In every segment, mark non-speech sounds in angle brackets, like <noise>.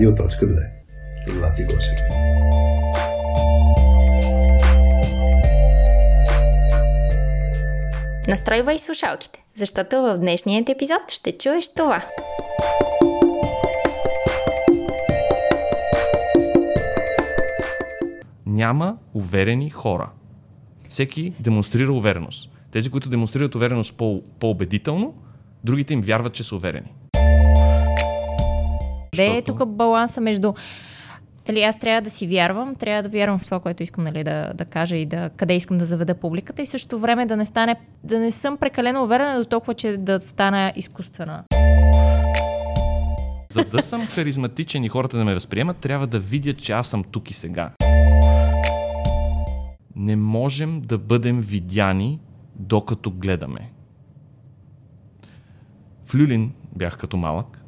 Радио.2 с Васи Гошев. Настройвай слушалките, защото в днешният епизод ще чуеш това. Няма уверени хора. Всеки демонстрира увереност. Тези, които демонстрират увереност по- по-убедително, другите им вярват, че са уверени. Де е Защото- тук баланса между дали аз трябва да си вярвам, трябва да вярвам в това, което искам нали, да, да кажа и да, къде искам да заведа публиката и в същото време да не стане, да не съм прекалено уверена до толкова, че да стана изкуствена. За да съм харизматичен и хората да ме възприемат, трябва да видят, че аз съм тук и сега. Не можем да бъдем видяни, докато гледаме. В Люлин бях като малък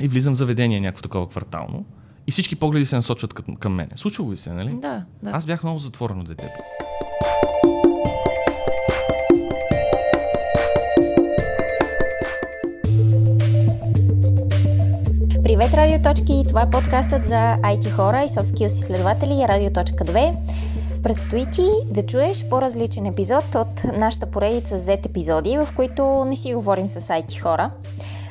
и влизам в заведение, някакво такова квартално, и всички погледи се насочват към, към мене. Случвало ви се, нали? Да, да. Аз бях много затворено дете. Привет, Радиоточки! Това е подкастът за IT хора и soft skills изследователи Радиоточка 2. Предстои ти да чуеш по-различен епизод от нашата поредица Z епизоди, в които не си говорим с IT хора.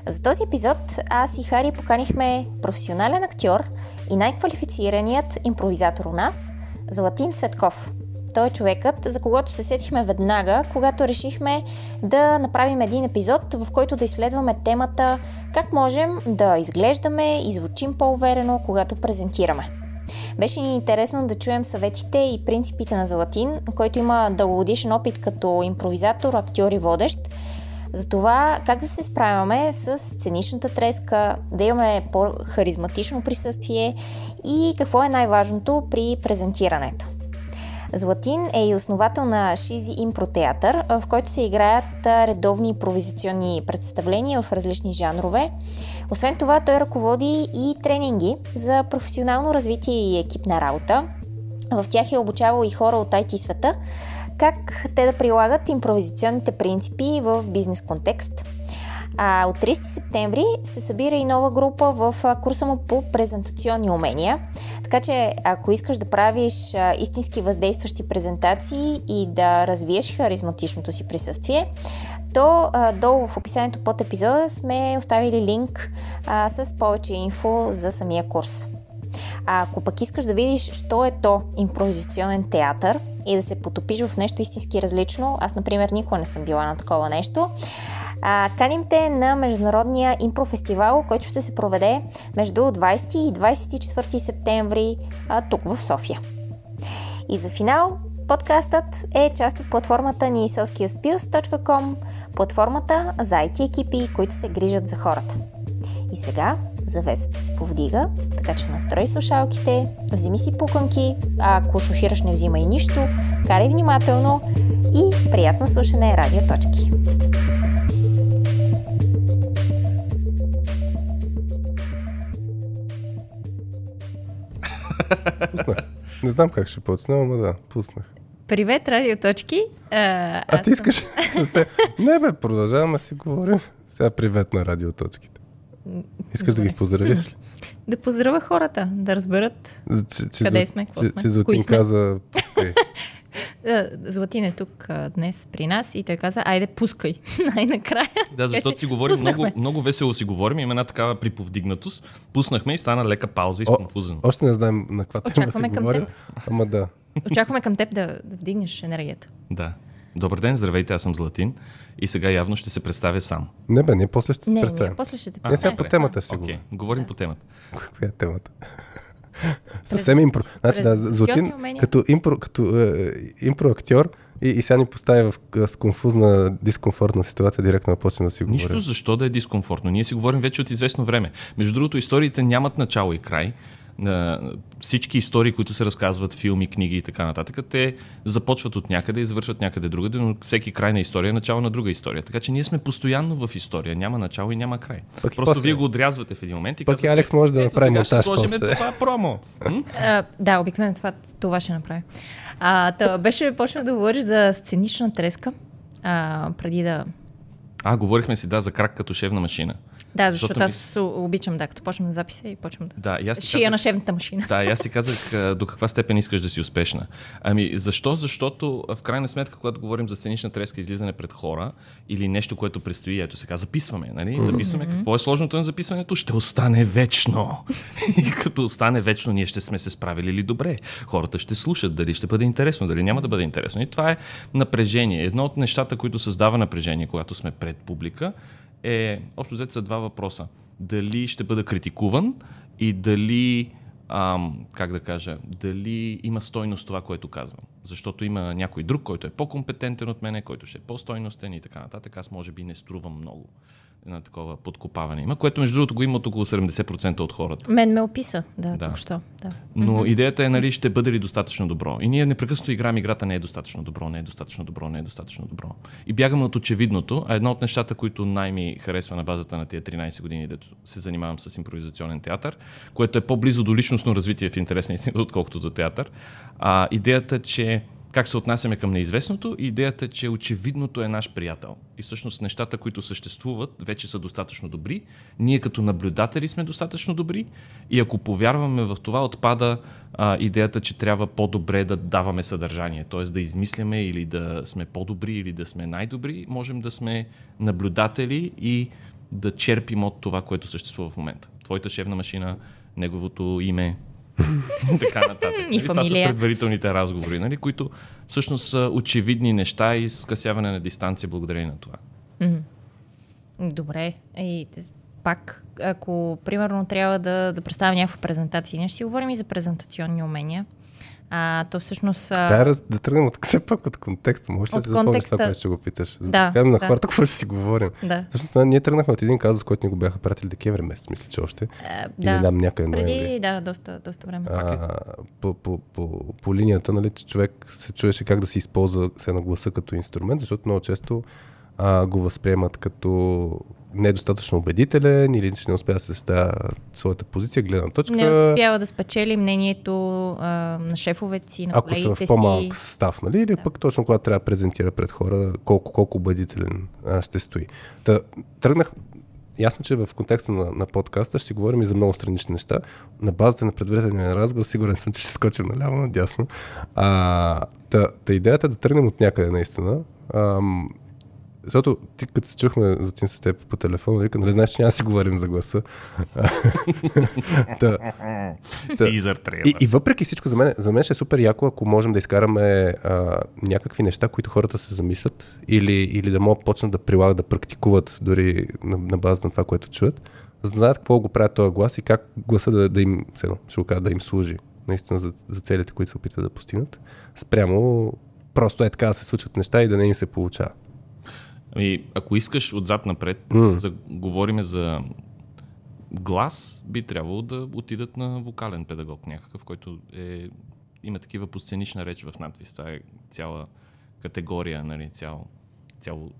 За този епизод аз и Хари поканихме професионален актьор и най-квалифицираният импровизатор у нас, Златин Цветков. Той е човекът, за когото се сетихме веднага, когато решихме да направим един епизод, в който да изследваме темата как можем да изглеждаме и звучим по-уверено, когато презентираме. Беше ни интересно да чуем съветите и принципите на Златин, който има дългогодишен опит като импровизатор, актьор и водещ, за това как да се справяме с сценичната треска, да имаме по-харизматично присъствие и какво е най-важното при презентирането. Златин е и основател на Шизи Импро театър, в който се играят редовни импровизационни представления в различни жанрове. Освен това, той ръководи и тренинги за професионално развитие и екипна работа. В тях е обучавал и хора от IT света, как те да прилагат импровизационните принципи в бизнес контекст. А от 30 септември се събира и нова група в курса му по презентационни умения. Така че, ако искаш да правиш истински въздействащи презентации и да развиеш харизматичното си присъствие, то долу в описанието под епизода сме оставили линк а, с повече инфо за самия курс. А ако пък искаш да видиш, що е то импровизационен театър и да се потопиш в нещо истински различно, аз, например, никога не съм била на такова нещо, а, каним те на Международния импрофестивал, който ще се проведе между 20 и 24 септември а, тук в София. И за финал, подкастът е част от платформата soskillspills.com, платформата за IT екипи, които се грижат за хората. И сега завесата се повдига, така че настрой слушалките, вземи си пуканки, а ако шофираш не взимай нищо, карай внимателно и приятно слушане радиоточки. Пуснах. Не знам как ще почна, ама да, пуснах. Привет, радиоточки! А, А ти искаш. <laughs> Не бе, продължаваме да си говорим. Сега привет на радиоточките. Искаш да ги поздравиш ли? <laughs> Да поздравя хората, да разберат. Че, че, Къде сме? Какво Че, сме? че Златин Кои сме? каза... А, <laughs> Златин е тук а, днес при нас и той каза, айде пускай <laughs> най-накрая. Да, защото че си говорим много, пуснахме. много весело си говорим, има една такава приповдигнатост. Пуснахме и стана лека пауза и сконфузен. още не знаем на каква тема Очакваме си към говорим, теб. ама да. Очакваме към теб да, да вдигнеш енергията. Да. Добър ден, здравейте, аз съм Златин и сега явно ще се представя сам. Не бе, ние после ще се Не, не, представим. после ще те А, Не, сега по темата си Окей, говорим. по темата. Каква е темата? <laughs> Съвсем импро. Значи да, Златин като импро, като, е, е, импро актьор и, и сега ни поставя в с конфузна, дискомфортна ситуация, директно да почнем да си Нищо говорим. защо да е дискомфортно. Ние си говорим вече от известно време. Между другото, историите нямат начало и край. На всички истории, които се разказват, филми, книги и така нататък, те започват от някъде и завършват някъде другаде, но всеки край на история е начало на друга история. Така че ние сме постоянно в история. Няма начало и няма край. Пък и Просто после- вие го отрязвате в един момент и Пък и казвате, Алекс може да направи сега ще монтаж сложим после. това промо. А, да, обикновено това, това ще направя. А, та, беше почнал да говориш за сценична треска, а, преди да А, говорихме си, да, за крак като шевна машина. Да, защото, защото аз ми... обичам, да, като почнем да записа и почвам да. Да, и аз Шия казах... на шевната машина. Да, и аз си казах до каква степен искаш да си успешна. Ами, защо? Защото в крайна сметка, когато говорим за сценична треска, излизане пред хора или нещо, което предстои, ето сега записваме, нали? Записваме. Mm-hmm. Какво е сложното на записването? Ще остане вечно. и като остане вечно, ние ще сме се справили ли добре. Хората ще слушат, дали ще бъде интересно, дали няма да бъде интересно. И това е напрежение. Едно от нещата, които създава напрежение, когато сме пред публика, е общо взето са два въпроса. Дали ще бъда критикуван и дали, ам, как да кажа, дали има стойност това, което казвам. Защото има някой друг, който е по-компетентен от мене, който ще е по-стойностен и така нататък. Аз може би не струвам много на такова подкопаване има, което между другото го има от около 70% от хората. Мен ме описа, да, да. що. Да. Но идеята е, нали, ще бъде ли достатъчно добро. И ние непрекъснато играем играта не е достатъчно добро, не е достатъчно добро, не е достатъчно добро. И бягаме от очевидното, а едно от нещата, които най-ми харесва на базата на тия 13 години, дето се занимавам с импровизационен театър, което е по-близо до личностно развитие в интерес на истината, отколкото до театър. А, идеята, че как се отнасяме към неизвестното и идеята, че очевидното е наш приятел. И всъщност нещата, които съществуват, вече са достатъчно добри. Ние като наблюдатели сме достатъчно добри и ако повярваме в това, отпада а, идеята, че трябва по-добре да даваме съдържание. Т.е. да измисляме или да сме по-добри или да сме най-добри. Можем да сме наблюдатели и да черпим от това, което съществува в момента. Твоята шевна машина, неговото име, <laughs> така нататък. и нали? Това са предварителните разговори, нали? които всъщност са очевидни неща и скъсяване на дистанция благодарение на това. Добре. И пак, ако примерно трябва да, да представя някаква презентация, ние ще си говорим и за презентационни умения. А, то всъщност... Да, раз, да тръгнем от <laughs> все пак от контекста. Може ли да запомниш това, което ще го питаш? За да, да кажем на да. хората <laughs> какво ще си говорим. Да. Всъщност, ние тръгнахме от един казус, който ни го бяха пратили декември месец, мисля, че още. А, да. Или там някъде Преди, ноември. да, доста, доста време. А, по, по, по, по, линията, нали, че човек се чуеше как да се използва се на гласа като инструмент, защото много често а, го възприемат като недостатъчно убедителен или че не успя да се защитава своята позиция, гледна точка. Не успява да спечели мнението а, на шефовете си, на колегите си. Ако са в по-малък състав, нали? Или да. пък точно когато трябва да презентира пред хора, колко, колко убедителен а, ще стои. Та, тръгнах, ясно, че в контекста на, на подкаста ще си говорим и за много странични неща. На базата на предварителния разговор сигурен съм, че ще скочим наляво, надясно. А, та, та идеята е да тръгнем от някъде наистина. Ам, защото ти като се чухме за тин с теб по телефона, вика, нали знаеш, че няма да си говорим за гласа. да, да. И, и въпреки всичко, за мен, за мен ще е супер яко, ако можем да изкараме а, някакви неща, които хората се замислят или, или да могат почнат да прилагат, да практикуват дори на, на база на това, което чуят, за знаят какво го правят този глас и как гласа да, да им, седно, ще го кажа, да им служи наистина за, за целите, които се опитват да постигнат, спрямо просто е така да се случват неща и да не им се получава. Ами, ако искаш отзад напред mm. да говорим за глас, би трябвало да отидат на вокален педагог някакъв, който е, има такива по сценична реч в надвис. Това е цяла категория, нали, цяло, цяло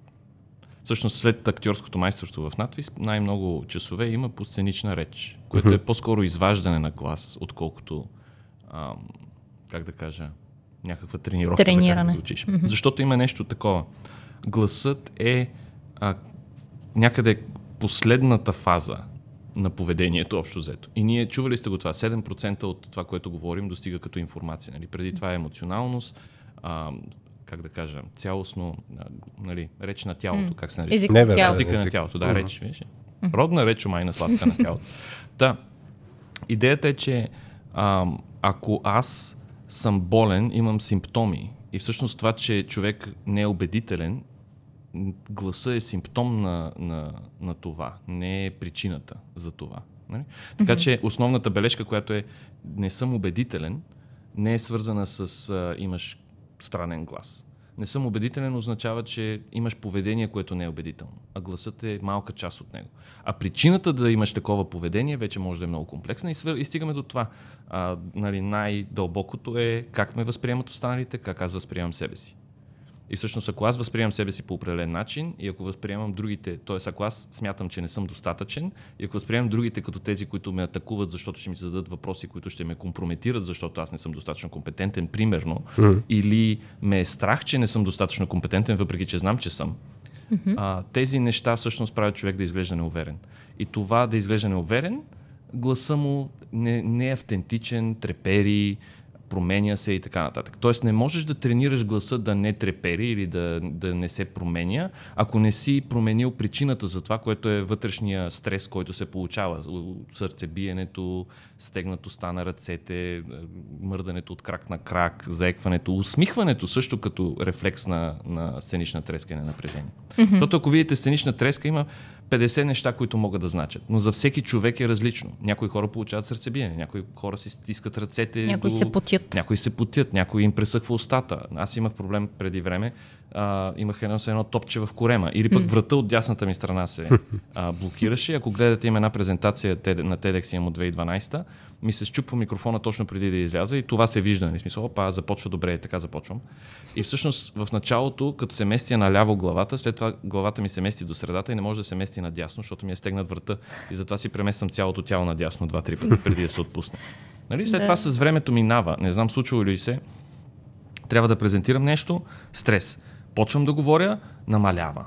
Всъщност след актьорското майсторство в надвис най-много часове има по сценична реч, което mm-hmm. е по-скоро изваждане на глас, отколкото, ам, как да кажа, някаква тренировка, Трениране. за как да звучиш. Mm-hmm. Защото има нещо такова гласът е а, някъде последната фаза на поведението общо взето. И ние чували сте го това. 7% от това, което говорим, достига като информация. Нали? Преди това е емоционалност, а, как да кажа, цялостно, а, нали, реч на тялото, mm. как се нарича? Език на тялото. Език на тялото, да, реч, виж. Родна реч, майна сладка на тялото. <laughs> Да. Идеята е, че а, ако аз съм болен, имам симптоми и всъщност това, че човек не е убедителен, гласа е симптом на, на, на това, не е причината за това. Нали? Така че основната бележка, която е не съм убедителен, не е свързана с а, имаш странен глас. Не съм убедителен означава, че имаш поведение, което не е убедително, а гласът е малка част от него. А причината да имаш такова поведение вече може да е много комплексна и, свър... и стигаме до това. А, нали, най-дълбокото е как ме възприемат останалите, как аз възприемам себе си. И всъщност, ако аз възприемам себе си по определен начин и ако възприемам другите, т.е. ако аз смятам, че не съм достатъчен и ако възприемам другите като тези, които ме атакуват, защото ще ми зададат въпроси, които ще ме компрометират, защото аз не съм достатъчно компетентен, примерно, mm. или ме е страх, че не съм достатъчно компетентен, въпреки че знам, че съм, Mm-hmm. А, тези неща всъщност правят човек да изглежда неуверен. И това да изглежда неуверен, гласа му не, не е автентичен, трепери, променя се и така нататък. Тоест не можеш да тренираш гласа да не трепери или да, да не се променя, ако не си променил причината за това, което е вътрешния стрес, който се получава. Сърцебиенето, стегнатостта на ръцете, мърдането от крак на крак, заекването, усмихването също като рефлекс на, на сценична треска и на напрежение. Mm-hmm. Защото ако видите сценична треска, има 50 неща, които могат да значат. Но за всеки човек е различно. Някои хора получават сърцебиене, някои хора си стискат ръцете. Някои до... се потят. Някои се потят, някои им пресъхва устата. Аз имах проблем преди време. А, имах едно едно топче в корема. Или пък врата от дясната ми страна се а, блокираше. Ако гледате има една презентация на TEDx имам от 2012, ми се щупва микрофона точно преди да изляза и това се вижда. Нали? Смисъл, опа, започва добре, така започвам. И всъщност в началото, като се мести наляво главата, след това главата ми се мести до средата и не може да се мести надясно, защото ми е стегнат врата и затова си премествам цялото тяло надясно два-три пъти преди да се отпусне. Нали? След да. това с времето минава. Не знам случва ли се. Трябва да презентирам нещо, стрес. Почвам да говоря, намалява.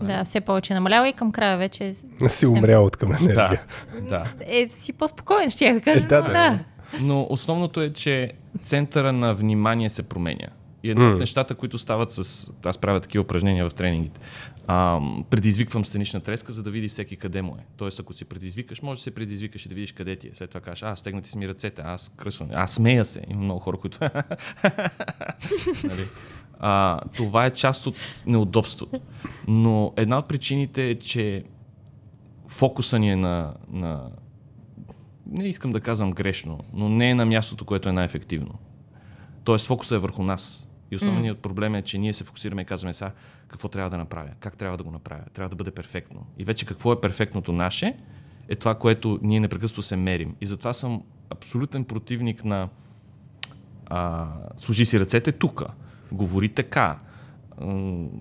Да, все повече намалява и към края вече. Си умрял от към енергия. Да, да. Е, си по-спокоен, ще я да кажа. Е, да, да. да. Но основното е, че центъра на внимание се променя. И едно mm. от нещата, които стават с... Аз правя такива упражнения в тренингите. А, предизвиквам сценична треска, за да види всеки къде му е. Тоест, ако си предизвикаш, може да се предизвикаш и да видиш къде ти е. След това кажеш, а, стегнати си ми ръцете, аз кръсвам, аз смея се. Има много хора, които... <laughs> нали? А, това е част от неудобството. Но една от причините е, че фокуса ни е на, на... Не искам да казвам грешно, но не е на мястото, което е най-ефективно. Тоест, фокуса е върху нас. И основният mm. проблем е, че ние се фокусираме и казваме сега какво трябва да направя, как трябва да го направя, трябва да бъде перфектно. И вече какво е перфектното наше, е това, което ние непрекъснато се мерим. И затова съм абсолютен противник на а, служи си ръцете тука, говори така,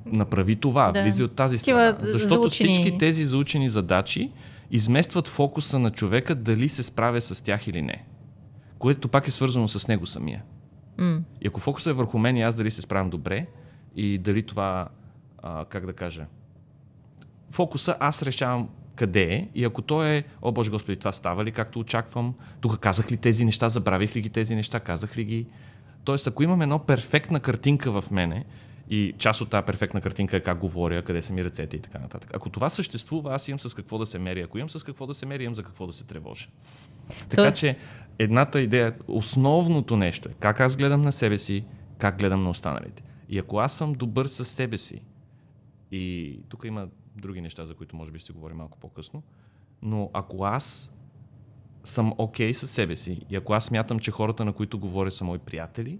направи това, да. влизи от тази страна. Защото заучени... всички тези заучени задачи изместват фокуса на човека дали се справя с тях или не. Което пак е свързано с него самия. Mm. И ако фокусът е върху мен и аз дали се справям добре и дали това, а, как да кажа, фокуса аз решавам къде е и ако той е, о Боже Господи, това става ли както очаквам, тук казах ли тези неща, забравих ли ги тези неща, казах ли ги. Тоест, ако имам едно перфектна картинка в мене, и част от тази перфектна картинка е как говоря, къде са ми ръцете и така нататък. Ако това съществува, аз имам с какво да се мери. Ако имам с какво да се мери, имам за какво да се тревожа. Така То... че едната идея, основното нещо е как аз гледам на себе си, как гледам на останалите. И ако аз съм добър с себе си, и тук има други неща, за които може би ще говорим малко по-късно, но ако аз съм окей okay със себе си и ако аз смятам, че хората, на които говоря, са мои приятели,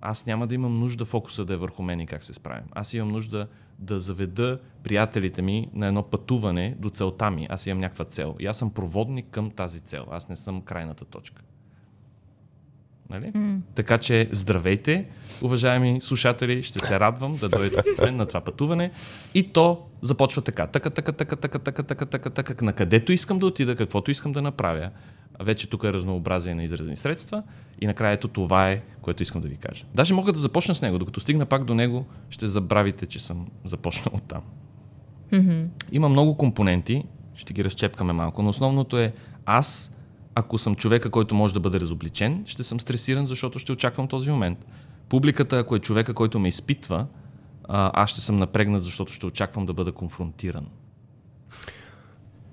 аз няма да имам нужда фокуса да е върху мен и как се справям. Аз имам нужда да заведа приятелите ми на едно пътуване до целта ми. Аз имам някаква цел. И аз съм проводник към тази цел. Аз не съм крайната точка. Нали? Mm. Така че здравейте, уважаеми слушатели, ще се радвам да дойдете с мен на това пътуване. И то започва така. Така, така, така, така, така, така, така, така, на където искам да отида, каквото искам да направя. Вече тук е разнообразие на изразни средства. И накрая ето това е, което искам да ви кажа. Даже мога да започна с него. Докато стигна пак до него, ще забравите, че съм започнал от там. Mm-hmm. Има много компоненти, ще ги разчепкаме малко, но основното е аз ако съм човека, който може да бъде разобличен, ще съм стресиран, защото ще очаквам този момент. Публиката, ако е човека, който ме изпитва, аз ще съм напрегнат, защото ще очаквам да бъда конфронтиран.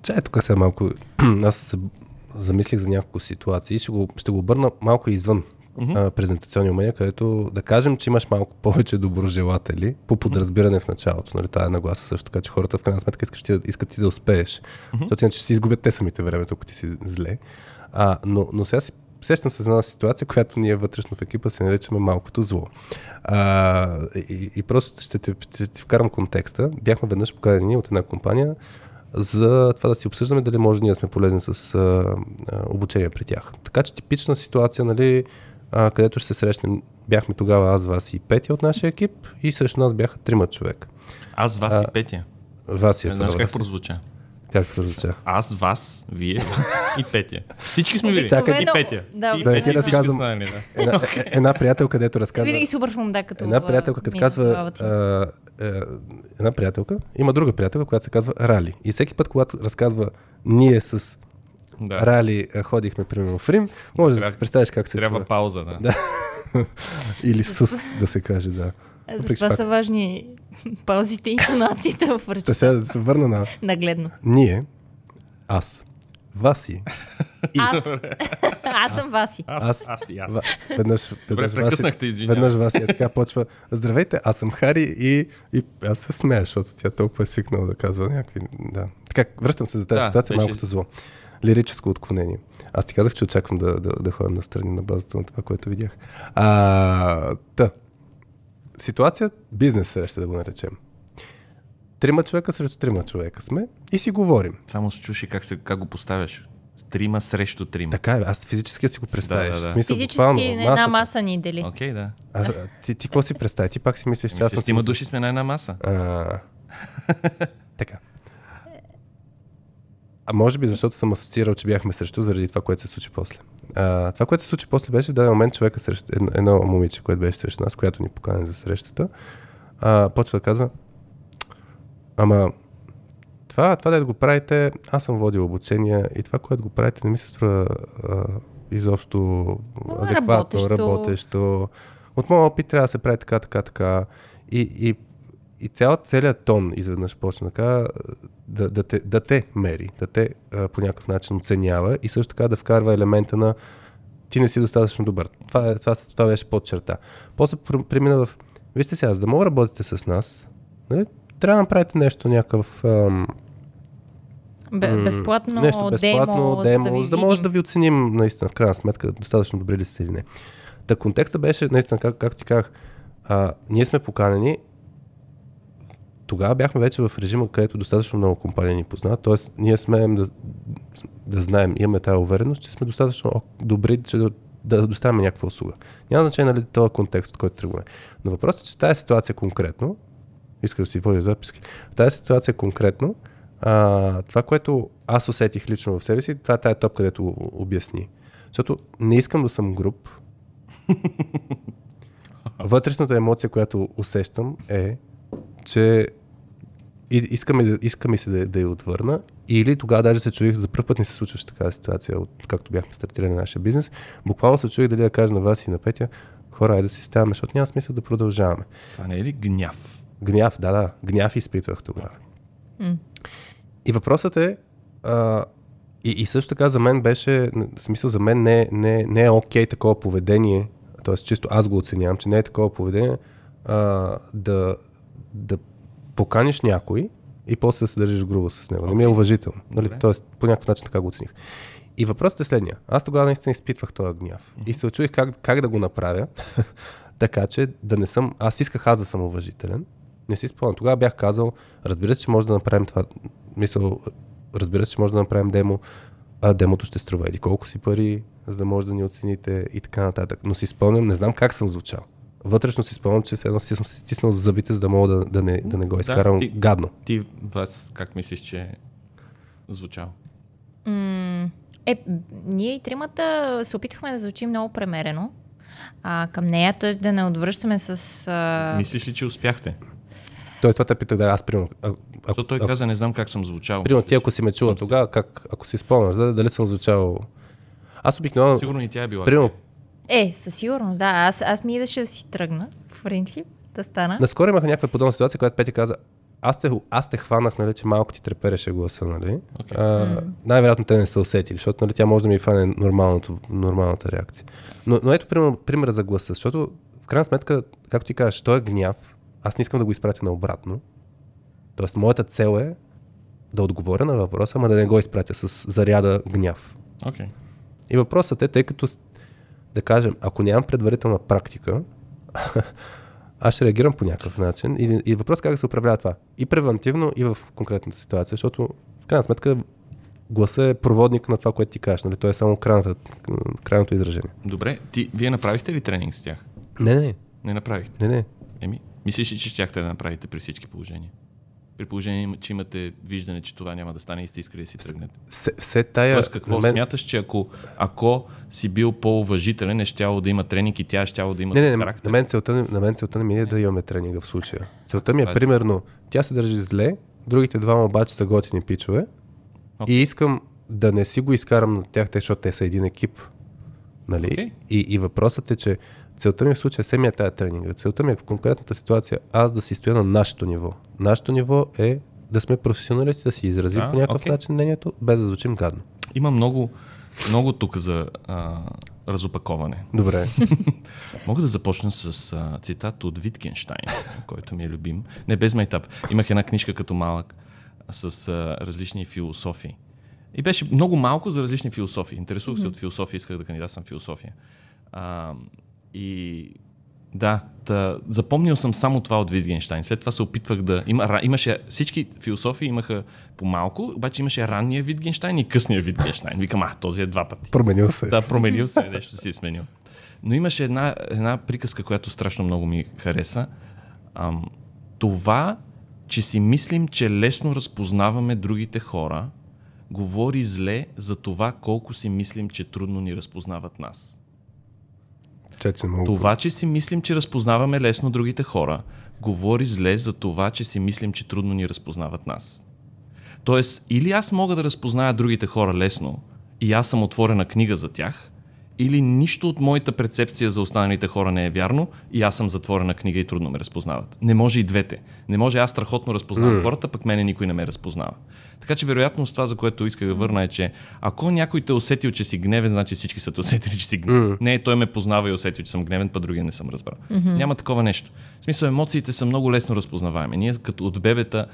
Чай, тук сега малко. <clears throat> Аз се замислих за няколко ситуации. Ще го, ще го обърна малко извън mm-hmm. презентационни умения, където да кажем, че имаш малко повече доброжелатели по подразбиране в началото. Нали, тая нагласа също така, че хората в крайна сметка искат, искат ти да успееш. Mm-hmm. Защото иначе си изгубят те самите времето, ако ти си зле. А, но, но сега си сещам се за една ситуация, която ние вътрешно в екипа се наричаме малкото зло. А, и, и просто ще ти, ще ти вкарам контекста. Бяхме веднъж поканени от една компания за това да си обсъждаме дали може ние сме полезни с а, а, обучение при тях. Така че типична ситуация, нали, а, където ще се срещнем. Бяхме тогава аз, вас и Петя от нашия екип и срещу нас бяха трима човека. Аз, вас а, и Петя? Вас и Знаеш как прозвуча? Както звуча. Аз, вас, вие и Петя. Всички сме били. Чакай. И Петя. Да, и да Петя ти разказвам. да. Една, <laughs> е- една приятелка, където разказва... Винаги си обършвам да, като... Една приятелка, като е казва... А, а, една приятелка, има друга приятелка, която се казва Рали. И всеки път, когато разказва ние с да. Рали а, ходихме примерно в Рим, може да Трябва- си представиш как се Трябва чува. пауза, да. Да. <laughs> Или сус, да се каже, да. Че Затова пак- са важни <laughs> паузите и интонациите в Та речта. сега да се върна на Нагледно. ние, аз, Васи, Аз, <laughs> аз съм Васи. Аз, Аз- и аз. Ва, веднъж, Добре, веднъж, Васи, прекъснахте, извинявам. веднъж Васи е така почва. Здравейте, аз съм Хари и, и аз се смея, защото тя толкова е свикнала да казва някакви... Да. Така, връщам се за тази Да, ситуация, беше- малкото зло. Лирическо отклонение. Аз ти казах, че очаквам да, да, да ходим на страни на базата на това, което видях. А, та. Ситуация, бизнес среща да го наречем. Трима човека срещу трима човека сме и си говорим. Само се чуши как, се, как го поставяш. Трима срещу трима. Така е, аз физически си го представяш. Да, да, да. Смисъл, Физически буквално, на една масата. маса ни дели. Окей, да. А, ти, ти какво си представи? Ти пак си мислиш, че аз съм... Мислиш, си- има души сме на една маса. А, <laughs> така. А може би защото съм асоциирал, че бяхме срещу заради това, което се случи после. А, това, което се случи после, беше в даден момент човека срещу едно, едно момиче, което беше срещу нас, която ни покани за срещата, а, почва да казва, ама това, това да го правите, аз съм водил обучение и това, което го правите, не ми се струва а, изобщо адекватно, Работещо. работещо. От моя опит трябва да се прави така, така, така. И, и, и цял, целият тон изведнъж почна така да, да, те, да те мери, да те а, по някакъв начин оценява и също така да вкарва елемента на ти не си достатъчно добър. Това, е, това, това беше под черта. После пр- премина в... Вижте сега, за да мога да работите с нас, нали, трябва да направите нещо, някакъв... Ам, безплатно, нещо безплатно, демо, демо, за да може видим. да ви оценим наистина, в крайна сметка, достатъчно добри ли сте или не. Та контекста беше, наистина, как, както ти казах, а, ние сме поканени, тогава бяхме вече в режима, където достатъчно много компании ни познават, т.е. ние смеем да, да знаем, имаме тази увереност, че сме достатъчно добри, че да, да доставяме някаква услуга. Няма значение нали този контекст, от който тръгваме. Но въпросът е, че тази ситуация конкретно, исках да си водя записки, в тази ситуация конкретно, а, това, което аз усетих лично в себе си, това е тая топ, където обясни. Защото не искам да съм груп. <laughs> Вътрешната емоция, която усещам е, че и- искаме, да, искаме се да, да я отвърна. Или тогава даже се чуих, за първ път не се случваше такава ситуация, от, както бяхме стартирали нашия бизнес. Буквално се чуих дали да кажа на вас и на Петя, хора, айде да си ставаме, защото няма смисъл да продължаваме. Това не е ли гняв? Гняв, да, да, гняв изпитвах тогава. М. И въпросът е, а, и, и също така за мен беше, в смисъл за мен не, не, не е окей такова поведение, т.е. чисто аз го оценявам, че не е такова поведение а, да, да поканиш някой и после се държиш грубо с него. Не ми е уважително. Нали? Тоест, по някакъв начин така го оцених. И въпросът е следния. Аз тогава наистина изпитвах този гняв. И се очудих как, как да го направя, <laughs> така че да не съм... Аз исках аз да съм уважителен. Не си спомням. Тогава бях казал, разбира се, че може да направим това. Мисъл, разбира се, че може да направим демо. А демото ще струва еди колко си пари, за да може да ни оцените и така нататък. Но си спомням, не знам как съм звучал. Вътрешно си спомням, че едно си съм се стиснал за зъбите, за да мога да, да, не, да не го Да, изкарам ти- гадно. Ти, вас, как мислиш, че звучал? М, Е, ние и тримата се опитвахме да звучим много премерено. А, към нея, т.е. да не отвръщаме с... А... Мислиш ли, че успяхте? Тоест, това те питах да аз примерно. Защото той а, каза, не знам как съм звучал. примерно, ти ако си ме чула тогава, как, ако си спомняш, да, дали съм звучал. Аз обикновено. Сигурно и тя е била. Примерно, Е, със сигурност, да. Аз, аз ми идеше да си тръгна, в принцип, да стана. Наскоро имах някаква подобна ситуация, която Пети каза, аз те, аз те хванах, нали, че малко ти трепереше гласа, нали? Окей. А, най-вероятно те не са усетили, защото нали, тя може да ми фане нормалното, нормалната реакция. Но, но ето пример, пример за гласа, защото в крайна сметка, както ти кажеш, той е гняв, аз не искам да го изпратя наобратно. Тоест, моята цел е да отговоря на въпроса, ама да не го изпратя с заряда гняв. Окей. И въпросът е, тъй като, да кажем, ако нямам предварителна практика, <laughs> аз ще реагирам по някакъв начин. И, и въпрос как да се управлява това. И превентивно, и в конкретната ситуация, защото в крайна сметка гласа е проводник на това, което ти кажеш. Нали? Той е само крайната, крайното изражение. Добре, ти, вие направихте ли тренинг с тях? Не, не, Не направихте. не, не. Еми, мислиш ли, че щяхте да направите при всички положения? При положение, че имате виждане, че това няма да стане и сте искали да си тръгнете. Все, все тая... Тоест, какво мен- смяташ, че ако, ако си бил по-уважителен, е щяло да има тренинг и тя е щяло да има Не, не, не, характер? на мен целта, не- на мен целта не ми е да имаме тренинга в случая. Целта ми е, примерно, тя се държи зле, другите двама обаче са готини пичове Окей. и искам да не си го изкарам на тях, защото те са един екип. Нали? Окей. И, и въпросът е, че целта ми в случая се ми е тая тренинга. Целта ми е в конкретната ситуация аз да си стоя на нашето ниво. Нашето ниво е да сме професионалисти, да си изразим А, по някакъв окей. начин мнението, без да звучим гадно. Има много, много тук за а, разопаковане. Добре. <laughs> Мога да започна с а, цитат от Виткенштайн, който ми е любим. Не, без майтап. Имах една книжка като малък с а, различни философии. И беше много малко за различни философии. Интересувах се от философия, исках да кандидатствам в философия. А, и да, та, запомнил съм само това от Витгенштайн. След това се опитвах да... Има, имаше, всички философии имаха по малко, обаче имаше ранния Витгенштайн и късния Витгенштайн. Викам, а, този е два пъти. Променил се. Да, променил се, нещо си е сменил. Но имаше една, една приказка, която страшно много ми хареса. Ам, това, че си мислим, че лесно разпознаваме другите хора, говори зле за това колко си мислим, че трудно ни разпознават нас. Много. Това, че си мислим, че разпознаваме лесно другите хора, говори зле за това, че си мислим, че трудно ни разпознават нас. Тоест, или аз мога да разпозная другите хора лесно и аз съм отворена книга за тях, или нищо от моята перцепция за останалите хора не е вярно и аз съм затворена книга и трудно ме разпознават. Не може и двете. Не може аз страхотно разпознавам mm. хората, пък мене никой не ме разпознава. Така че вероятно с това, за което исках да върна е, че ако някой те усетил, че си гневен, значи всички са те усетили, че си гневен. Не, той ме познава и усетил, че съм гневен, па другия не съм разбрал. Mm-hmm. Няма такова нещо. В смисъл, емоциите са много лесно разпознаваеми. Ние като от бебета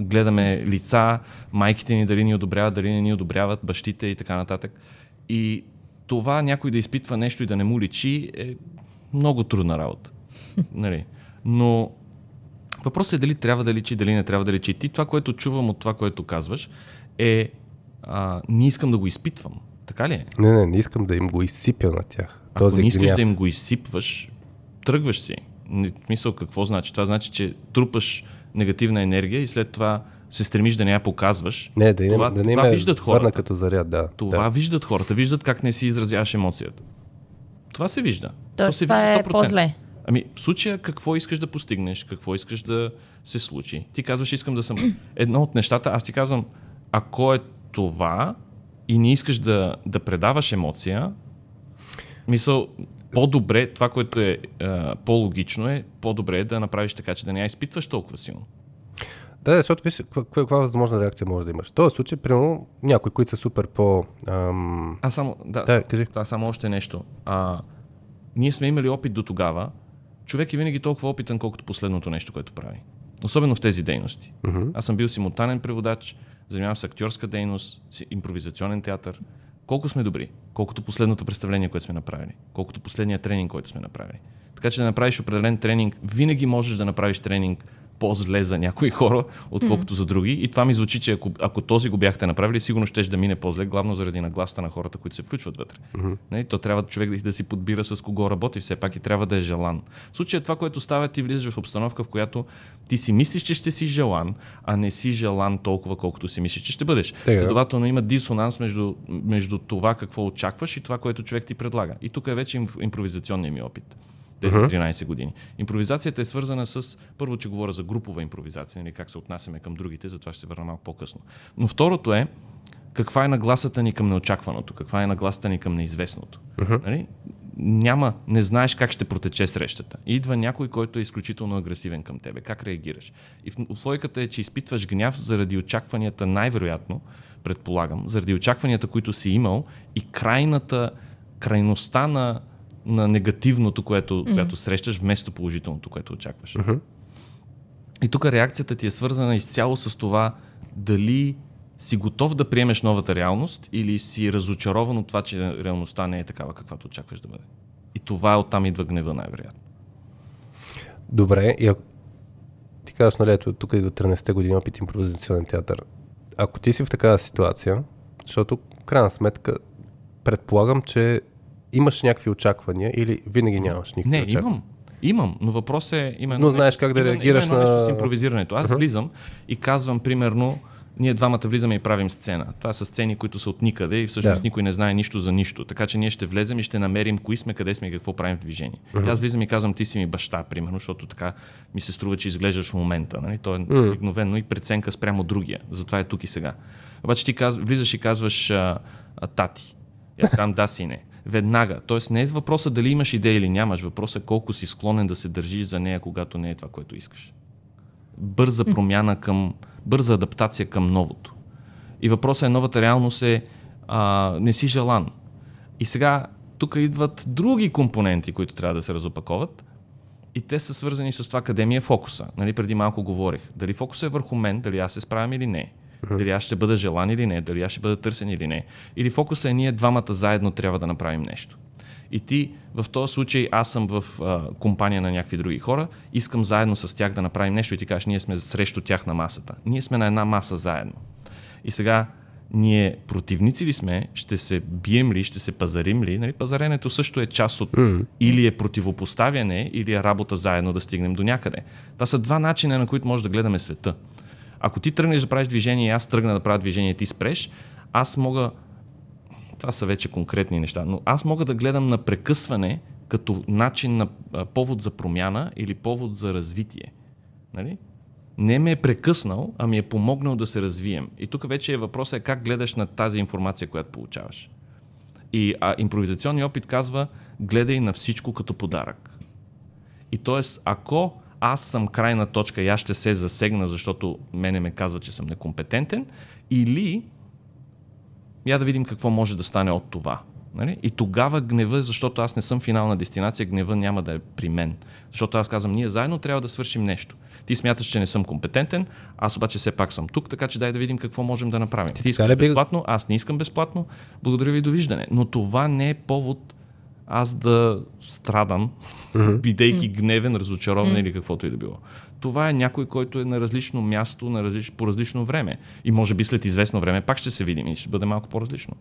гледаме лица, майките ни дали ни одобряват, дали не ни одобряват, бащите и така нататък. И това някой да изпитва нещо и да не му личи е много трудна работа. <laughs> нали? Но въпросът е дали трябва да личи, дали не трябва да личи. Ти това, което чувам от това, което казваш, е а, не искам да го изпитвам. Така ли е? Не, не, не искам да им го изсипя на тях. Ако Този не искаш гняв. да им го изсипваш, тръгваш си. Смисъл какво значи? Това значи, че трупаш негативна енергия и след това се стремиш да не я показваш. Не, да, това, не, да не това виждат хората. като заряд, да. Това да. виждат хората. Виждат как не си изразяваш емоцията. Това се вижда. Тоест, се това вижда е 100%. по-зле. Ами, в случая какво искаш да постигнеш, какво искаш да се случи. Ти казваш, искам да съм. Едно от нещата, аз ти казвам, ако е това и не искаш да, да предаваш емоция, мисъл, по-добре, това, което е а, по-логично е, по-добре е да направиш така, че да не я изпитваш толкова силно. Да, защото виж каква, каква, възможна реакция може да имаш. В този случай, примерно, някои, които са супер по... Ам... Аз само, да, Да, кажи. Това само още нещо. А, ние сме имали опит до тогава. Човек е винаги толкова опитен, колкото последното нещо, което прави. Особено в тези дейности. Мгм. Аз съм бил симултанен преводач, занимавам се актьорска дейност, импровизационен театър. Колко сме добри? Колкото последното представление, което сме направили. Колкото последния тренинг, който сме направили. Така че да направиш определен тренинг, винаги можеш да направиш тренинг по-зле за някои хора, отколкото за други. И това ми звучи, че ако, ако този го бяхте направили, сигурно ще да мине по-зле, главно заради нагласта на хората, които се включват вътре. Mm-hmm. То трябва човек да, да си подбира с кого работи, все пак и трябва да е желан. В случая това, което става, ти влизаш в обстановка, в която ти си мислиш, че ще си желан, а не си желан толкова, колкото си мислиш, че ще бъдеш. Така. Следователно има дисонанс между, между това, какво очакваш и това, което човек ти предлага. И тук е вече им- импровизационният ми опит тези 13 години. Импровизацията е свързана с, първо, че говоря за групова импровизация, нали, как се отнасяме към другите, затова ще се върна малко по-късно. Но второто е, каква е нагласата ни към неочакваното, каква е нагласата ни към неизвестното. Нали? Няма, не знаеш как ще протече срещата. И идва някой, който е изключително агресивен към тебе. Как реагираш? И условията е, че изпитваш гняв заради очакванията, най-вероятно, предполагам, заради очакванията, които си имал и крайната, крайността на, на негативното, което, mm. което срещаш, вместо положителното, което очакваш. И тук реакцията ти е свързана изцяло с това дали си готов да приемеш новата реалност или си разочарован от това, че реалността не е такава, каквато очакваш да бъде. И това оттам идва гнева, най-вероятно. Добре, и ако... ти казваш, нали, ето, тук идва 13-те години опит импровизационен театър. Ако ти си в такава ситуация, защото в крайна сметка предполагам, че имаш някакви очаквания или винаги нямаш никакви Не, очаквания. имам. Имам, но въпрос е именно... Но знаеш как да реагираш именно нещо на- с импровизирането. Аз влизам и казвам, примерно, ние двамата влизаме и правим сцена. Това са сцени, които са от никъде и всъщност Да. никой не знае нищо за нищо. Така че ние ще влезем и ще намерим кои сме, къде сме и какво правим в движение. И Аз влизам и казвам, ти си ми баща, примерно, защото така ми се струва, че изглеждаш в момента. Нали? То е обикновено и преценка спрямо другия. Затова е тук и сега. Обаче ти каз... влизаш и казваш а, а, тати. Аз казвам да си не. Веднага. Тоест не е въпроса дали имаш идея или нямаш. Въпросът е колко си склонен да се държиш за нея, когато не е това, което искаш. Бърза промяна към, бърза адаптация към новото. И въпросът е новата реалност е а, не си желан. И сега тук идват други компоненти, които трябва да се разопаковат. И те са свързани с това къде ми е фокуса. Нали, преди малко говорих. Дали фокуса е върху мен, дали аз се справям или не. Дали аз ще бъда желан или не, дали аз ще бъда търсен или не. Или фокуса е ние двамата заедно трябва да направим нещо. И ти, в този случай, аз съм в а, компания на някакви други хора, искам заедно с тях да направим нещо и ти кажеш, ние сме срещу тях на масата. Ние сме на една маса заедно. И сега, ние противници ли сме, ще се бием ли, ще се пазарим ли? Нали? Пазаренето също е част от или е противопоставяне, или е работа заедно да стигнем до някъде. Това са два начина, на които може да гледаме света. Ако ти тръгнеш да правиш движение и аз тръгна да правя движение и ти спреш, аз мога това са вече конкретни неща, но аз мога да гледам на прекъсване като начин на повод за промяна или повод за развитие. Нали? Не ме е прекъснал, а ми е помогнал да се развием. И тук вече е въпросът е как гледаш на тази информация, която получаваш. И а, импровизационният опит казва, гледай на всичко като подарък. И т.е. ако аз съм крайна точка и аз ще се засегна, защото мене ме казва, че съм некомпетентен, или я да видим какво може да стане от това. Нали? И тогава гнева, защото аз не съм финална дестинация, гнева няма да е при мен. Защото аз казвам, ние заедно трябва да свършим нещо. Ти смяташ, че не съм компетентен, аз обаче все пак съм тук, така че дай да видим какво можем да направим. Ти, искаш ли безплатно, аз не искам безплатно, благодаря ви, довиждане. Но това не е повод аз да страдам, бидейки гневен, разочарован или каквото и да било. Това е някой, който е на различно място, на различ... по различно време. И може би след известно време пак ще се видим и ще бъде малко по-различно.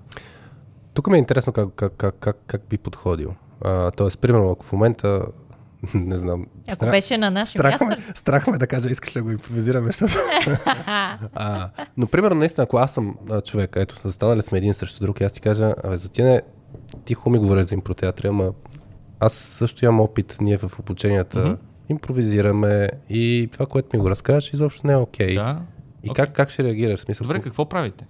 Тук ми е интересно как, как, как, как, как би подходил. А, тоест, примерно, ако в момента, <laughs> не знам, Ако беше на наше страх, място. ме, страх ме да кажа, искаш ли да го импровизираме, защото... <laughs> а, но, примерно, наистина, ако аз съм а, човек, ето, застанали сме един срещу друг и аз ти кажа, абе, Зотине, ти хубаво ми говориш за импротеатри, ама аз също имам опит, ние в обученията mm-hmm. импровизираме и това, което ми го разкажеш, изобщо не е окей. Да. И Окей. как, как ще реагираш? Смисъл, Добре, какво, правите?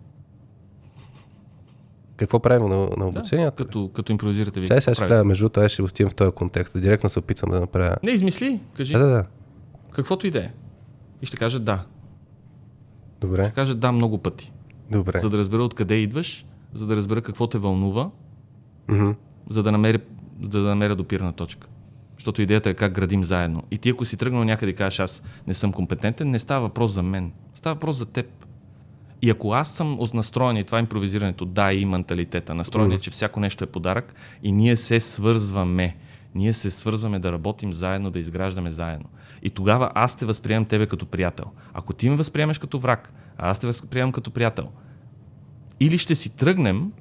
какво правим на, на Да, обученията? като, като импровизирате ви. Чай сега ще гледа, между аз ще отивам в този контекст. Да директно се опитвам да направя. Не, измисли, кажи. Да, да, да. Каквото и да е. И ще кажа да. Добре, Ще кажа да много пъти. добре. За да разбера откъде идваш, за да разбера какво те вълнува, Мгм. за да намеря, да намеря допирна точка. Защото идеята е как градим заедно. И ти ако си тръгнал някъде и кажеш аз не съм компетентен, не става въпрос за мен. Става въпрос за теб. И ако аз съм настроен и това е импровизирането, да, и менталитета, настроен е, че всяко нещо е подарък и ние се свързваме. Ние се свързваме да работим заедно, да изграждаме заедно. И тогава аз те възприемам тебе като приятел. Ако ти ме възприемеш като враг, а аз те възприемам като приятел, или ще си тръгнем,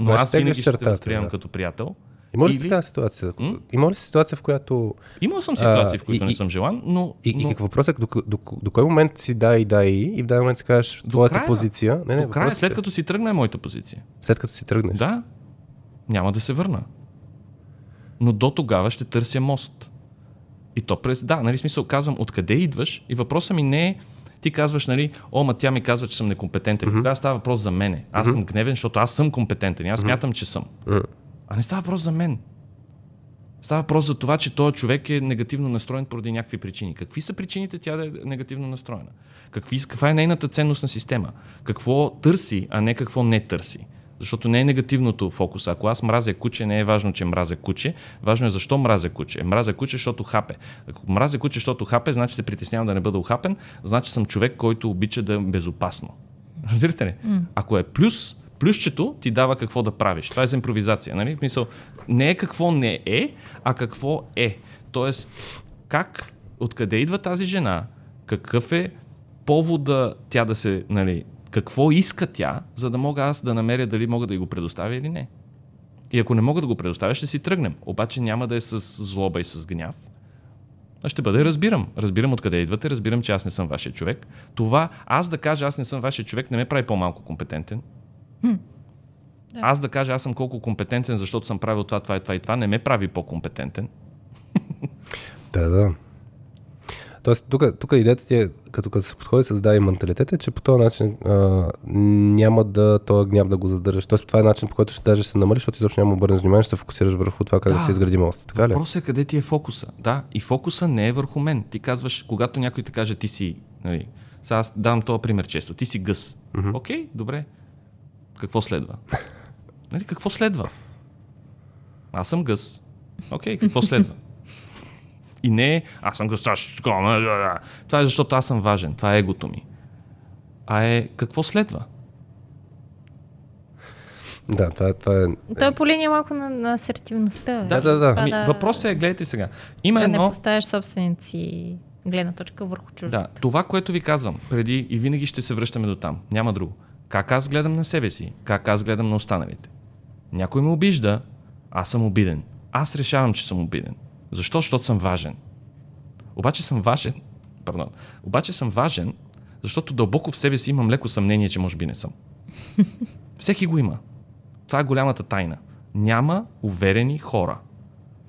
но аз винаги ще те възприемам да. като приятел. Има ли Или- такава ситуация? М? Има ли ситуация, в която... Имал съм ситуации, в които и- не съм желан, но, И, но и какво въпрос е, до, до, до, кой момент си да и да и, и в даден момент си кажеш твоята края. позиция. Не, не, до края, въпросът след е, като си тръгна е моята позиция. след като си тръгнеш. Да, няма да се върна. Но до тогава ще търся мост. И то през... Да, нали смисъл казвам откъде идваш и въпросът ми не е ти казваш, нали, о, ма тя ми казва, че съм некомпетентен. Mm-hmm. Тогава става въпрос за мене. Аз mm-hmm. съм гневен, защото аз съм компетентен. Аз смятам, че съм. М. А не става въпрос за мен. Става въпрос за това, че този човек е негативно настроен поради някакви причини. Какви са причините тя да е негативно настроена? Какви, каква е нейната ценностна система? Какво търси, а не какво не търси? Защото не е негативното фокус. Ако аз мразя куче, не е важно, че мразя куче. Важно е защо мразя куче. Мразя куче, защото хапе. Ако мразя куче, защото хапе, значи се притеснявам да не бъда ухапен, значи съм човек, който обича да е безопасно. <laughs> Разбирате ли? Mm. Ако е плюс, плюсчето ти дава какво да правиш. Това е за импровизация. Нали? Мисъл, не е какво не е, а какво е. Тоест, как, откъде идва тази жена, какъв е повода тя да се, нали, какво иска тя, за да мога аз да намеря дали мога да й го предоставя или не. И ако не мога да го предоставя, ще си тръгнем. Обаче няма да е с злоба и с гняв, Аз ще бъде разбирам. Разбирам откъде идвате, разбирам, че аз не съм вашия човек. Това, аз да кажа, аз не съм вашия човек, не ме прави по-малко компетентен. Да. Аз да кажа, аз съм колко компетентен, защото съм правил това, това и това и това, не ме прави по-компетентен. <laughs> Да, да. Тоест, тук, тук идеята ти е, като, като се подходи с да и менталитет, е, че по този начин а, няма да този гняв да го задържаш. Тоест, това е начин, по който ще даже се намалиш, защото изобщо няма обърнеш внимание, ще се фокусираш върху това как да, Да. се изгради мост. Така ли? Въпросът е къде ти е фокуса. Да, и фокуса не е върху мен. Ти казваш, когато някой ти каже, ти си, нали, сега аз давам този пример често, ти си гъс. Окей, добре. Какво следва? нали, какво следва? Аз съм гъс. Окей, какво следва? И не аз съм такова, да, да, да. Това е защото аз съм важен. Това е егото ми. А е, какво следва? Да, това, е- това е... Той е по линия малко на, на асертивността. Да, да, да. Това Ами, въпросът е, гледайте сега. Има да едно... не поставяш собствените си гледна точка върху чужда. Да, това, което ви казвам преди и винаги ще се връщаме до там. Няма друго. Как аз гледам на себе си, как аз гледам на останалите. Някой ме обижда, аз съм обиден. Аз решавам, че съм обиден. Защо? Защото съм важен. Обаче съм важен, пардон, обаче съм важен, защото дълбоко в себе си имам леко съмнение, че може би не съм. <laughs> Всеки го има. Това е голямата тайна. Няма уверени хора.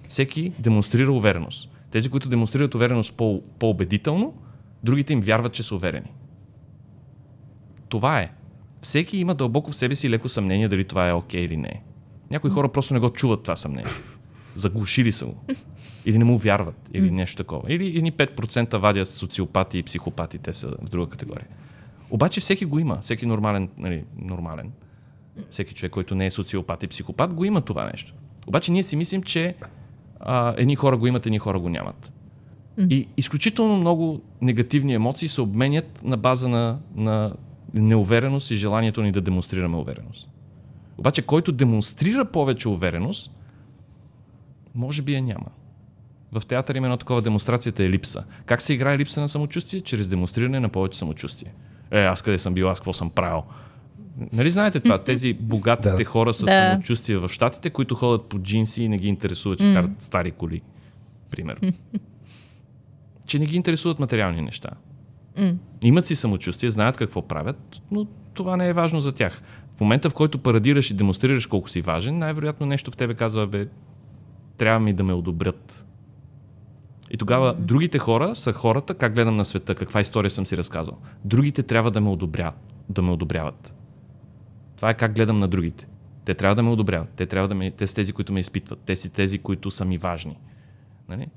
Всеки демонстрира увереност. Тези, които демонстрират увереност по- по-убедително, другите им вярват, че са уверени. Това е. Всеки има дълбоко в себе си леко съмнение дали това е окей или не. Някои хора просто не го чуват това съмнение. Заглушили са го. <laughs> Или не му вярват, или нещо такова. Или едни 5% вадят социопати и психопати, те са в друга категория. Обаче всеки го има. Всеки нормален, нали, нормален. Всеки човек, който не е социопат и психопат, го има това нещо. Обаче ние си мислим, че а, едни хора го имат, едни хора го нямат. И изключително много негативни емоции се обменят на база на, на неувереност и желанието ни да демонстрираме увереност. Обаче, който демонстрира повече увереност, може би я няма. В театър има едно такова демонстрацията е липса. Как се играе липса на самочувствие? Чрез демонстриране на повече самочувствие. Е, аз къде съм бил, аз какво съм правил. Нали знаете това? Тези богатите <laughs> Да. хора с Да. самочувствие в щатите, които ходят по джинси и не ги интересува, че карат стари коли. Примерно. <laughs> че не ги интересуват материални неща. Имат си самочувствие, знаят какво правят, но това не е важно за тях. В момента, в който парадираш и демонстрираш колко си важен, най-вероятно нещо в тебе казва, бе, трябва ми да ме одобрят. И тогава mm-hmm. другите хора са хората, как гледам на света, каква история съм си разказал. Другите трябва да ме одобряват. Да ме одобряват. Това е как гледам на другите. Те трябва да ме одобряват. Те, трябва да ме, те са тези, които ме изпитват. Те са тези, които са ми важни. Нали?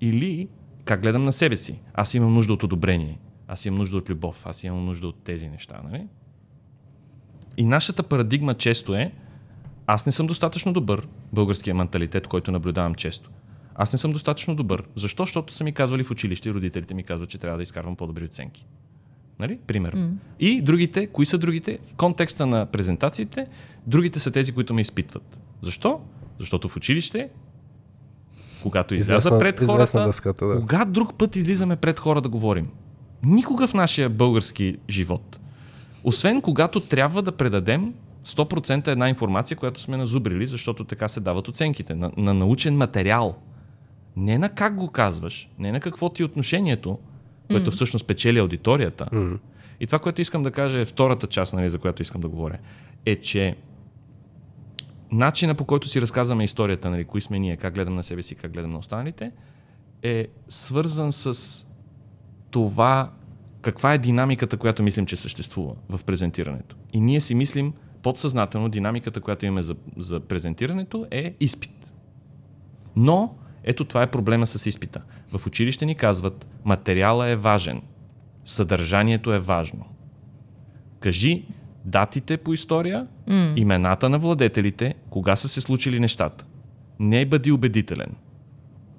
Или как гледам на себе си. Аз имам нужда от одобрение. Аз имам нужда от любов. Аз имам нужда от тези неща. Нали? И нашата парадигма често е аз не съм достатъчно добър, българския менталитет, който наблюдавам често. Аз не съм достатъчно добър. Защо? Защото са ми казвали в училище и родителите ми казват, че трябва да изкарвам по-добри оценки. Нали? Примерно. Mm. И другите, кои са другите? В контекста на презентациите, другите са тези, които ме изпитват. Защо? Защото в училище, когато изляза Известна- пред хората, дъската, да. кога друг път излизаме пред хора да говорим? Никога в нашия български живот. Освен когато трябва да предадем 100% една информация, която сме назубрили, защото така се дават оценките. На, на научен материал. Не на как го казваш, не на какво ти е отношението, което всъщност печели аудиторията. М. И това, което искам да кажа е втората част, нали, за която искам да говоря, е, че начина по който си разказваме историята, нали, кои сме ние, как гледам на себе си, как гледам на останалите, е свързан с това каква е динамиката, която мислим, че съществува в презентирането. И ние си мислим подсъзнателно, динамиката, която имаме за, за презентирането е изпит. Но ето това е проблема с изпита. В училище ни казват, материала е важен, съдържанието е важно. Кажи датите по история, mm. имената на владетелите, кога са се случили нещата. Не бъди убедителен.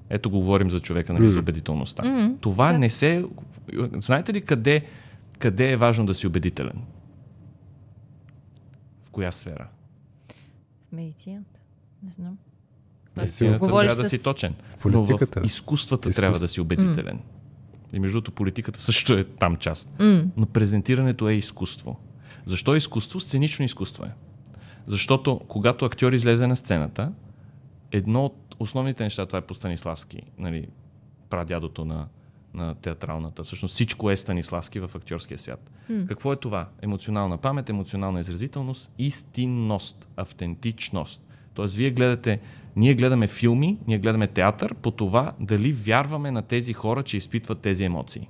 Ето говорим за човека нали, за убедителността. М, Това да. не се... Знаете ли къде, къде е важно да си убедителен? В коя сфера? В медицината. Не знам. Медицината Говориш трябва да си точен. Политиката. Но в изкуствата Изкуство. трябва да си убедителен. И между другото, политиката също е там част. М. Но презентирането е изкуство. Защо е изкуство? Сценично изкуство е. Защото когато актьор излезе на сцената, едно от основните неща, това е по Станиславски, нали, прадядото на, на театралната. Всъщност всичко е Станиславски в актьорския свят. Mm. Какво е това? Емоционална памет, емоционална изразителност, истинност, автентичност. Тоест, вие гледате, ние гледаме филми, ние гледаме театър по това дали вярваме на тези хора, че изпитват тези емоции.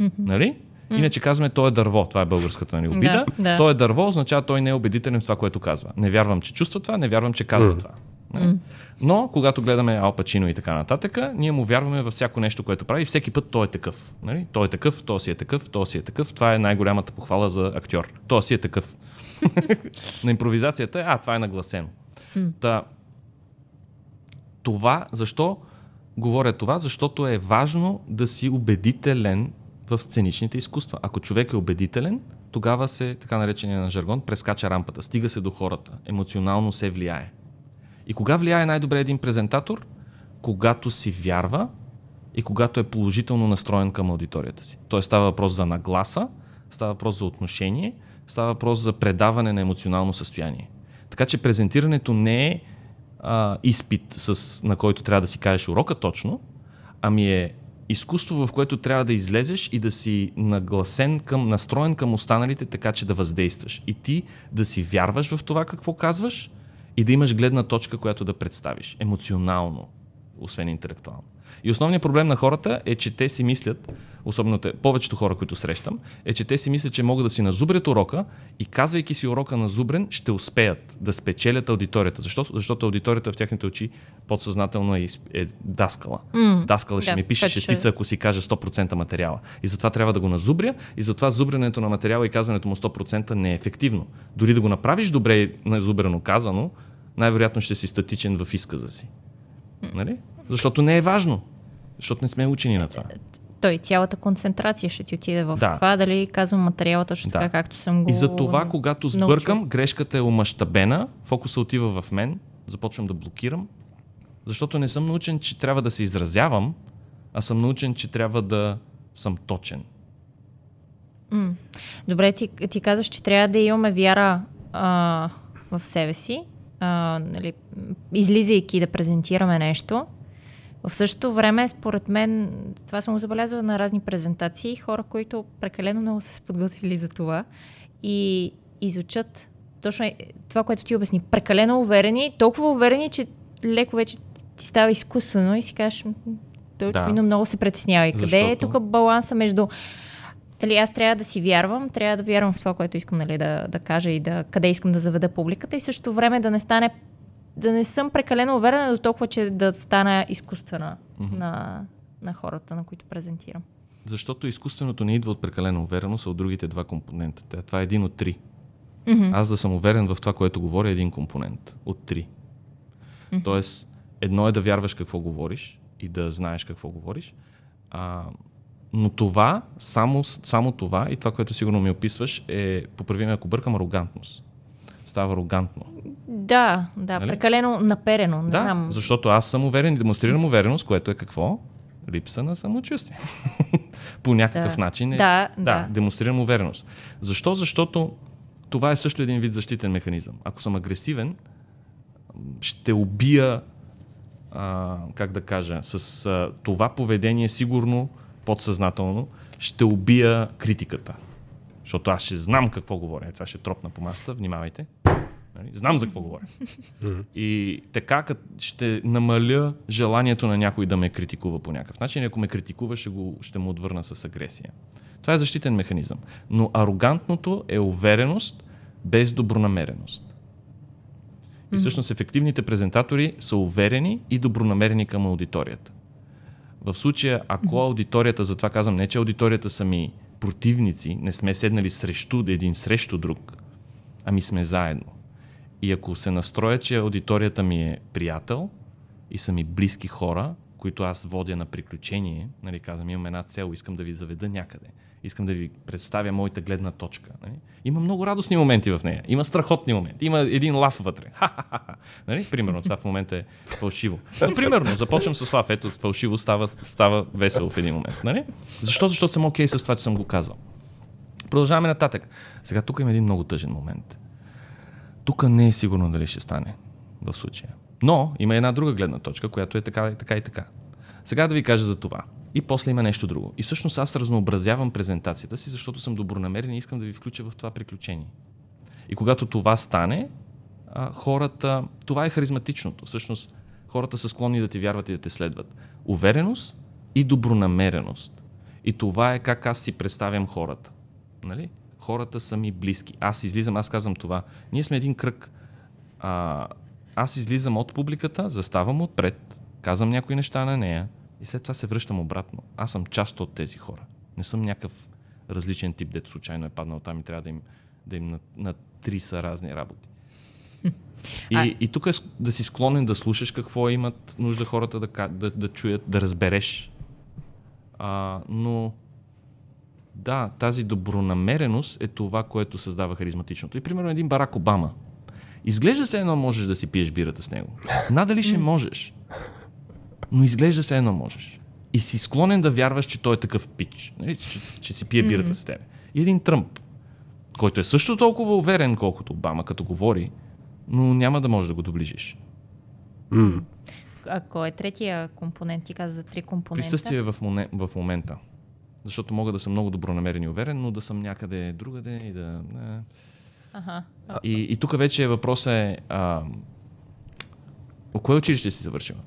Mm-hmm. Нали? Иначе казваме, той е дърво. Това е българската ни обида. Да, да. Той е дърво, означава, той не е убедителен в това, което казва. Не вярвам, че чувства това, не вярвам, че казва mm. това. Mm. Но, когато гледаме Ал Пачино и така нататък, ние му вярваме във всяко нещо, което прави и всеки път той е такъв. Нали? Той е такъв, той си е такъв, той си е такъв. Това е най-голямата похвала за актьор. Той си е такъв. <laughs> на импровизацията е, а, това е нагласено. Mm. Та, това, защо говоря това? Защото е важно да си убедителен в сценичните изкуства. Ако човек е убедителен, тогава се, така наречения на жаргон, прескача рампата, стига се до хората, емоционално се влияе. И кога влияе най-добре един презентатор? Когато си вярва и когато е положително настроен към аудиторията си. Тоест става въпрос за нагласа, става въпрос за отношение, става въпрос за предаване на емоционално състояние. Така че презентирането не е а, изпит, с, на който трябва да си кажеш урока точно, ами е изкуство, в което трябва да излезеш и да си нагласен към, настроен към останалите, така че да въздействаш. И ти да си вярваш в това какво казваш и да имаш гледна точка, която да представиш. Емоционално, освен интелектуално. И основният проблем на хората е, че те си мислят, особено те, повечето хора, които срещам, е, че те си мислят, че могат да си назубрят урока и казвайки си урока на зубрен, ще успеят да спечелят аудиторията. Защо? Защото аудиторията в тяхните очи подсъзнателно е, е даскала. Mm, даскала ще да, ми пише шестица, ако си каже 100% материала. И затова трябва да го назубря и затова зубрянето на материала и казването му 100% не е ефективно. Дори да го направиш добре назубрено казано, най-вероятно ще си статичен в изказа си. Нали? Защото не е важно. Защото не сме учени на това. Той цялата концентрация ще ти отиде в да. това, дали казвам материала точно да. така, както съм го И за това, когато сбъркам, научил. грешката е омащабена, фокуса отива в мен, започвам да блокирам, защото не съм научен, че трябва да се изразявам, а съм научен, че трябва да съм точен. М. Добре, ти, ти казваш, че трябва да имаме вяра а, в себе си, а, нали, излизайки да презентираме нещо. В същото време, според мен, това съм го забелязала на разни презентации, хора, които прекалено много са се подготвили за това и изучат точно е това, което ти обясни. Прекалено уверени, толкова уверени, че леко вече ти става изкуствено и си кажеш, той очевидно да. много се притеснява. И къде Защото? е тук баланса между дали аз трябва да си вярвам, трябва да вярвам в това, което искам нали, да, да кажа и да, къде искам да заведа публиката и същото време да не стане да не съм прекалено уверена до толкова, че да стана изкуствена mm-hmm. на, на хората, на които презентирам. Защото изкуственото не идва от прекалена увереност, а от другите два компонента. Това е един от три. Mm-hmm. Аз да съм уверен в това, което говоря, е един компонент от три. Mm-hmm. Тоест, едно е да вярваш какво говориш и да знаеш какво говориш, а, но това, само, само това и това, което сигурно ми описваш, е, поправи ме ако бъркам, арогантност. Става арогантно. Да, да, нали? прекалено наперено. Не да, знам. защото аз съм уверен и демонстрирам увереност, което е какво? Липса на самочувствие. <laughs> По някакъв да. начин е. Да, да, да, демонстрирам увереност. Защо? Защото това е също един вид защитен механизъм. Ако съм агресивен, ще убия, а, как да кажа, с а, това поведение сигурно, подсъзнателно, ще убия критиката. Защото аз ще знам какво говоря. Това ще тропна по масата, внимавайте. Нали? Знам за какво говоря. <laughs> И така ще намаля желанието на някой да ме критикува по някакъв начин. Ако ме критикува, ще, го, ще му отвърна с агресия. Това е защитен механизъм. Но арогантното е увереност без добронамереност. И всъщност ефективните презентатори са уверени и добронамерени към аудиторията. В случая, ако аудиторията, затова казвам, не че аудиторията са ми противници, не сме седнали срещу един срещу друг, ами сме заедно. И ако се настроя, че аудиторията ми е приятел и са ми близки хора, които аз водя на приключение, нали, казвам, имам една цел, искам да ви заведа някъде, искам да ви представя моята гледна точка. Нали. Има много радостни моменти в нея, има страхотни моменти, има един лав вътре. <laughs> нали? Примерно, това в момента е фалшиво. Но примерно, започвам с лав, ето фалшиво става, става весело в един момент. Нали? Защо? Защото съм окей okay с това, че съм го казал. Продължаваме нататък. Сега тук има един много тъжен момент. Тук не е сигурно дали ще стане в случая. Но има една друга гледна точка, която е така и така и така. Сега да ви кажа за това. И после има нещо друго. И всъщност аз разнообразявам презентацията си, защото съм добронамерен и искам да ви включа в това приключение. И когато това стане, хората, това е харизматичното. Всъщност, хората са склонни да ти вярват и да те следват. Увереност и добронамереност. И това е как аз си представям хората. Нали? Хората са ми близки. Аз излизам, аз казвам това. Ние сме един кръг. А, аз излизам от публиката, заставам отпред, казвам някои неща на нея и след това се връщам обратно. Аз съм част от тези хора. Не съм някакъв различен тип, дето случайно е паднал там и трябва да им, да им на, на три са разни работи. <laughs> И, а... и тук е да си склонен да слушаш какво имат нужда хората да, да, да чуят, да разбереш. А, но да, тази добронамереност е това, което създава харизматичното. И примерно един Барак Обама. Изглежда се едно можеш да си пиеш бирата с него. Надали ще можеш. Но изглежда се едно можеш. И си склонен да вярваш, че той е такъв пич. Нали? Че, че си пие бирата с тебе. И един Тръмп, който е също толкова уверен, колкото Обама, като говори, но няма да можеш да го доближиш. Mm. А кой е третия компонент? Ти каза за три компонента. Присъствие в, моне, в момента. Защото мога да съм много добронамерен и уверен, но да съм някъде другаде и да... Ага. И, и тук вече въпросът е... А, кое училище си завършила?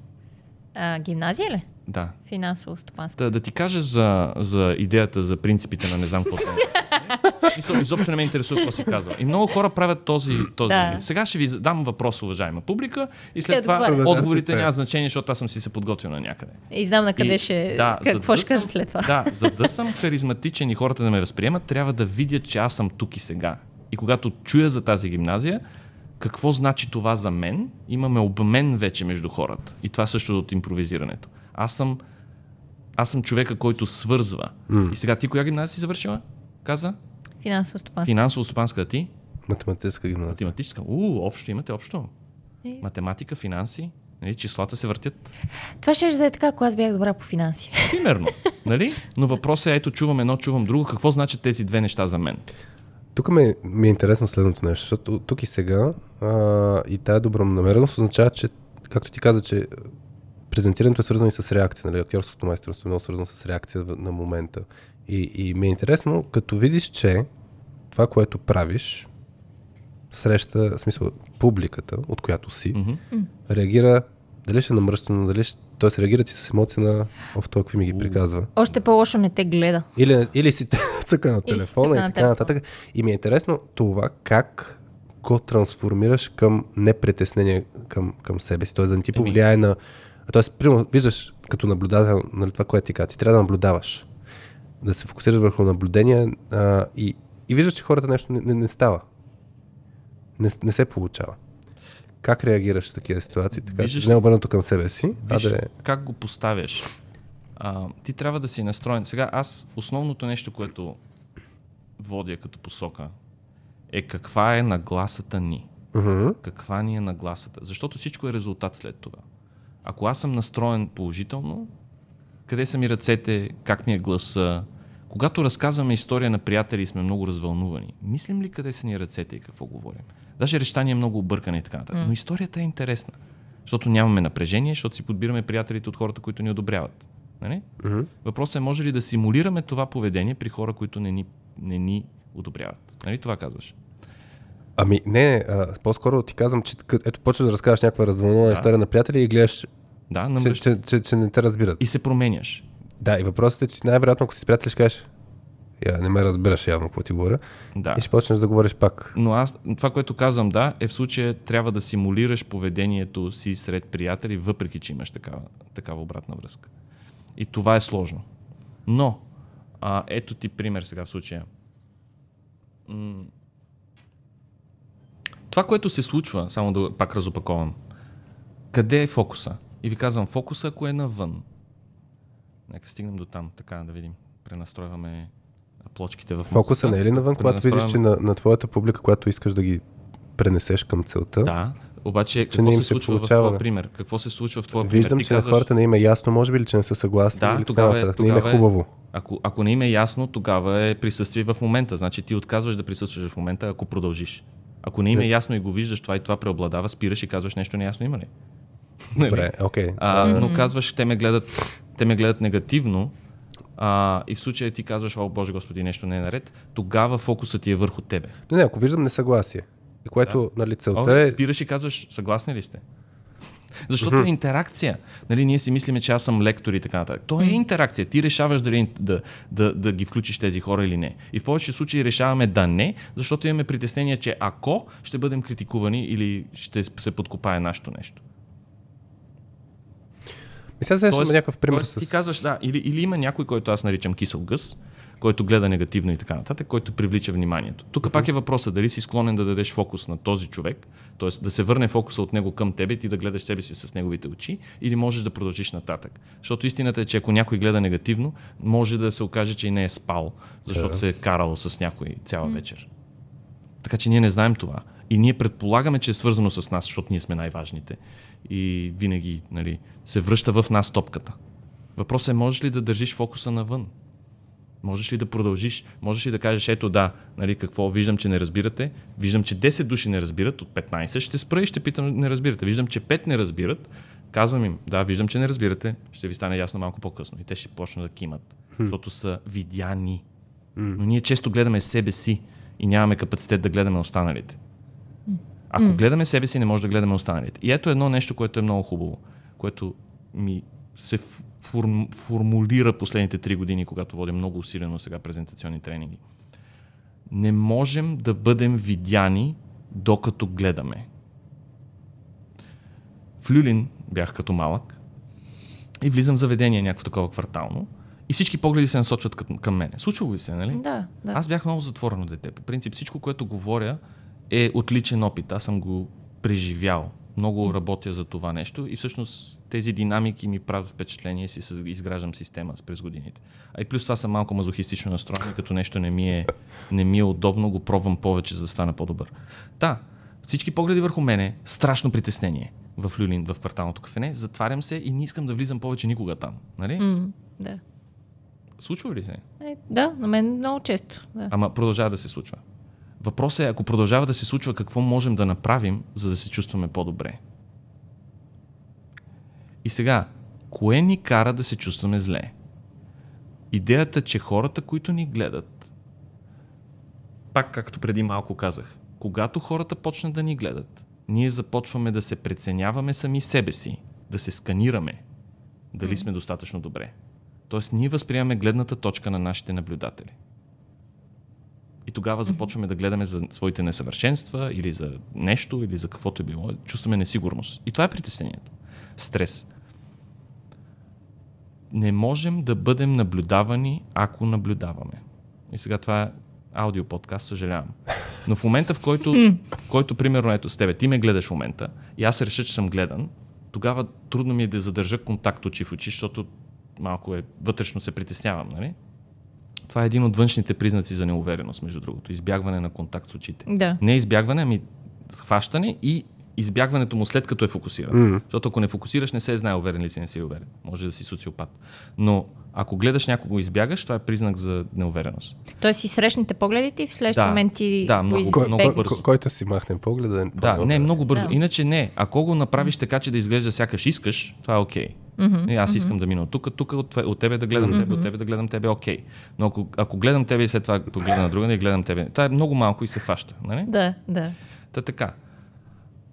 А, гимназия ли? Да. Финансово стопанство. Да, да ти кажа за, за идеята, за принципите на не знам какво. <laughs> <laughs> Мисъл, изобщо не ме интересува какво си казва. И много хора правят този. този да. Сега ще ви задам въпрос, уважаема публика, и след Къде това да отговорите няма значение, защото аз съм си се подготвил на някъде. И знам на къде и, ще. Да, какво ще кажа след това. Да, за да съм харизматичен и хората да ме възприемат, трябва да видят, че аз съм тук и сега. И когато чуя за тази гимназия, какво значи това за мен, имаме обмен вече между хората. И това също от импровизирането. Аз съм, аз съм човека, който свързва. Mm. И сега ти коя гимназия си завършила? Каза? Финансово-стопанска. Финансово-стопанска ти? Математическа гимназия. Математическа. У, общо имате общо. Е. Математика, финанси. Нали, числата се въртят. Това ще да е така, ако аз бях добра по финанси. Примерно. <laughs> нали? Но въпросът е, ето чувам едно, чувам друго. Какво значат тези две неща за мен? Тук ми, ми е интересно следното нещо, защото тук и сега а, и тая добронамереност означава, че, както ти каза, че презентирането е свързано и с реакция, нали? актьорското майсторство е много свързано с реакция на момента. И, и ми е интересно, като видиш, че това, което правиш, среща, в смисъл, публиката, от която си, mm-hmm. реагира, дали ще е намръщено, дали ще той се реагира ти с емоция на в това какви ми ги приказва. Още по-лошо не те гледа. Или, или си <laughs> цъка на телефона и така телефон. нататък. И ми е интересно това как го трансформираш към непритеснение към, към себе си. Тоест да не ти повлияе на... Тоест, примерно, виждаш като наблюдател нали, това, което ти казва. Ти трябва да наблюдаваш. Да се фокусираш върху наблюдение а, и, и виждаш, че хората нещо не, не, не става. Не, не се получава. Как реагираш в такива ситуации, така Виждаш, не обърнато към себе си, виж, а да как го поставяш. А, ти трябва да си настроен. Сега аз основното нещо, което водя като посока е каква е нагласата ни. Uh-huh. Каква ни е нагласата. Защото всичко е резултат след това. Ако аз съм настроен положително, къде са ми ръцете, как ми е гласа, когато разказваме история на приятели и сме много развълнувани, мислим ли къде са ни ръцете и какво говорим? Даже речта ни е много объркана и така нататък. Mm. Но историята е интересна. Защото нямаме напрежение, защото си подбираме приятелите от хората, които ни одобряват. Нали? Mm-hmm. Въпросът е може ли да симулираме това поведение при хора, които не ни, не ни одобряват. Нали това казваш? Ами не, а, по-скоро ти казвам, че ето почваш да разказваш някаква развълнувана да. история на приятели и гледаш, да, че, че, че, че, не те разбират. И се променяш. Да, и въпросът е, че най-вероятно, ако си приятели, ще кажеш, я не ме разбираш явно какво ти говоря. Да. И ще почнеш да говориш пак. Но аз, това, което казвам, да, е в случая трябва да симулираш поведението си сред приятели, въпреки че имаш такава, такава обратна връзка. И това е сложно. Но, а, ето ти пример сега в случая. М- това, което се случва, само да пак разопаковам, къде е фокуса? И ви казвам, фокуса, ако е навън. Нека стигнем до там, така да видим. Пренастройваме плочките в Фокуса не е ли навън, когато видиш, че на, на твоята публика, която искаш да ги пренесеш към целта. Да, обаче какво се, се случва в твоя пример? Какво се случва в твоя пример? Виждам, че казваш... хората не има е ясно, може би ли, че не са съгласни да, или тогава, е, тогава не им е хубаво. Ако, ако не им е ясно, тогава е присъствие в момента. Значи ти отказваш да присъстваш в момента, ако продължиш. Ако не им е ясно и го виждаш това и това преобладава, спираш и казваш нещо неясно има ли? <laughs> Добре, окей. Okay. А, но казваш, те ме гледат те ме гледат негативно, а, и в случая ти казваш, о Боже Господи, нещо не е наред, тогава фокусът ти е върху тебе. Не, не, ако виждам несъгласие, и което, да. нали, целта О, е... спираш и казваш, съгласни ли сте? <laughs> Защото е интеракция. Нали, ние си мислиме, че аз съм лектор и така нататък. То е интеракция. Ти решаваш дали да, да, да ги включиш тези хора или не. И в повечето случаи решаваме да не, защото имаме притеснение, че ако ще бъдем критикувани или ще се подкопае нашето нещо. И сега сещам някакъв пример тоест, с... Ти казваш, да, или, или има някой, който аз наричам кисел гъс, който гледа негативно и така нататък, който привлича вниманието. Тук uh-huh. пак е въпросът дали си склонен да дадеш фокус на този човек, т.е. да се върне фокуса от него към тебе, ти да гледаш себе си с неговите очи, или можеш да продължиш нататък. Защото истината е, че ако някой гледа негативно, може да се окаже, че и не е спал, защото uh-huh. се е карал с някой цяла uh-huh. вечер. Така че ние не знаем това. И ние предполагаме, че е свързано с нас, защото ние сме най-важните. И винаги нали, се връща в нас топката. Въпросът е, можеш ли да държиш фокуса навън? Можеш ли да продължиш? Можеш ли да кажеш, ето да, нали, какво, виждам, че не разбирате, виждам, че 10 души не разбират от 15, ще спра и ще питам, не разбирате. Виждам, че 5 не разбират, казвам им, да, виждам, че не разбирате, ще ви стане ясно малко по-късно. И те ще почнат да кимат, защото са видяни. Но ние често гледаме себе си и нямаме капацитет да гледаме останалите. Ако mm. гледаме себе си, не може да гледаме останалите. И ето едно нещо, което е много хубаво, което ми се форм, формулира последните три години, когато водим много усилено сега презентационни тренинги. Не можем да бъдем видяни, докато гледаме. В Люлин бях като малък и влизам в заведение някакво такова квартално и всички погледи се насочват към, към мене. Случва ли се, нали? Да, да. Аз бях много затворено дете. По принцип всичко, което говоря, е отличен опит. Аз съм го преживял. Много работя за това нещо и всъщност тези динамики ми правят впечатление си изграждам система през годините. А и плюс това съм малко мазохистично настроен, като нещо не ми, е, не ми е удобно, го пробвам повече, за да стана по-добър. Та, всички погледи върху мене, страшно притеснение в Люлин, в кварталното кафене, затварям се и не искам да влизам повече никога там. Нали? Mm, да. Случва ли се? Е, да, на мен много често. Да. Ама продължава да се случва. Въпросът е, ако продължава да се случва, какво можем да направим, за да се чувстваме по-добре? И сега, кое ни кара да се чувстваме зле? Идеята, че хората, които ни гледат, пак както преди малко казах, когато хората почнат да ни гледат, ние започваме да се преценяваме сами себе си, да се сканираме, дали сме достатъчно добре. Тоест, ние възприемаме гледната точка на нашите наблюдатели. Тогава започваме да гледаме за своите несъвършенства или за нещо, или за каквото е било. Чувстваме несигурност. И това е притеснението. Стрес. Не можем да бъдем наблюдавани, ако наблюдаваме. И сега това е аудиоподкаст, съжалявам. Но в момента, в който, в който примерно ето с тебе, ти ме гледаш в момента и аз реша, че съм гледан, тогава трудно ми е да задържа контакт очи в очи, защото малко е, вътрешно се притеснявам, нали? Това е един от външните признаци за неувереност, между другото. Избягване на контакт с очите. Да. Не избягване, ами хващане и избягването му след като е фокусиран. Mm-hmm. Защото ако не фокусираш, не се знае уверен ли си, не си уверен. Може да си социопат. Но ако гледаш някого избягаш, това е признак за неувереност. Тоест си срещнете погледите и в следващия Да. момент ти Да, много- го Кой, много бързо. кой, който си махне погледа. Да, не, много бързо. Да. Иначе не. Ако го направиш така, че да изглежда сякаш искаш, това е окей. Мгм, И аз искам да мина от тук, тук от, от тебе да гледам тебе, от тебе да гледам тебе, окей. Но ако, ако гледам тебе и след това погледна на друга, и гледам тебе, това е много малко и се хваща. Нали? Да, да. Та така.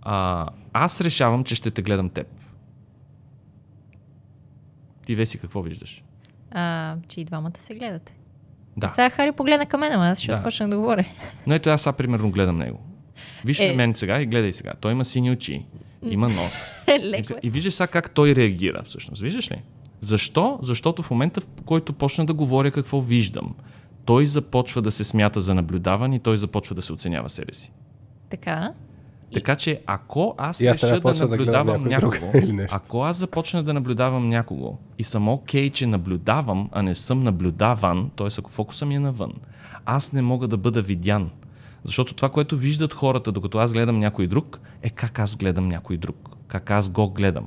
А, аз решавам, че ще те гледам теб. Ти Веси какво виждаш? А, че и двамата се гледате. Да. И сега Хари погледна към мен, ама аз ще Да. да. почнах да говоря. Но ето аз сега примерно гледам него. Виж Е. на мен сега и гледай сега. Той има сини очи, има нос. <laughs> Леко е. И виждаш сега как той реагира всъщност. Виждаш ли? Защо? Защото в момента, в който почна да говоря какво виждам, той започва да се смята за наблюдаван и той започва да се оценява себе си. Така. Така че ако аз И аз реша да да наблюдавам друг някого, <laughs> ако аз започна да наблюдавам някого и съм окей, че наблюдавам, а не съм наблюдаван, т.е. ако фокуса ми е навън, аз не мога да бъда видян. Защото това, което виждат хората, докато аз гледам някой друг, е как аз гледам някой друг. Как аз го гледам.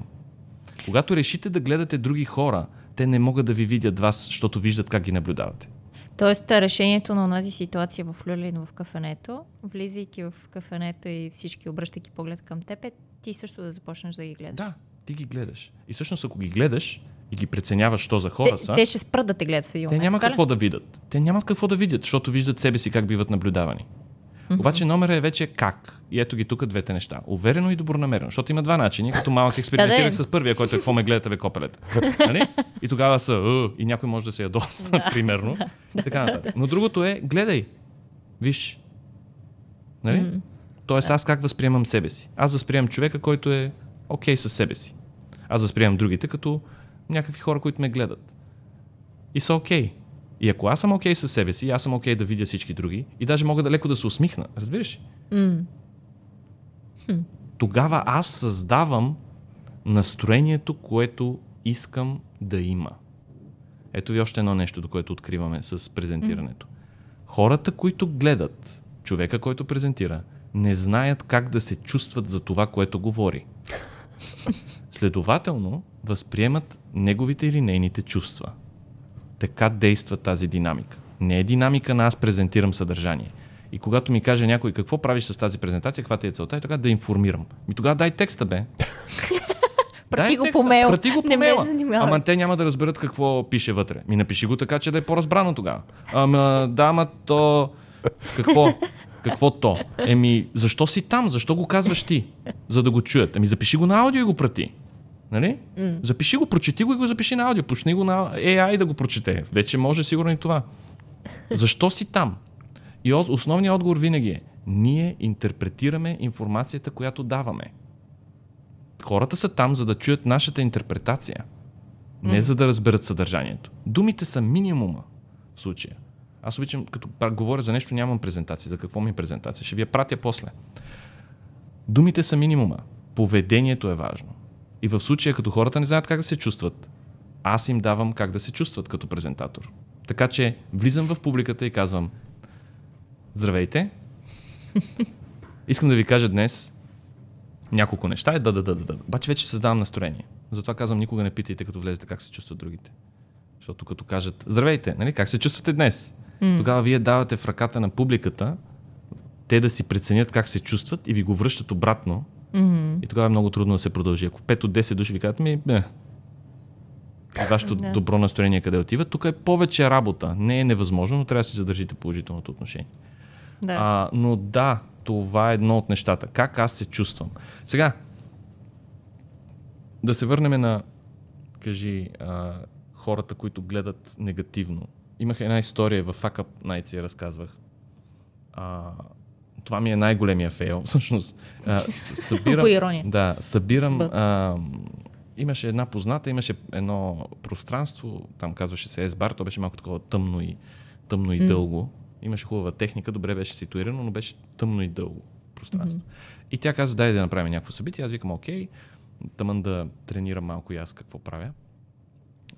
Когато решите да гледате други хора, те не могат да ви видят вас, защото виждат как ги наблюдавате. Тоест, решението на онази ситуация в Люлин в кафенето, влизайки в кафенето и всички обръщайки поглед към теб, е ти също да започнеш да ги гледаш. Да, ти ги гледаш. И всъщност, ако ги гледаш, и ги преценяваш, що за хора Те, са, те ще спрат да те гледат в един те момент. няма така ли? какво да видят. Те нямат какво да видят, защото виждат себе си как биват наблюдавани. Обаче номера е вече как. И ето ги тук двете неща. Уверено и добронамерено. Защото има два начини. Като малък експериментирах Да, с първия, който е какво ме гледате, бе, копелета. <laughs> Нали? И тогава са, «Ъ», и някой може да се ядоса, примерно. Така нататък. Но другото е, гледай, виж. Нали? Тоест аз как възприемам себе си? Аз възприемам човека, който е окей със себе си. Аз възприемам другите като някакви хора, които ме гледат. И са окей. И ако аз съм окей със себе си, аз съм окей да видя всички други и даже мога да леко да се усмихна. Разбираш? ли? Тогава аз създавам настроението, което искам да има. Ето ви още едно нещо, до което откриваме с презентирането. Хората, които гледат човека, който презентира, не знаят как да се чувстват за това, което говори. <laughs> Следователно, възприемат неговите или нейните чувства. Така действа тази динамика. Не е динамика на аз презентирам съдържание. И когато ми каже някой какво правиш с тази презентация, каква ти е целта, и тогава да информирам. Ми тогава дай текста, бе. <laughs> Прати го по мейл. Прати го по мейла. Ама те няма да разберат какво пише вътре. Ми напиши го така, че да е по-разбрано тогава. Ама да, ама то... Какво? Какво то? Еми, защо си там? Защо го казваш ти? За да го чуят. Еми, запиши го на аудио и го прати. Нали? Mm. Запиши го, прочети го и го запиши на аудио. Почни го на AI да го прочете. Вече може сигурно и това. <laughs> Защо си там? И от, основният отговор винаги е ние интерпретираме информацията, която даваме. Хората са там, за да чуят нашата интерпретация. Не за да разберат съдържанието. Думите са минимума в случая. Аз обичам, като говоря за нещо, нямам презентация. За какво ми е презентация? Ще ви я пратя после. Думите са минимума. Поведението е важно. И в случая, като хората не знаят как да се чувстват, аз им давам как да се чувстват като презентатор. Така че влизам в публиката и казвам Здравейте! <laughs> Искам да ви кажа днес няколко неща. Е да, да, да, да, да. Обаче вече създавам настроение. Затова казвам, никога не питайте, като влезете, как се чувстват другите. Защото като кажат, здравейте, нали, как се чувствате днес? Mm. Тогава вие давате в ръката на публиката те да си преценят как се чувстват и ви го връщат обратно. Mm-hmm. И тогава е много трудно да се продължи. Ако 5 от 10 души ви кажат, ми, не. И Вашето Да. добро настроение къде отива, тук е повече работа. Не е невъзможно, но трябва да си задържите положителното отношение. Да. А, но да, това е едно от нещата. Как аз се чувствам. Сега, да се върнем на, кажи, а, хората, които гледат негативно. Имах една история в Fuck Up Nights, я разказвах. А, това ми е най-големия фейл. <laughs> Всъщност, а, събирам, По ирония. да, събирам. А, имаше една позната, имаше едно пространство, там казваше се S-бар, то беше малко такова тъмно и, тъмно и М. дълго. Имаше хубава техника, добре беше ситуирано, но беше тъмно и дълго пространство. И тя каза, дай да направим някакво събитие. Аз викам, окей, тъмън да тренирам малко и аз какво правя.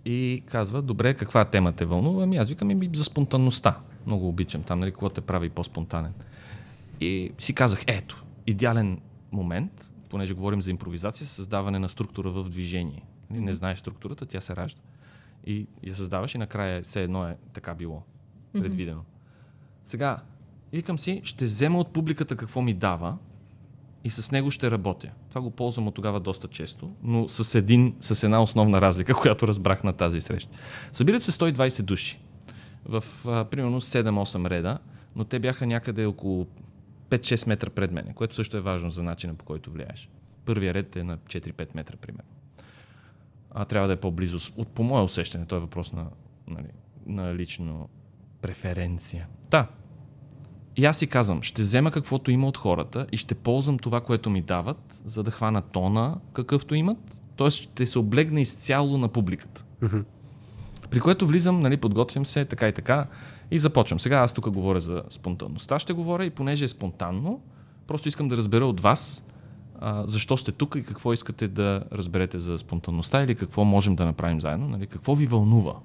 И казва, добре, каква тема те вълнува? Ами аз викам, ами за спонтанността. Много обичам там, нали, какво те прави по-спонтанен. И си казах, ето, идеален момент, понеже говорим за импровизация, създаване на структура в движение. Нали, Не знаеш структурата, тя се ражда. И я създаваш и накрая все едно е така било предвидено. Сега, викам си, ще взема от публиката какво ми дава и с него ще работя. Това го ползвам от тогава доста често, но с, един, с една основна разлика, <laughs> която разбрах на тази среща. Събират се 120 души в а, примерно 7-8 реда, но те бяха някъде около 5-6 метра пред мене, което също е важно за начина по който влияеш. Първия ред е на 4-5 метра, примерно. А трябва да е по-близо. От, по мое усещане, то е въпрос на, нали, на лично преференция. Да. И аз си казвам, ще взема каквото има от хората и ще ползвам това, което ми дават, за да хвана тона, какъвто имат. Тоест ще се облегна изцяло на публиката. При което влизам, нали, подготвям се, така и така, и започвам. Сега аз тук говоря за спонтанността, ще говоря и понеже е спонтанно, просто искам да разбера от вас а, защо сте тук и какво искате да разберете за спонтанността или какво можем да направим заедно, нали, какво ви вълнува.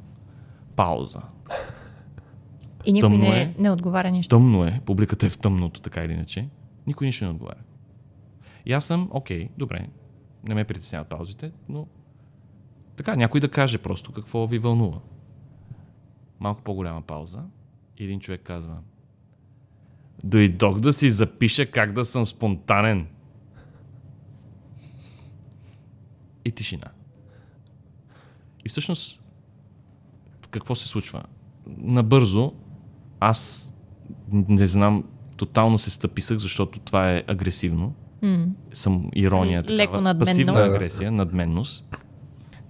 Пауза. И никой тъмно не, е. не отговаря нищо. Тъмно е, публиката е в тъмното, така или иначе. Никой нищо не отговаря. И аз съм, окей, добре, не ме притесняват паузите, но така, някой да каже просто какво ви вълнува. Малко по-голяма пауза. И един човек казва, дойдох да си запиша как да съм спонтанен. И тишина. И всъщност, какво се случва? Набързо, аз не знам, тотално се стъписах, защото това е агресивно. М. Съм ирония. Леко такава, надменно. Пасивна агресия, надменност.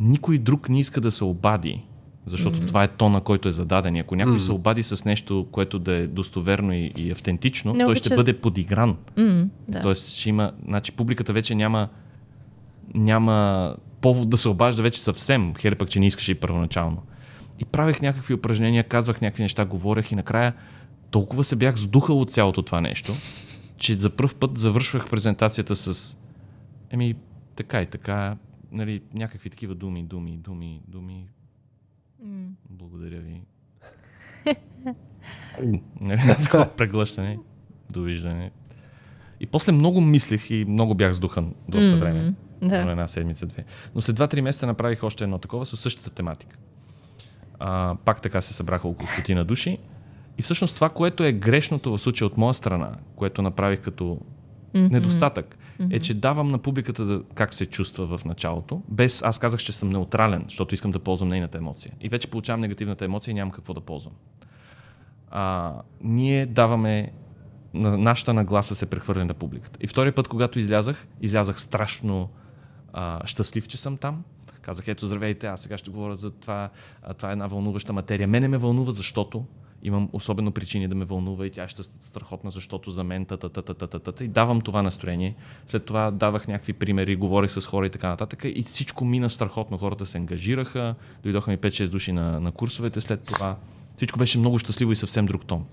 Никой друг не иска да се обади, защото това е тона, който е зададен. Ако някой се обади с нещо, което да е достоверно и, и автентично, Не той обича- ще бъде подигран. М, да. Тоест ще има, значи публиката вече няма, няма повод да се обажда вече съвсем, хер пък, че не искаше и първоначално. И правех някакви упражнения, казвах някакви неща, говорех и накрая толкова се бях сдухал от цялото това нещо, че за първ път завършвах презентацията с еми, така и така, нали, някакви такива думи, думи, думи, думи. Благодаря ви. <laughs> Преглъщане, довиждане. И после много мислех и много бях сдухан доста М, време. да. Примерно една седмица-две. Но след 2-3 месеца направих още едно такова със същата тематика. А, пак така се събраха около стотина души. И всъщност това, което е грешното в случая от моя страна, което направих като недостатък, е, че давам на публиката да, как се чувства в началото, без аз казах, че съм неутрален, защото искам да ползвам нейната емоция. И вече получавам негативната емоция и нямам какво да ползвам. А, ние даваме на нашата нагласа се прехвърля на публиката. И втория път, когато излязах, излязах страшно а, щастлив, че съм там. Казах, ето, здравейте, аз сега ще говоря за това. А, това е една вълнуваща материя. Мене ме вълнува, защото имам особено причини да ме вълнува и тя ще е страхотна, защото за мен тата-та. И давам това настроение. След това давах някакви примери, говорих с хора и така нататък. И всичко мина страхотно. Хората се ангажираха, дойдоха ми 5-6 души на, на курсовете след това. Всичко беше много щастливо и съвсем друг тон.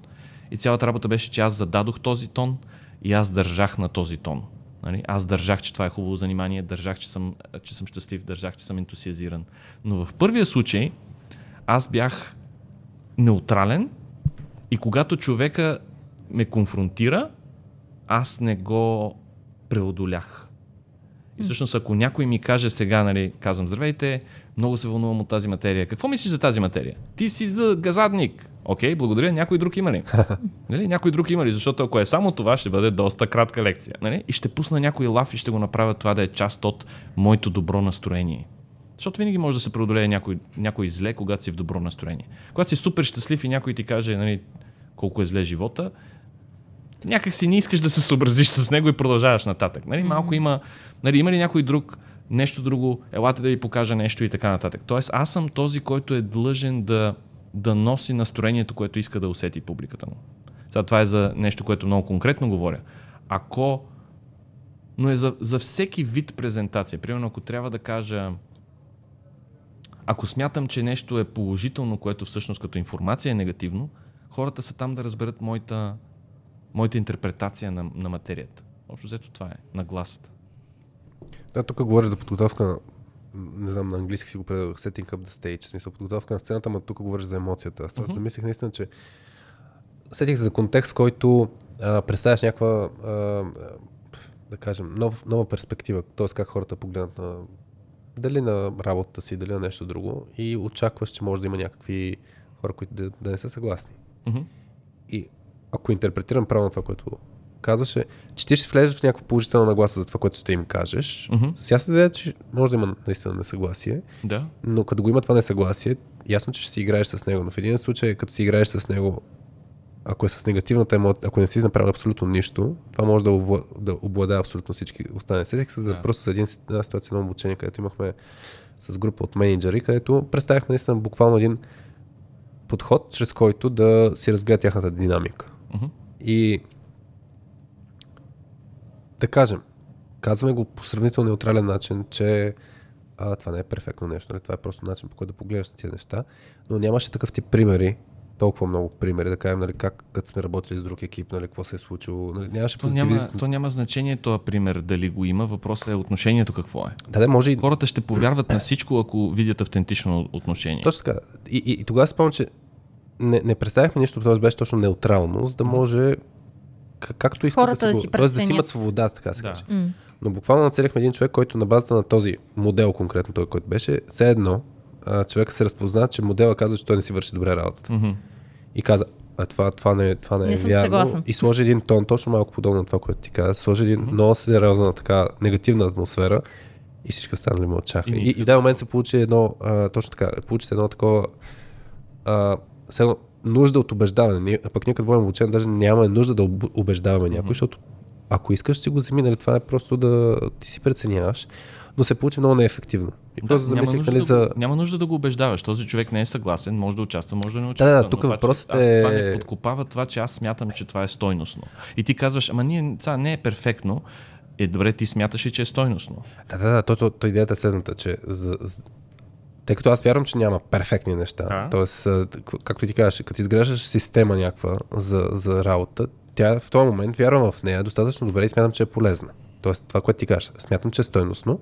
И цялата работа беше, че аз зададох този тон и аз държах на този тон. Нали? Аз държах, че това е хубаво занимание, държах, че съм, че съм щастлив, държах, че съм ентусиазиран. Но в първия случай аз бях неутрален и когато човека ме конфронтира, аз не го преодолях. И всъщност, ако някой ми каже сега, нали, казвам, здравейте, много се вълнувам от тази материя. Какво мислиш за тази материя? Ти си за газадник. Окей, благодаря. Някой друг има ли? <laughs> нали? Някой друг има ли? Защото ако е само това, ще бъде доста кратка лекция. Нали? И ще пусна някой лав и ще го направя това да е част от моето добро настроение. Защото винаги може да се преодолее някой, някой зле, когато си в добро настроение. Когато си супер щастлив и някой ти каже нали, колко е зле живота, някак си не искаш да се съобразиш с него и продължаваш нататък. Нали? Малко има, нали, има ли някой друг, нещо друго, елате да ви покажа нещо и така нататък. Тоест аз съм този, който е длъжен да, да носи настроението, което иска да усети публиката му. Сега това е за нещо, което много конкретно говоря. Ако но е за, за всеки вид презентация. Примерно, ако трябва да кажа, ако смятам, че нещо е положително, което всъщност като информация е негативно, хората са там да разберат моята, моята интерпретация на, на материята. Общо взето това е, на гласата. Да, тук говориш за подготовка на не знам, на английски си го предадох, setting up the stage, в смисъл подготовка на сцената, но тук говориш за емоцията. Аз uh-huh. замислих наистина, че сетих се за контекст, в който а, представяш някаква, а, да кажем, нов, нова перспектива, т.е. как хората погледнат на дали на работата си, дали на нещо друго и очакваш, че може да има някакви хора, които да, да не са съгласни. Мгм. И ако интерпретирам правилно това, което казваше, че ти ще влезеш в някаква положителна нагласа за това, което ще им кажеш. Мгм. С ясна идея, че може да има наистина несъгласие, Да. но като го има това несъгласие, ясно, че ще си играеш с него. Но в един случай, като си играеш с него, ако е с негативната емоция, ако не си направил абсолютно нищо, това може да, обла... да обладае абсолютно всички останали. Сетих се за Да. просто с един, една ситуация на обучение, където имахме с група от менеджери, където представяхме наистина буквално един подход, чрез който да си разгледа тяхната динамика. Мгм. И да кажем, казваме го по сравнително неутрален начин, че а, това не е перфектно нещо, нали? това е просто начин по който да погледнеш на тези неща, но нямаше такъв тип примери, толкова много примери, да кажем, нали, как като сме работили с друг екип, нали, какво се е случило, нали, нямаше То няма, то няма значение този пример дали го има, въпросът е отношението какво е. Да, да, може и Хората ще повярват на всичко, ако видят автентично отношение. Точно така. И, и, и тогава спомням, че не, не представяхме нищо, т.е. беше точно неутрално, за да може как, както искат Хората да, да си, го, тоест да си имат свобода, така се Да. каже. Но буквално нацелихме един човек, който на базата на този модел, конкретно той, който беше, все едно а, човека се разпозна, че модела казва, че той не си върши добре работата. Мгм. И каза, а това, това не, това не, Не е вярно. съгласен. И сложи един тон, точно малко подобно на това, което ти каза. Сложи един много сериозна така негативна атмосфера И всички останали мълчаха. И И, и, в даден момент се получи едно, а, точно така, получи едно такова а, едно нужда от убеждаване. Ние, а пък ние като водим обучение даже нямаме нужда да убеждаваме някой, защото ако искаш, си го вземи, нали, това е просто да ти си преценяваш, но се получи много неефективно. И Да, просто няма, замислих, нужда нали, да, за... го- няма нужда да го убеждаваш. Този човек не е съгласен, може да участва, може да не участва. да, но тук това, въпросът е- Това не подкопава това, че аз смятам, че това е стойностно. И ти казваш, ама ние, това не е перфектно. Е, добре, ти смяташ че е стойностно? Да, да, да, то, то, то идеята е следната, че за, тъй като аз вярвам, че няма перфектни неща, Да. т.е. както ти кажеш, като изграждаш система някаква за, за работа, тя в този момент вярвам в нея достатъчно добре и смятам, че е полезна. Тоест това, което ти кажеш, смятам, че е стойностно,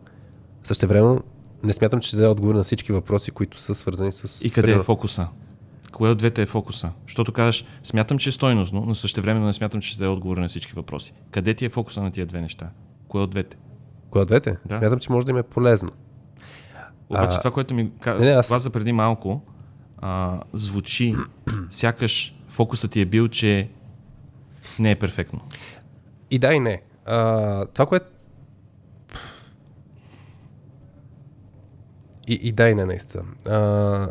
същевременно не смятам, че ще даде отговор на всички въпроси, които са свързани с... И къде е фокуса? Кое от двете е фокуса? Защото кажеш, смятам, че е стойностно, но същевременно не смятам, че ще даде отговор на всички въпроси. Къде ти е фокуса на тия две неща? Кое от двете? Кое от двете? Да. Смятам, че може да им е полезно. Обаче А, това, което ми ка- не, не, аз- каза преди малко, а, звучи <clears throat> сякаш фокусът ти е бил, че не е перфектно. И да, и не. А, това, което. И, и да, и не, наистина. А,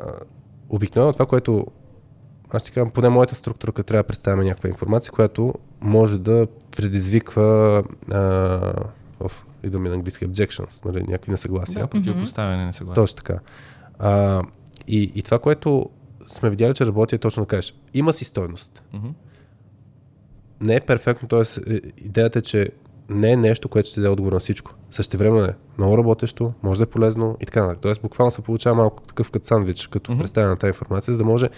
обикновено това, което. Аз ще кажам, поне моята структура, като трябва да представяме някаква информация, която може да предизвиква. А, оф, идваме на английски objections, нали, някакви несъгласия. Да, противопоставяне, не съгласен. Точно така. А, и, и това, което сме видяли, че работи е точно да кажеш. Има си стойност. Мгм. Не е перфектно, т.е. идеята е, че не е нещо, което ще даде отговор на всичко. Също време е много работещо, може да е полезно и така нататък. Тоест буквално се получава малко такъв като сандвич, като mm-hmm. представяне на тази информация, за да може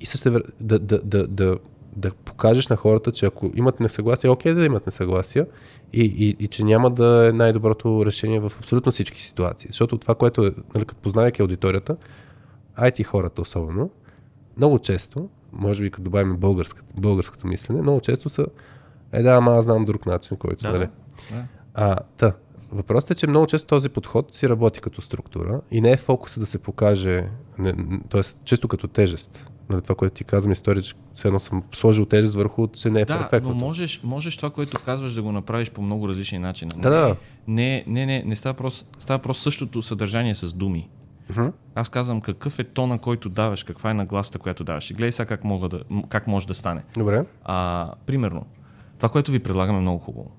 и също време да, да, да, да, да покажеш на хората, че ако имат несъгласие, е окей да имат несъгласие и, и, и че няма да е най-доброто решение в абсолютно всички ситуации. Защото това, което е, нали, като познавайки аудиторията, IT хората особено, много често, може би като добавим българската, българското мислене, много често са е да, ама аз знам друг начин, който, Да, нали? да. А, та, въпросът е, че много често този подход си работи като структура и не е фокуса да се покаже, не, т.е. често като тежест. Нали, това, което ти казвам, история, че все едно съм сложил тежест върху, че не е Да, перфектно. но можеш, можеш това, което казваш, да го направиш по много различни начини. Да, да. Не, не, не, не става въпрос, става въпрос същото съдържание с думи. Мгм. Аз казвам какъв е тона, който даваш, каква е нагласата, която даваш. И гледай сега как, мога да, как може да стане. Добре. А, примерно, това, което ви предлагаме е много хубаво.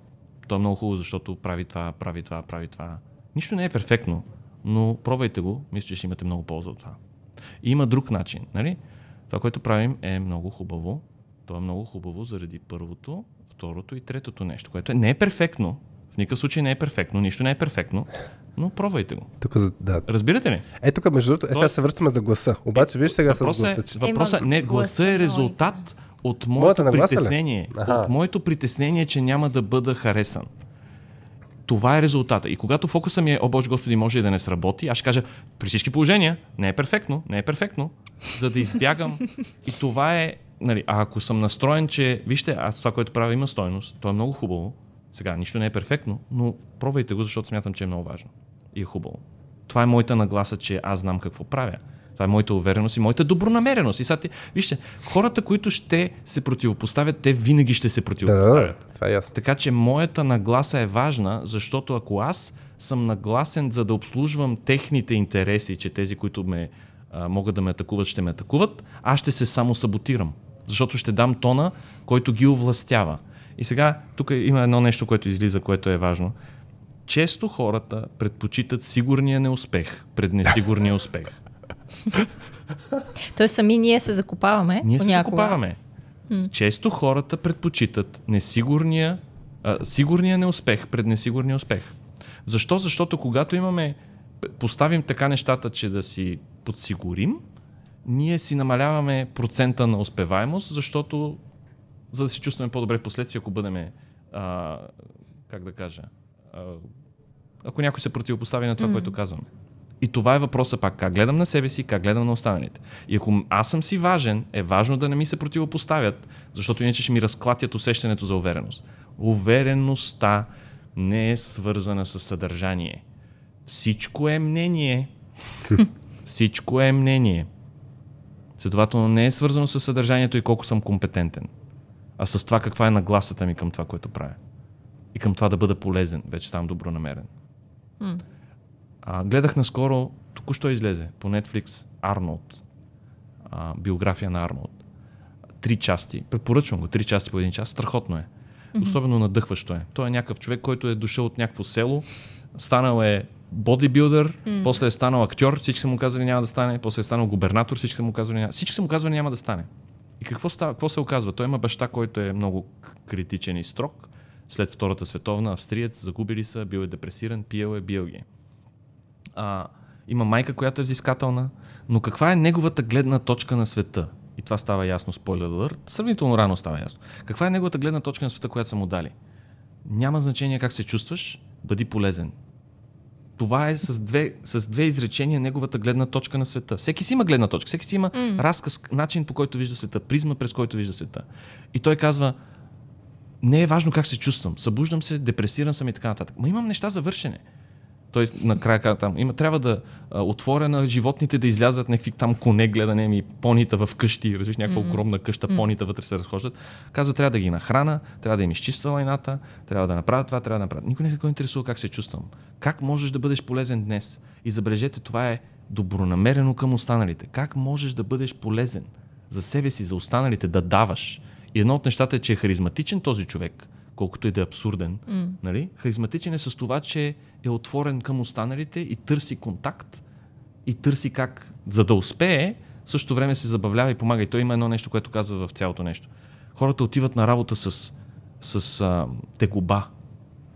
То е много хубаво, защото прави това, прави това, прави това. Нищо не е перфектно, но пробвайте го, мисля, че ще имате много полза от това. И има друг начин, нали? Това, което правим е много хубаво. То е много хубаво заради първото, второто и третото нещо, което е, не е перфектно. В никакъв случай не е перфектно, нищо не е перфектно, но пробвайте го. Тук, за- да. Разбирате ли? Е, тук, между другото, е, сега се връщаме за гласа. Обаче, виж сега с Въпросът гласа, е, че... въпросът е, не, гласа е е резултат от моето притеснение. От моето притеснение, че няма да бъда харесан. Това е резултата. И когато фокуса ми е, о Боже Господи, може и да не сработи, аз ще кажа, при всички положения, не е перфектно, не е перфектно, за да избягам. И това е, нали, а ако съм настроен, че, вижте, аз това, което правя, има стойност, то е много хубаво. Сега, нищо не е перфектно, но пробвайте го, защото смятам, че е много важно. И е хубаво. Това е моята нагласа, че аз знам какво правя. Това е моята увереност и моята добронамереност. И сега ти, вижте, хората, които ще се противопоставят, те винаги ще се противопоставят. да, да, това е ясно. Така че моята нагласа е важна, защото ако аз съм нагласен за да обслужвам техните интереси, че тези, които ме, а, могат да ме атакуват, ще ме атакуват, аз ще се само саботирам. Защото ще дам тона, който ги овластява. И сега, тук има едно нещо, което излиза, което е важно. Често хората предпочитат сигурния неуспех пред несигурния <laughs> успех. <laughs> Тоест сами ние се закопаваме. Ние се понякога. закопаваме. Често хората предпочитат несигурния, а, сигурния неуспех пред несигурния успех. Защо? Защото когато имаме, поставим така нещата, че да си подсигурим, ние си намаляваме процента на успеваемост, защото за да се чувстваме по-добре в последствие, ако бъдем, а, как да кажа, а, ако някой се противопостави на това, mm. което казваме. И това е въпросът пак, как гледам на себе си, как гледам на останалите. И ако аз съм си важен, е важно да не ми се противопоставят, защото иначе ще ми разклатят усещането за увереност. Увереността не е свързана с съдържание. Всичко е мнение. <laughs> Всичко е мнение. Следователно не е свързано с съдържанието и колко съм компетентен, а с това каква е нагласата ми към това, което правя. И към това да бъда полезен, вече ставам добронамерен. А, гледах наскоро, току-що излезе по Netflix Арнолд, а, биография на Арнолд. Три части. Препоръчвам го. Три части по един час. Страхотно е. Особено надъхващо е. Той е някакъв човек, който е дошъл от някакво село, станал е бодибилдър, mm. после е станал актьор, всички са му казали няма да стане, после е станал губернатор, всички са му казали няма, всички са му казали няма да стане. И какво, става, какво се оказва? Той има баща, който е много критичен и строг. След Втората световна, австриец, загубили са, бил е депресиран, пиел е, бил ги. А, има майка, която е взискателна, но каква е неговата гледна точка на света? И това става ясно, спойлер alert, сравнително рано става ясно. Каква е неговата гледна точка на света, която са му дали? Няма значение как се чувстваш, бъди полезен. Това е с две, с две изречения неговата гледна точка на света. Всеки си има гледна точка, всеки си има mm. разказ, начин по който вижда света, призма през който вижда света. И той казва, не е важно как се чувствам, събуждам се, депресиран съм и така нататък. Ма имам неща за вършене. Той накрая каза там, има, трябва да а, отворя на животните да излязат някакви там коне, гледане ми, понита в къщи, разбираш, някаква mm-hmm. огромна къща, понита вътре се разхождат. Казва, трябва да ги нахрана, трябва да им изчиства лайната, трябва да направя това, трябва да направя. Никой не се интересува как се чувствам. Как можеш да бъдеш полезен днес? И забележете, това е добронамерено към останалите. Как можеш да бъдеш полезен за себе си, за останалите, да даваш? И едно от нещата е, че е харизматичен този човек, колкото и да е абсурден. Mm. Нали? Харизматичен е с това, че е отворен към останалите и търси контакт и търси как, за да успее, същото време се забавлява и помага. И той има едно нещо, което казва в цялото нещо. Хората отиват на работа с, с а, тегоба.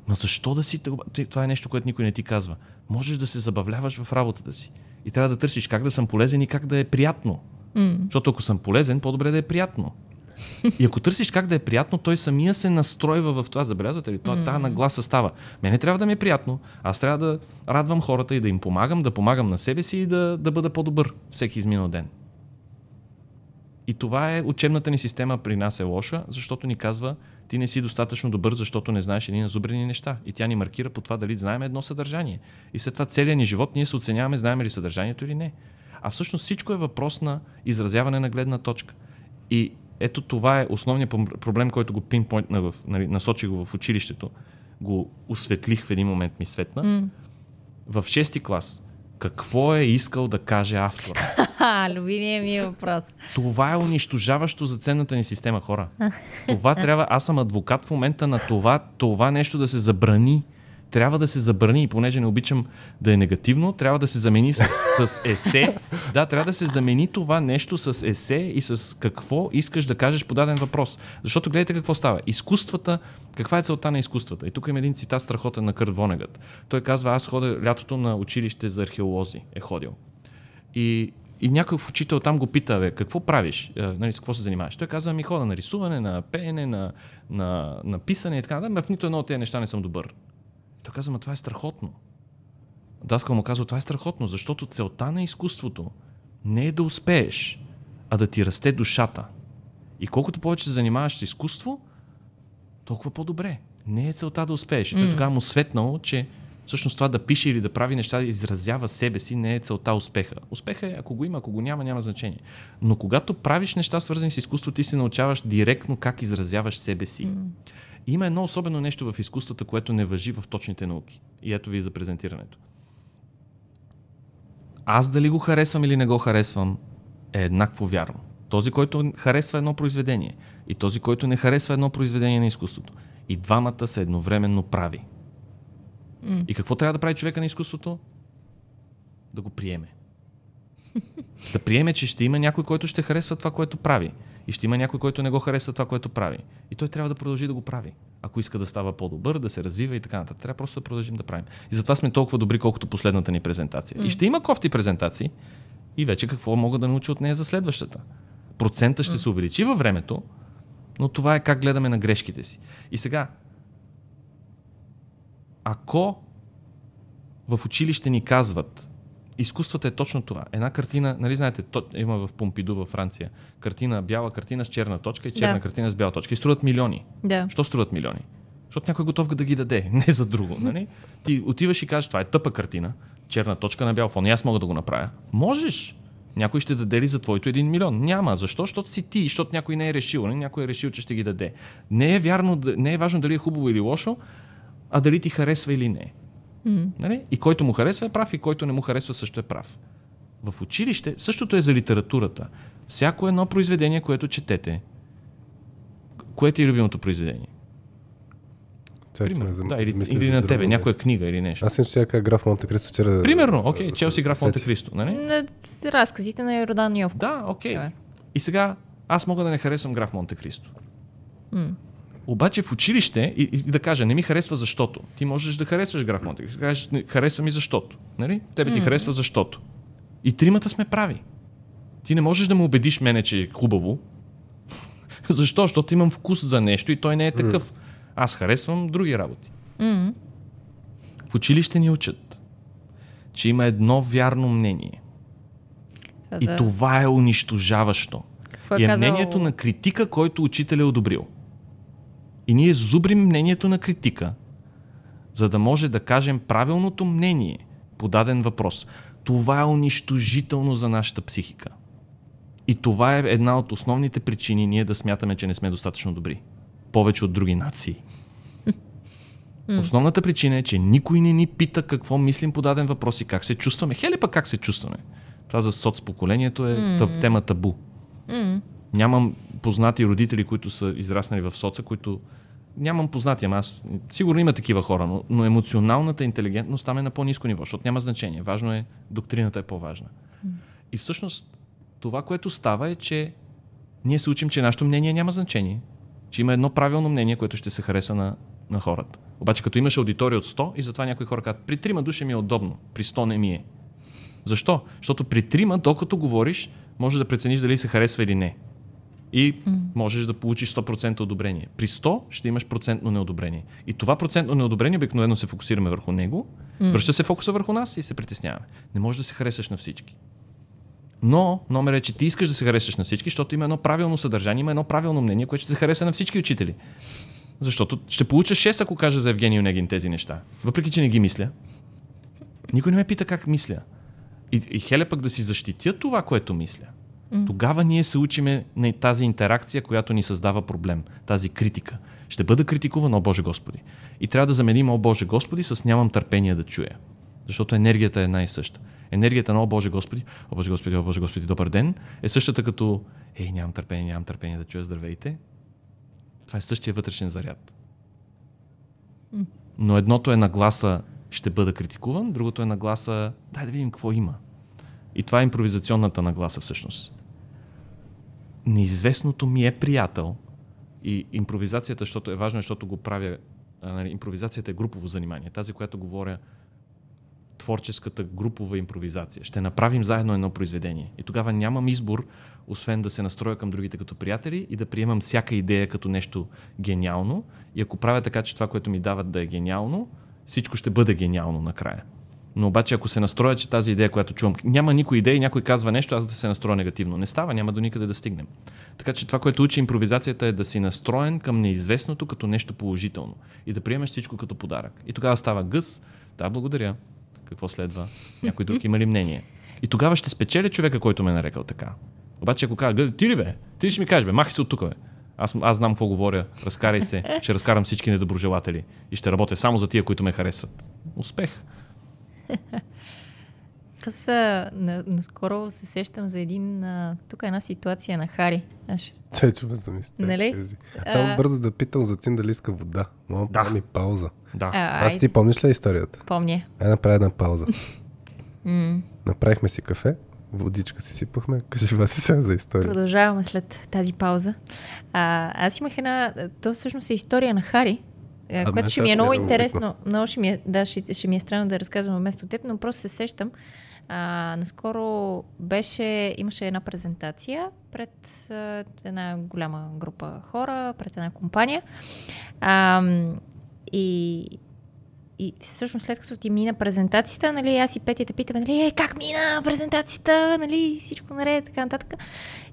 Но защо да си тегоба? Това е нещо, което никой не ти казва. Можеш да се забавляваш в работата си. И трябва да търсиш как да съм полезен и как да е приятно. Mm. Защото ако съм полезен, по-добре да е приятно. И ако търсиш как да е приятно, той самия се настройва в това. Забелязвате ли? Това, тази нагласа става. Мене трябва да ми е приятно. Аз трябва да радвам хората и да им помагам, да помагам на себе си и да, да бъда по-добър всеки изминал ден. И това е учебната ни система при нас е лоша, защото ни казва, ти не си достатъчно добър, защото не знаеш едни назубрени неща. И тя ни маркира по това дали знаем едно съдържание. И след това целият ни живот ние се оценяваме, знаем ли съдържанието или не. А всъщност всичко е въпрос на изразяване на гледна точка. И ето това е основният проблем, който го пинпойнтна в, нали, насочих го в училището. Го осветлих в един момент ми светна. Mm. В шести клас. Какво е искал да каже автора? <laughs> Любимия ми въпрос. Това е унищожаващо за ценната ни система, хора. <laughs> Това трябва. Аз съм адвокат в момента на това, това нещо да се забрани трябва да се забрани, и понеже не обичам да е негативно, трябва да се замени с, с есе. Да, трябва да се замени това нещо с есе и с какво искаш да кажеш по даден въпрос. Защото гледайте какво става. Изкуствата, каква е целта на изкуствата? И тук има един цитат страхотен на Кърт Вонегът. Той казва, аз ходя лятото на училище за археолози, е ходил. И и някой в учител там го пита, бе, какво правиш, е, нали, с какво се занимаваш? Той казва, ми хода на рисуване, на пеене, на, на, на писане и така. Да, в нито едно от тези неща не съм добър. Той казва, ма това е страхотно. Даскал му казва, това е страхотно, защото целта на изкуството не е да успееш, а да ти расте душата. И колкото повече се занимаваш с изкуство, толкова по-добре. Не е целта да успееш. Той mm. тогава му светнало, че всъщност това да пише или да прави неща, да изразява себе си, не е целта успеха. Успеха е, ако го има, ако го няма, няма значение. Но когато правиш неща, свързани с изкуство, ти се научаваш директно как изразяваш себе си. Mm. Има едно особено нещо в изкуствата, което не въжи в точните науки. И ето ви за презентирането. Аз дали го харесвам или не го харесвам, е еднакво вярно. Този, който харесва едно произведение и този, който не харесва едно произведение на изкуството. И двамата са едновременно прави. Mm. И какво трябва да прави човека на изкуството? Да го приеме. <laughs> да приеме, че ще има някой, който ще харесва това, което прави. И ще има някой, който не го харесва това, което прави. И той трябва да продължи да го прави. Ако иска да става по-добър, да се развива и така нататък. Трябва просто да продължим да правим. И затова сме толкова добри, колкото последната ни презентация. Mm. И ще има кофти презентации. И вече какво мога да науча от нея за следващата. Процента ще mm. се увеличи във времето, но това е как гледаме на грешките си. И сега, ако в училище ни казват, изкуството е точно това. Една картина, нали знаете, то, има в Помпиду във Франция, картина, бяла картина с черна точка и черна да. картина с бяла точка. И струват милиони. Да. Що струват милиони? Защото някой е готов да ги даде, <laughs> не за друго. Нали? Ти отиваш и кажеш, това е тъпа картина, черна точка на бял фон, и аз мога да го направя. Можеш. Някой ще даде ли за твоето един милион? Няма. Защо? Защото си ти, защото някой не е решил. Не? Нали? Някой е решил, че ще ги даде. Не е, вярно, не е важно дали е хубаво или лошо, а дали ти харесва или не. Mm. Нали? И който му харесва е прав, и който не му харесва също е прав. В училище същото е за литературата. Всяко едно произведение, което четете, което е любимото произведение? Примерно, да, или, или на тебе, някоя книга или нещо. Аз си ще граф Монте Кристо вчера. Примерно, окей, okay, Челси граф Монте Кристо, нали? На разказите на Йордан Йов. Да, окей. Okay. И сега аз мога да не харесвам граф Монте Кристо. Mm. Обаче в училище и, и да кажа, не ми харесва защото. Ти можеш да харесваш граф Монте Кристо. Кажеш, харесва ми защото. Нали? Тебе ти mm. харесва защото. И тримата сме прави. Ти не можеш да му убедиш мене, че е хубаво. <laughs> Защо? Защото имам вкус за нещо и той не е такъв. Mm. Аз харесвам други работи. Mm-hmm. В училище ни учат, че има едно вярно мнение. Това и да... това е унищожаващо. Какво е и е казал... мнението на критика, който учител е одобрил. И ние зубрим мнението на критика, за да може да кажем правилното мнение по даден въпрос. Това е унищожително за нашата психика. И това е една от основните причини ние да смятаме, че не сме достатъчно добри повече от други нации. Основната причина е, че никой не ни пита какво мислим по даден въпрос и как се чувстваме. Хели пък как се чувстваме. Това за соцпоколението е mm. тема табу. Mm. Нямам познати родители, които са израснали в соца, които нямам познати, ама аз сигурно има такива хора, но, но емоционалната интелигентност там е на по-низко ниво, защото няма значение. Важно е, доктрината е по-важна. Mm. И всъщност това, което става е, че ние се учим, че нашето мнение няма значение че има едно правилно мнение, което ще се хареса на, на хората. Обаче като имаш аудитория от 100 и затова някои хора казват, при трима души ми е удобно, при 100 не ми е. Защо? Защото при трима, докато говориш, можеш да прецениш дали се харесва или не. И mm. можеш да получиш 100% одобрение. При 100 ще имаш процентно неодобрение. И това процентно неодобрение обикновено се фокусираме върху него, mm. връща се фокуса върху нас и се притесняваме. Не можеш да се харесаш на всички. Но номер е, че ти искаш да се харесаш на всички, защото има едно правилно съдържание, има едно правилно мнение, което ще се хареса на всички учители. Защото ще получа 6, ако кажа за Евгений Онегин тези неща. Въпреки, че не ги мисля. Никой не ме пита как мисля. И, и хеле пък да си защитя това, което мисля. Mm. Тогава ние се учиме на тази интеракция, която ни създава проблем. Тази критика. Ще бъда критикуван, о Боже Господи. И трябва да заменим, о Боже Господи, с нямам търпение да чуя. Защото енергията е една и съща енергията на О Боже Господи, О Боже Господи, О Боже Господи, добър ден, е същата като Ей, нямам търпение, нямам търпение да чуя здравейте. Това е същия вътрешен заряд. Но едното е нагласа ще бъда критикуван, другото е нагласа дай да видим какво има. И това е импровизационната нагласа всъщност. Неизвестното ми е приятел и импровизацията, защото е важно, защото го правя нали, импровизацията е групово занимание. Тази, която говоря творческата групова импровизация. Ще направим заедно едно произведение. И тогава нямам избор, освен да се настроя към другите като приятели и да приемам всяка идея като нещо гениално. И ако правя така, че това, което ми дават да е гениално, всичко ще бъде гениално накрая. Но обаче, ако се настроя, че тази идея, която чувам, няма никой идея и някой казва нещо, аз да се настроя негативно. Не става, няма до никъде да стигнем. Така че това, което учи импровизацията е да си настроен към неизвестното като нещо положително и да приемеш всичко като подарък. И тогава става гъс. Да, благодаря какво следва, някой друг има ли мнение. И тогава ще спечеля човека, който ме е нарекал така. Обаче ако кажа, ти ли бе? Ти ще ми кажеш, бе, махай се от тук, бе. Аз, аз знам какво говоря, разкарай се, ще разкарам всички недоброжелатели и ще работя само за тия, които ме харесват. Успех! <laughs> Аз а, наскоро се сещам за един... А, тук е една ситуация на Хари. Аз... Че, че <laughs> ме замисля. Нали? Само а... бързо да питам за Тин дали иска вода. Мога да ми пауза. Да. А, Аз ти помниш ли историята? Помня. Ай, направя една пауза. <laughs> Направихме си кафе, водичка си сипахме. Кажи вас сега за история. Продължаваме след тази пауза. А, аз имах една... То всъщност е история на Хари, а, което ще ми е много интересно. Много ще ми е, да, ще, ще ми е странно да разказвам вместо теб, но просто се сещам. А, наскоро беше, имаше една презентация пред а, една голяма група хора, пред една компания. А, и и всъщност след като ти мина презентацията, нали, аз и Петя те питаме, нали, е, как мина презентацията, нали, всичко наред, така нататък.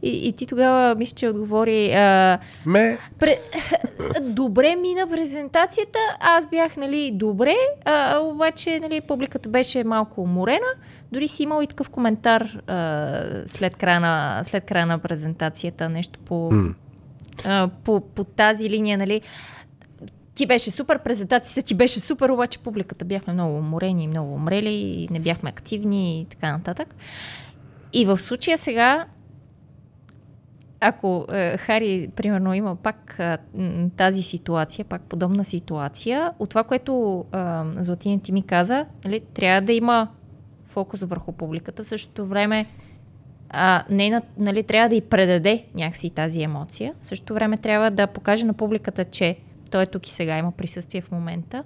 И, и ти тогава, мисля, че отговори... А, Ме... Пре... <laughs> добре мина презентацията, аз бях, нали, добре, а, обаче, нали, публиката беше малко уморена. Дори си имал и такъв коментар а, след, края на, след края на презентацията, нещо по, mm. а, по, по тази линия, нали ти беше супер, презентацията ти беше супер, обаче публиката бяхме много уморени, много умрели и не бяхме активни и така нататък. И в случая сега, ако е, Хари, примерно, има пак е, тази ситуация, пак подобна ситуация, от това, което е, Златина ти ми каза, нали, трябва да има фокус върху публиката. В същото време а, нейна, нали, трябва да й предаде някакси тази емоция. В същото време трябва да покаже на публиката, че той е тук и сега, има присъствие в момента.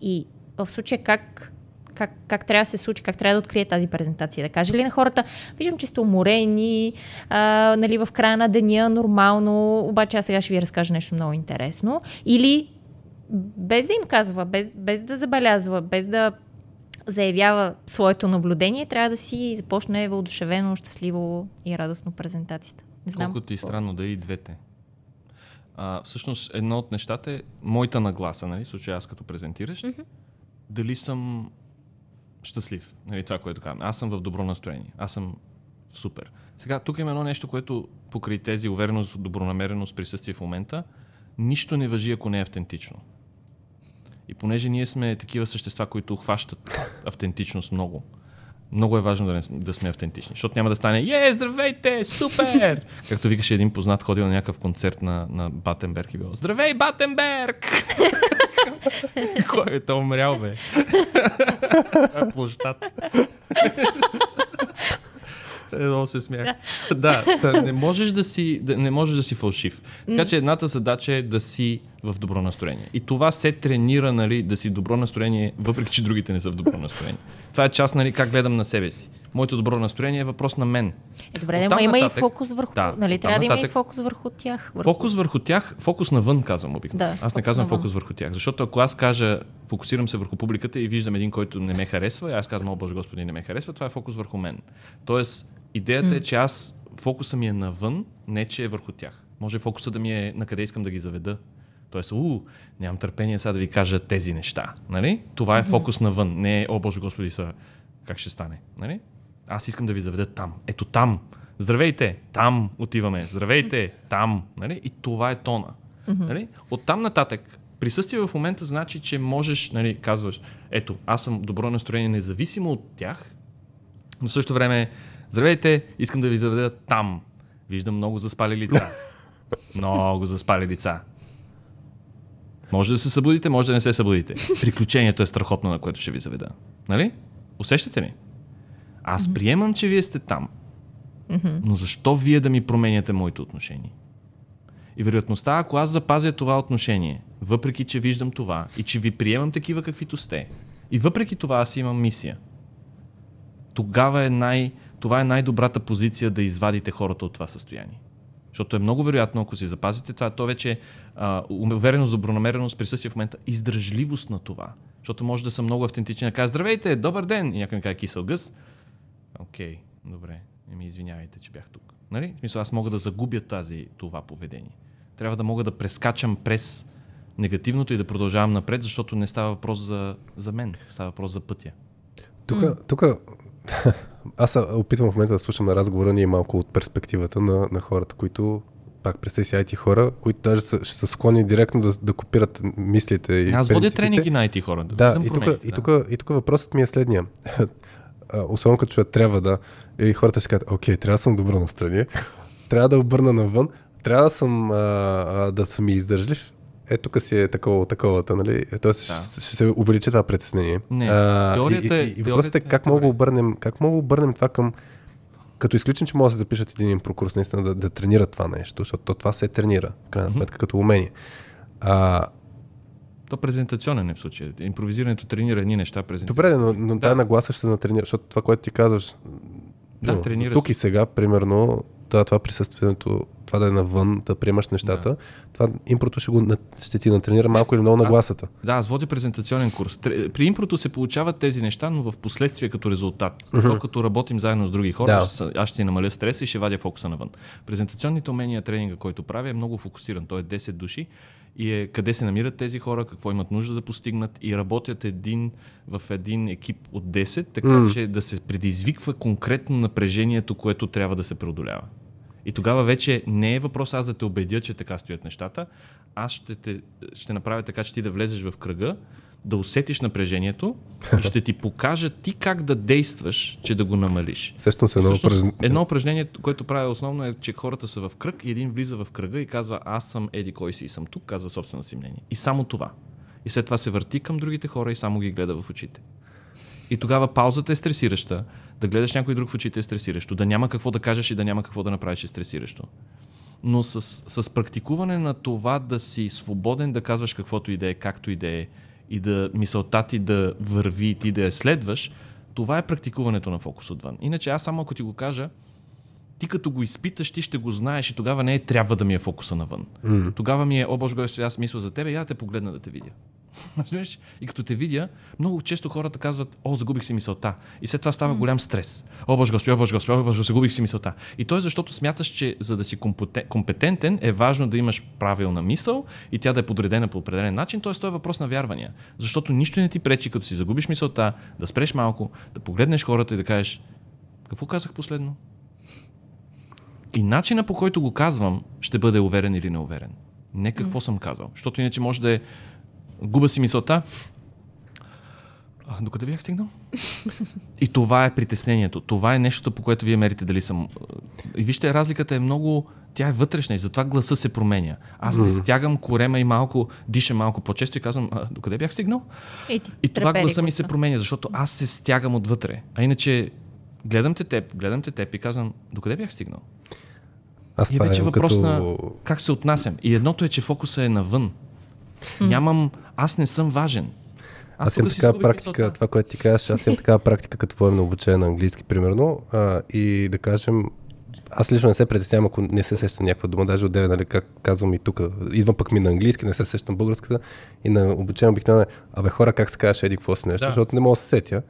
И в случая как, как, как трябва да се случи, как трябва да открие тази презентация. Да каже ли на хората, виждам, че сте уморени, а, нали, в края на деня, нормално, обаче аз сега ще ви разкажа нещо много интересно. Или без да им казва, без, без да забелязва, без да заявява своето наблюдение, трябва да си започне въодушевено, щастливо и радостно презентацията. Не знам. Колкото и странно да е и двете. А, всъщност, едно от нещата е моята нагласа, нали, случай аз като презентиращ, mm-hmm. дали съм щастлив, нали, това, което казвам. Аз съм в добро настроение, аз съм супер. Сега, тук има едно нещо, което покрай тези увереност, добронамереност, присъствие в момента, нищо не въжи, ако не е автентично. И понеже ние сме такива същества, които хващат автентичност много, много е важно да, не, да сме автентични, защото няма да стане Е, здравейте, супер! <laughs> Както викаше един познат, ходил на някакъв концерт на, на Батенберг и бил Здравей, Батенберг! <laughs> Кой е то умрял, бе? <laughs> Площад. Едно се смях. Да, да не, можеш да си, да, не можеш да си фалшив. Така че едната задача е да си в добро настроение. И това се тренира, нали, да си в добро настроение, въпреки че другите не са в добро настроение. Това е част, нали, как гледам на себе си. Моето добро настроение е въпрос на мен. Е, добре, да, има нататък, и фокус върху. Да, нали, трябва нататък, да има и фокус върху тях. Върху... Фокус върху тях, фокус навън, казвам обикновено. Да, аз не казвам навън. фокус върху тях. Защото ако аз кажа, фокусирам се върху публиката и виждам един, който не ме харесва, и аз казвам, о Боже Господи, не ме харесва, това е фокус върху мен. Тоест, идеята mm. е, че аз фокуса ми е навън, не че е върху тях. Може фокуса да ми е на къде искам да ги заведа. Тоест, у, нямам търпение сега да ви кажа тези неща. Нали? Това е фокус навън. Не е, о Боже Господи, са, как ще стане. Нали? Аз искам да ви заведа там. Ето там. Здравейте, там отиваме. Здравейте, там. Нали? И това е тона. Нали? От там нататък, присъствие в момента значи, че можеш, нали, казваш, ето, аз съм добро настроение независимо от тях, но в същото време, здравейте, искам да ви заведа там. Виждам много заспали лица. <laughs> много заспали лица. Може да се събудите, може да не се събудите. Приключението е страхотно, на което ще ви заведа. Нали? Усещате ли? Аз приемам, че вие сте там. Но защо вие да ми променяте моето отношение? И вероятността, ако аз запазя това отношение, въпреки че виждам това и че ви приемам такива каквито сте, и въпреки това аз имам мисия, тогава е най, това е най-добрата позиция да извадите хората от това състояние. Защото е много вероятно, ако си запазите това, то вече а, увереност, добронамереност, присъствие в момента, издръжливост на това. Защото може да съм много автентичен, да кажа, здравейте, добър ден, и някой ми каже кисел гъс. Окей, okay, добре, не ми извинявайте, че бях тук. Нали? В смисъл, аз мога да загубя тази, това поведение. Трябва да мога да прескачам през негативното и да продължавам напред, защото не става въпрос за, за мен, става въпрос за пътя. Тук, тук <laughs> аз опитвам в момента да слушам на разговора ни малко от перспективата на, на хората, които пак представи си IT хора, които даже са, ще са склонни директно да, да копират мислите и Аз водя тренинги на IT хора. Да, да и, тук, да. и, тук, и тук въпросът ми е следния. <laughs> Особено като човек трябва да... И хората си казват, окей, трябва да съм добро настроение, трябва да обърна навън, трябва да съм, а, а, да съм издържлив, е, тук си е такова, таковата, нали? Тоест да. ще, ще се увеличи това притеснение. Не, а, теорията, и, и, и въпросът е как мога да обърнем, как мога обърнем това към като изключим, че може да се запишат един прокурс наистина да, да тренира това нещо, защото това се тренира, крайна сметка, mm-hmm. като умение. А, то презентационен е в случая. Импровизирането тренира едни неща. Добре, но, но да. тази нагласа ще се натренира, защото това, което ти казваш, да, но, тренира тук се. и сега, примерно, това, това присъствието, това да е навън, да приемаш нещата, да. това импрото ще, го, ще ти натренира малко или много нагласата. Да, аз водя презентационен курс. При импрото се получават тези неща, но в последствие като резултат. Uh-huh. Като работим заедно с други хора, да. ще, аз ще си намаля стреса и ще вадя фокуса навън. Презентационните умения, тренинга, който правя, е много фокусиран. Той е 10 души и е къде се намират тези хора, какво имат нужда да постигнат и работят един в един екип от 10, така mm. че да се предизвиква конкретно напрежението, което трябва да се преодолява. И тогава вече не е въпрос аз да те убедя, че така стоят нещата. Аз ще, те, ще направя така, че ти да влезеш в кръга, да усетиш напрежението и <laughs> ще ти покажа ти как да действаш, че да го намалиш. Сещам се едно упражнение. Едно упражнение, което правя основно е, че хората са в кръг и един влиза в кръга и казва аз съм еди кой си и съм тук, казва собственото си мнение. И само това. И след това се върти към другите хора и само ги гледа в очите. И тогава паузата е стресираща, да гледаш някой друг в очите е стресиращо, да няма какво да кажеш и да няма какво да направиш е стресиращо. Но с, с практикуване на това да си свободен да казваш каквото и да е, както и да е, и да мисълта ти да върви и ти да я следваш, това е практикуването на фокус отвън. Иначе аз само ако ти го кажа, ти като го изпиташ, ти ще го знаеш и тогава не е трябва да ми е фокуса навън. Mm. Тогава ми е, о Боже Господи, аз мисля за тебе, я да те погледна да те видя. <laughs> Разбираш? И като те видя, много често хората казват, о, загубих си мисълта. И след това става mm. голям стрес. О, Боже Господи, о, Боже Господи, о, Боже, загубих си мисълта. И то е защото смяташ, че за да си компетен- компетентен е важно да имаш правилна мисъл и тя да е подредена по определен начин. Тоест, това е въпрос на вярвания. Защото нищо не ти пречи, като си загубиш мисълта, да спреш малко, да погледнеш хората и да кажеш, какво казах последно? И начина по който го казвам ще бъде уверен или неуверен. Не какво mm. съм казал. Защото иначе може да е губа си мисълта. А, докъде бях стигнал? <laughs> И това е притеснението. Това е нещото, по което вие мерите дали съм. И вижте, разликата е много. Тя е вътрешна и затова гласа се променя. Аз не стягам корема и малко, дишам малко по-често и казвам, а, докъде бях стигнал? И, ти И това гласа ми се променя, защото аз се стягам отвътре. А иначе гледам те теб, гледам те теб и казвам, докъде бях стигнал? Аз И е вече въпрос като... на как се отнасям. И едното е, че фокуса е навън. Нямам, аз не съм важен. Аз тук имам такава практика, мисълта. това, което ти казваш, аз имам такава практика, като водим на обучение на английски, примерно, а, и да кажем, аз лично не се притеснявам, ако не се сещам някаква дума, даже отдеве, нали, как казвам и тук, идвам пък ми на английски, не се сещам българската, и на обучение обикновено е, абе хора, как се казваш, еди какво си нещо, Да. защото не мога да се сетя.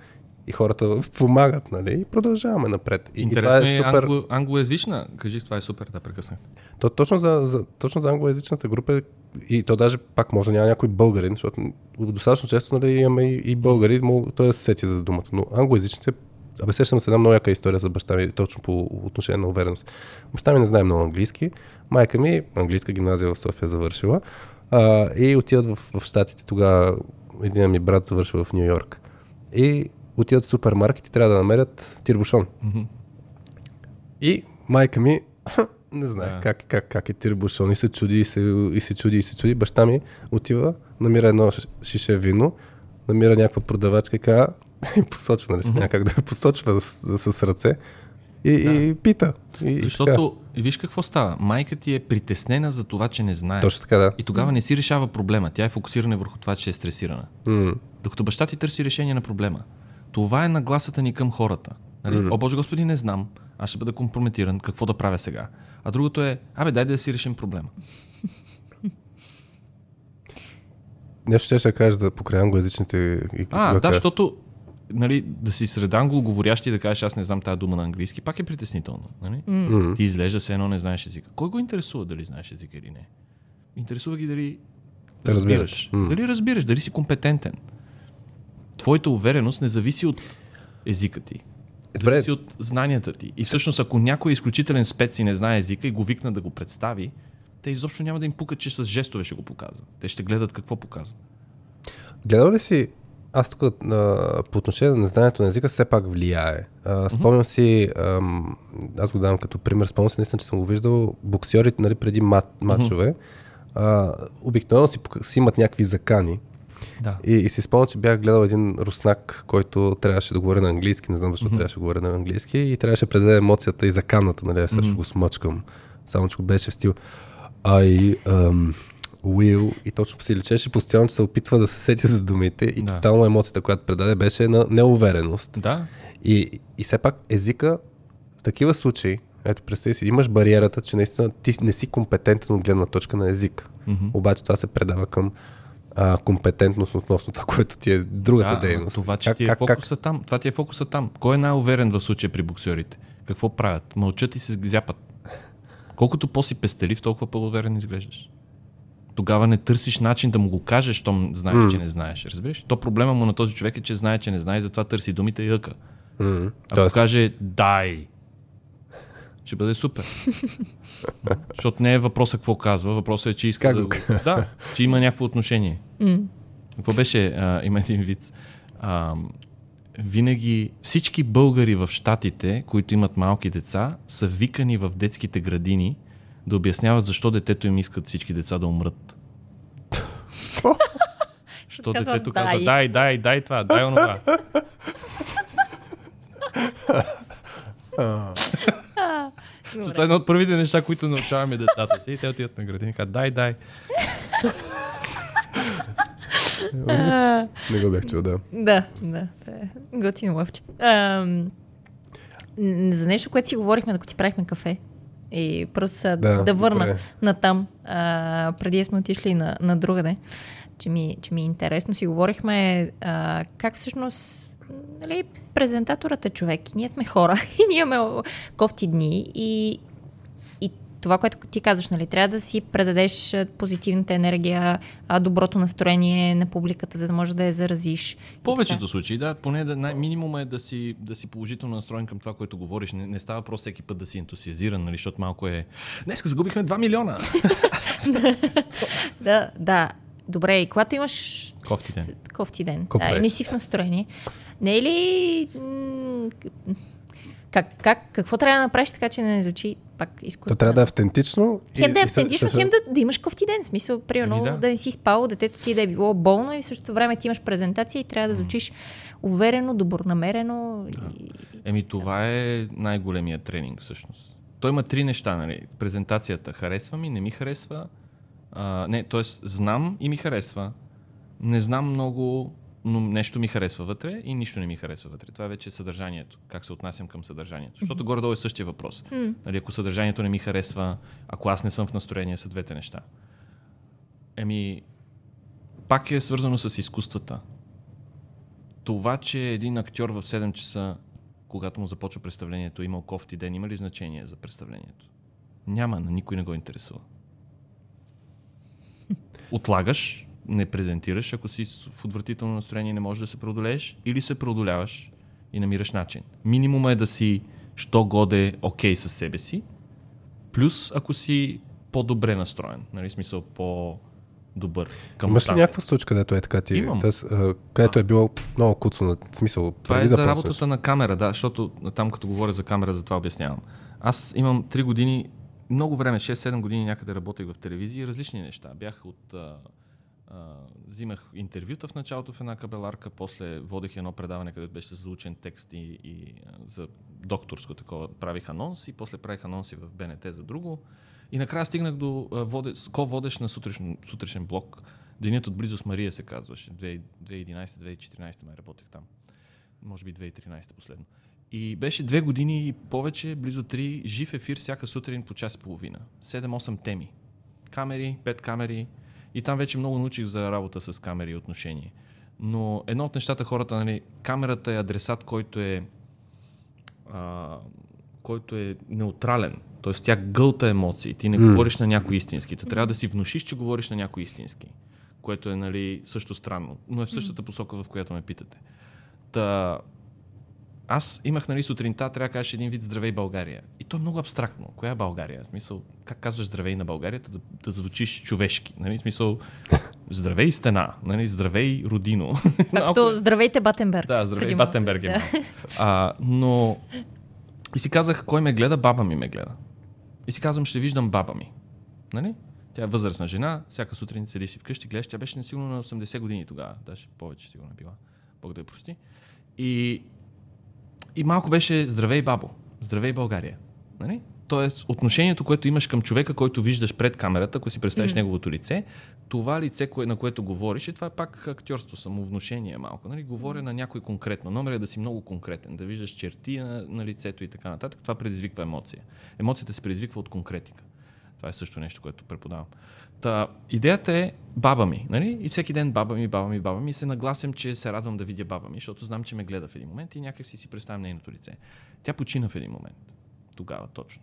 И хората помагат, нали? И продължаваме напред. И, и това Интересно е е супер. англо, англоязична. Кажи, това е супер, да прекъснах. То, точно, за, за, точно за англоязичната група е- и то даже пак може да няма някой българин, защото достатъчно често нали, имаме и, и българи, мога, той да се сети за думата. Но англоязичните, абе сещам се една много яка история за баща ми, точно по отношение на увереност. Баща ми не знае много английски, майка ми, английска гимназия в София завършила, а, и отиват в, в Штатите тогава, един ми брат завършва в Нью Йорк. И отиват в супермаркет и трябва да намерят тирбушон. И майка ми не знае Да. как, как, как е тирбушон и се чуди и се, и се чуди и се чуди. Баща ми отива, намира едно шише вино, намира някаква продавачка и казва, <laughs> и посочва, нали, mm-hmm. някак да я посочва с, с, с ръце и, да. и пита. И. Защото, и виж какво става. Майка ти е притеснена за това, че не знае. Точно така, да. И тогава не си решава проблема. Тя е фокусирана върху това, че е стресирана. М. Докато баща ти търси решение на проблема. Това е нагласата ни към хората. Нали? О, Боже Господи, не знам. Аз ще бъда компрометиран. Какво да правя сега? А другото е, абе, дай да си решим проблема. Нещо ще ще кажеш за покрай англоязичните и А, да, защото нали, да си сред англоговорящи и да кажеш, аз не знам тази дума на английски, пак е притеснително. Нали? М. Ти изглежда се едно не знаеш езика. Кой го интересува дали знаеш езика или не? Интересува ги дали Да разбираш. М. Дали разбираш, дали си компетентен. Твоята увереност не зависи от езика ти. Зависи от знанията ти. И всъщност, ако някой е изключителен спец и не знае езика и го викна да го представи, те изобщо няма да им пукат, че с жестове ще го показва. Те ще гледат какво показва. Гледал ли си, аз тук а, по отношение на незнанието на езика все пак влияе. А, спомням си, аз го давам като пример, спомням си наистина, че съм го виждал, боксерите нали, преди мат, матчове, а, обикновено си, си имат някакви закани. Да. И, и си спомням, че бях гледал един руснак, който трябваше да говори на английски, не знам защо трябваше да говори на английски, и трябваше да предаде емоцията и заканата, нали, аз също го смъчкам. Само, че го беше в стил I um, will и точно си личеше постоянно, че се опитва да се сети за думите и Да. тотално емоцията, която предаде, беше на неувереност. Да, И, и все пак езика в такива случаи, ето представи си, имаш бариерата, че наистина ти не си компетентен от гледна точка на език. Мгм. Обаче това се предава към а, компетентност относно това, което ти е другата да, дейност. Това, че как, ти е как, как, фокуса там. Това ти е фокуса там. Кой е най-уверен в случая при боксерите? Какво правят? Мълчат и се зяпат. Колкото по-си пестелив, толкова по-уверен изглеждаш. Тогава не търсиш начин да му го кажеш, щом знаеш, М. че не знаеш. Разбираш? То проблема му на този човек е, че знае, че не знае, затова търси думите и ъка. М, Ако Тоест, каже дай, Ще бъде супер. <laughs> Защото не е въпросът какво казва, въпросът е, че иска Как да... го- Да, че има някакво отношение. М. Какво беше, а, има един вид, а, винаги всички българи в Штатите, които имат малки деца, са викани в детските градини да обясняват защо детето им искат всички деца да умрат. <laughs> Що детето дай. казва, дай, дай, дай това, дай онова. <laughs> Това е едно от първите неща, които научаваме децата си. И те отиват на градини и казват, дай, дай. <laughs> Не го бях чул, да. Да, да. Готино лъвче. За нещо, което си говорихме, докато си правихме кафе. И просто да, Да, да върна на там, а, преди сме отишли на, на другаде, че ми, че ми е интересно. Си говорихме а, как всъщност нали, презентаторът е човек. Ние сме хора. <laughs> И ние имаме кофти дни. И това, което ти казваш, нали, трябва да си предадеш позитивната енергия, доброто настроение на публиката, за да можеш да я заразиш. В повечето случаи, да, поне да, най- минимум е да си, да си положително настроен към това, което говориш. Не, не става просто всеки път да си ентусиазиран, нали, защото малко е... Днес загубихме 2 милиона. <laughs> Да, да. Добре, и когато имаш кофти ден, Какво да, правиш? и не си в настроение, не е ли... Как, как, какво трябва да направиш така, че не звучи пак То изкуствено? трябва да е автентично. Хем да е автентично, хем да, да имаш кофти ден. В смисъл, примерно, Еми да. да. да не си спал, детето ти да е било болно и в същото време ти имаш презентация и трябва да звучиш уверено, добронамерено. И... Еми, това е най-големия тренинг, всъщност. Той има три неща, нали? Презентацията харесва ми, не ми харесва. А, не, т.е. знам и ми харесва. Не знам много, но нещо ми харесва вътре и нищо не ми харесва вътре. Това е вече съдържанието. Как се отнасям към съдържанието. Защото горе-долу е същия въпрос. Нали, ако съдържанието не ми харесва, ако аз не съм в настроение, са двете неща. Еми, пак е свързано с изкуствата. Това, че един актьор в 7 часа, когато му започва представлението, имал кофти ден, има ли значение за представлението? Няма, на никой не го интересува. <laughs> Отлагаш, не презентираш, ако си в отвратително настроение не можеш да се преодолееш, или се преодоляваш и намираш начин. Минимума е да си що годе окей със себе си, плюс ако си по-добре настроен, нали, смисъл по-добър към Имаш ли някаква случка, където е така ти? Имам. Тоест, а, където е било много куцно, в смисъл, Това е преди за да работата на камера, да, защото там като говоря за камера, за това обяснявам. Аз имам 3 години, много време, 6-7 години някъде работех в телевизия и различни неща. Бях от... А, взимах интервюта в началото в една кабеларка, после водех едно предаване, където беше с заучен текст и, и за докторско такова. Правих анонси, после правих анонси в БНТ за друго. И накрая стигнах до воде, ко-водещ на сутрешен, сутрешен блок. Денят от близо с Мария се казваше. 2011-2014 май работех там може би 2013 последно. И беше две години и повече, близо три, жив ефир всяка сутрин по час и половина. 7-8 теми. Камери, 5 камери. И там вече много научих за работа с камери и отношение. Но едно от нещата хората, нали, камерата е адресат, който е а, който е неутрален. Тоест тя гълта емоции. Ти не М. говориш на някой истински. Та трябва да си внушиш, че говориш на някой истински. Което е нали, също странно. Но е в същата посока, в която ме питате. Та, аз имах нали, сутринта, трябва да кажеш един вид Здравей България. И то е много абстрактно. Коя е България? В смисъл, как казваш Здравей на България, да, да звучиш човешки. Нали? В смисъл, <laughs> Здравей стена, нали? Здравей родино. <laughs> Както здравейте, Батенберг. Да, здравей, преди малко. Батенберг е. А, но и си казах, кой ме гледа, баба ми ме гледа. И си казвам, ще виждам баба ми. Нали? Тя е възрастна жена, всяка сутрин седи си вкъщи, гледаш, тя беше сигурно на 80 години тогава, даже повече сигурно е била. Бог да я прости. И, и малко беше здравей бабо, здравей България. Нали? Тоест, отношението, което имаш към човека, който виждаш пред камерата, ако си представиш mm. неговото лице, това лице, кое, на което говориш, и това е пак актьорство, самовнушение малко. Нали? Говоря на някой конкретно. Номер е да си много конкретен, да виждаш черти на, на лицето и така нататък. Това предизвиква емоция. Емоцията се предизвиква от конкретика. Това е също нещо, което преподавам. Та, идеята е баба ми, нали? И всеки ден баба ми, баба ми, баба ми. И се нагласям, че се радвам да видя баба ми, защото знам, че ме гледа в един момент и някак си си представям нейното лице. Тя почина в един момент. Тогава точно.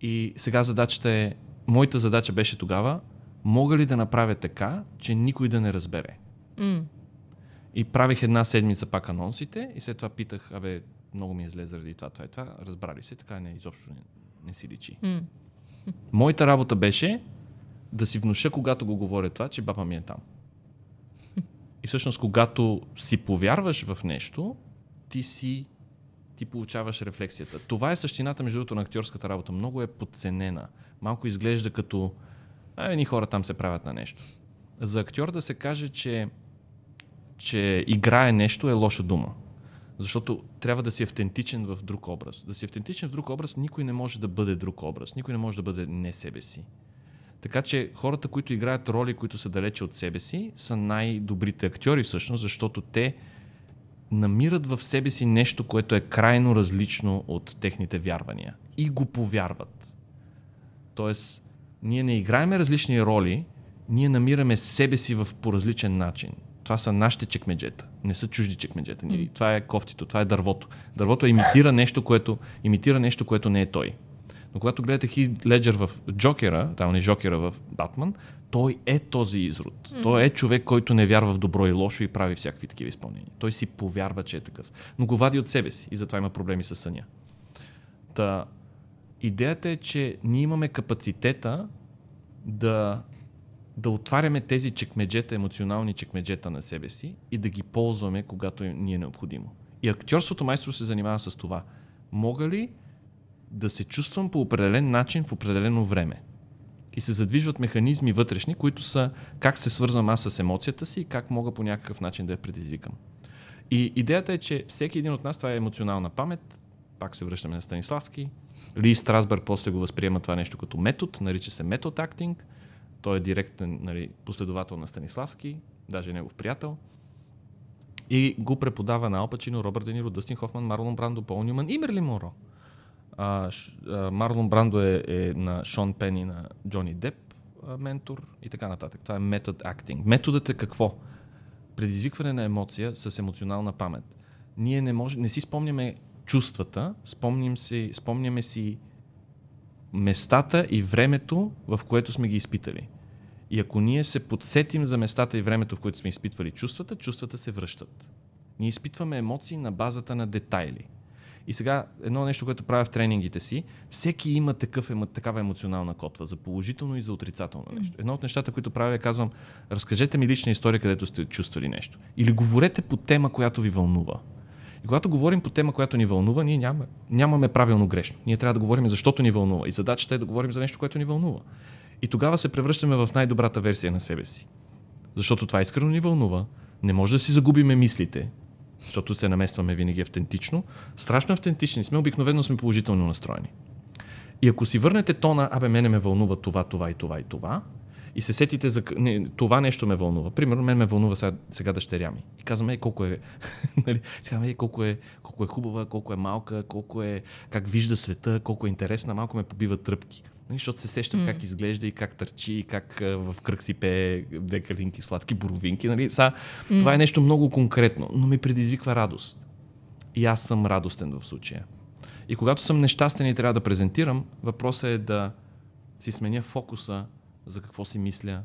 И сега задачата е, моята задача беше тогава, мога ли да направя така, че никой да не разбере? М. И правих една седмица пак анонсите и след това питах, абе, много ми излезе заради това, това и това, разбрали се, така не, изобщо не, не си личи. М. Моята работа беше да си внуша, когато го говоря това, че баба ми е там. И всъщност, когато си повярваш в нещо, ти си ти получаваш рефлексията. Това е същината, между другото, на актьорската работа. Много е подценена. Малко изглежда като а, едни хора там се правят на нещо. За актьор да се каже, че, че играе нещо е лоша дума. Защото трябва да си автентичен в друг образ. Да си автентичен в друг образ, никой не може да бъде друг образ. Никой не може да бъде не себе си. Така че хората, които играят роли, които са далече от себе си, са най-добрите актьори всъщност, защото те намират в себе си нещо, което е крайно различно от техните вярвания. И го повярват. Тоест, ние не играеме различни роли, ние намираме себе си в по различен начин. Това са нашите чекмеджета, не са чужди чекмеджета. Ние, това е кофтито, това е дървото. Дървото имитира нещо, което, имитира нещо, което не е той. Но когато гледате Хит Леджер в Джокера, там не Джокера в Батман, той е този изрод. Mm. Той е човек, който не вярва в добро и лошо и прави всякакви такива изпълнения. Той си повярва, че е такъв. Но го вади от себе си и затова има проблеми с съня. Та, идеята е, че ние имаме капацитета да, да отваряме тези чекмеджета, емоционални чекмеджета на себе си и да ги ползваме, когато ни е необходимо. И актьорството майстор се занимава с това. Мога ли да се чувствам по определен начин в определено време? И се задвижват механизми вътрешни, които са как се свързвам аз с емоцията си и как мога по някакъв начин да я предизвикам. И идеята е, че всеки един от нас, това е емоционална памет, пак се връщаме на Станиславски, ли Страсбърг после го възприема това нещо като метод, нарича се метод актинг. Той е директен нали, последовател на Станиславски, даже негов приятел. И го преподава на Алпачино, Робърт Дениро, Дъстин Хофман, Марлон Брандо, Пол Нюман и Мерли Моро. А, Ш, а, Марлон Брандо е, е на Шон Пени, на Джони Деп, а, ментор и така нататък. Това е метод актинг. Методът е какво? Предизвикване на емоция с емоционална памет. Ние не, може, не си спомняме чувствата, спомним си, спомняме си местата и времето, в което сме ги изпитали. И ако ние се подсетим за местата и времето, в което сме изпитвали чувствата, чувствата се връщат. Ние изпитваме емоции на базата на детайли. И сега едно нещо, което правя в тренингите си, всеки има такъв, ема, такава емоционална котва за положително и за отрицателно нещо. Едно от нещата, които правя е казвам, разкажете ми лична история, където сте чувствали нещо. Или говорете по тема, която ви вълнува. И когато говорим по тема, която ни вълнува, ние няма, нямаме правилно грешно. Ние трябва да говорим защото ни вълнува. И задачата е да говорим за нещо, което ни вълнува. И тогава се превръщаме в най-добрата версия на себе си. Защото това искрено ни вълнува, не може да си загубиме мислите, защото се наместваме винаги автентично. Страшно автентични сме, обикновено сме положително настроени. И ако си върнете тона, абе, мене ме вълнува това, това и това и това, и се сетите за не, това нещо ме вълнува. Примерно, мен ме вълнува сега, сега дъщеря ми. И казвам, ей, колко е, <laughs> нали, сега, ей, колко е, колко е хубава, колко е малка, колко е, как вижда света, колко е интересна, малко ме побиват тръпки. Нали, защото се сещам mm. как изглежда и как търчи, и как в кръг си пее две калинки, сладки боровинки. Нали? Са, mm. Това е нещо много конкретно, но ми предизвиква радост. И аз съм радостен в случая. И когато съм нещастен и трябва да презентирам, въпросът е да си сменя фокуса за какво си мисля,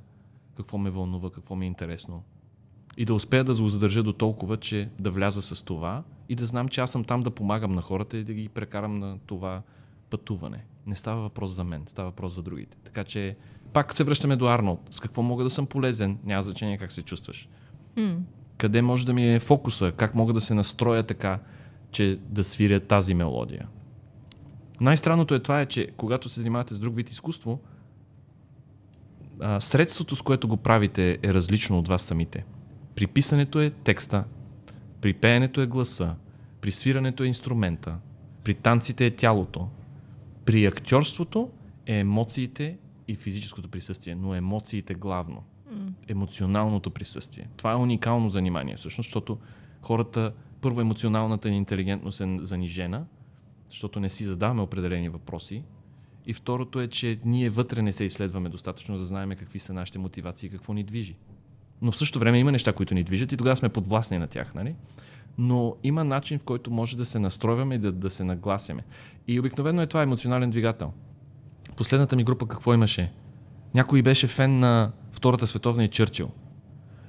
какво ме вълнува, какво ми е интересно. И да успея да го задържа до толкова, че да вляза с това и да знам, че аз съм там да помагам на хората и да ги прекарам на това пътуване. Не става въпрос за мен, става въпрос за другите. Така че пак се връщаме до Арнолд. С какво мога да съм полезен, няма значение как се чувстваш. М. Къде може да ми е фокуса, как мога да се настроя така, че да свиря тази мелодия. Най-странното е това е, че когато се занимавате с друг вид изкуство, а, средството, с което го правите, е различно от вас самите. При писането е текста, при пеенето е гласа, при свирането е инструмента, при танците е тялото, при актьорството е емоциите и физическото присъствие, но емоциите главно. Емоционалното присъствие. Това е уникално занимание, всъщност, защото хората, първо емоционалната ни интелигентност е занижена, защото не си задаваме определени въпроси, и второто е, че ние вътре не се изследваме достатъчно, за да знаем какви са нашите мотивации и какво ни движи. Но в същото време има неща, които ни движат и тогава сме подвластни на тях. Нали? Но има начин, в който може да се настройваме и да, да се нагласяме. И обикновено е това емоционален двигател. Последната ми група какво имаше? Някой беше фен на Втората световна и Чърчил.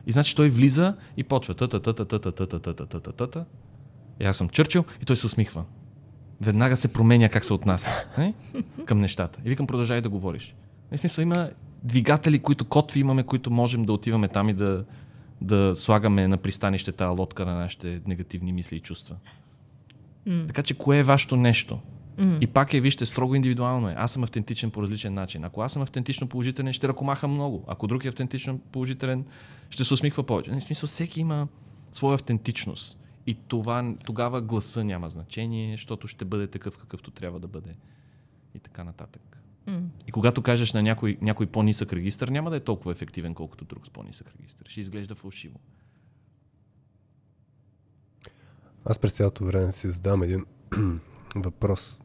И значи той влиза и почва та та та та та та та та та та та та И аз съм Чърчил и той се усмихва. Веднага се променя как се отнася не? към нещата. И викам, продължай да говориш. В смисъл има двигатели, които котви имаме, които можем да отиваме там и да, да слагаме на пристанище тази лодка на нашите негативни мисли и чувства. Mm. Така че кое е вашето нещо? Mm. И пак е, вижте, строго индивидуално е. Аз съм автентичен по различен начин. Ако аз съм автентично положителен, ще ръкомаха много. Ако друг е автентично положителен, ще се усмихва повече. В смисъл, всеки има своя автентичност. И това, тогава гласа няма значение, защото ще бъде такъв какъвто трябва да бъде. И така нататък. Mm. И когато кажеш на някой, някой по-нисък регистр, няма да е толкова ефективен, колкото друг с по-нисък регистр. Ще изглежда фалшиво. Аз през цялото време си задам един <clears throat> въпрос.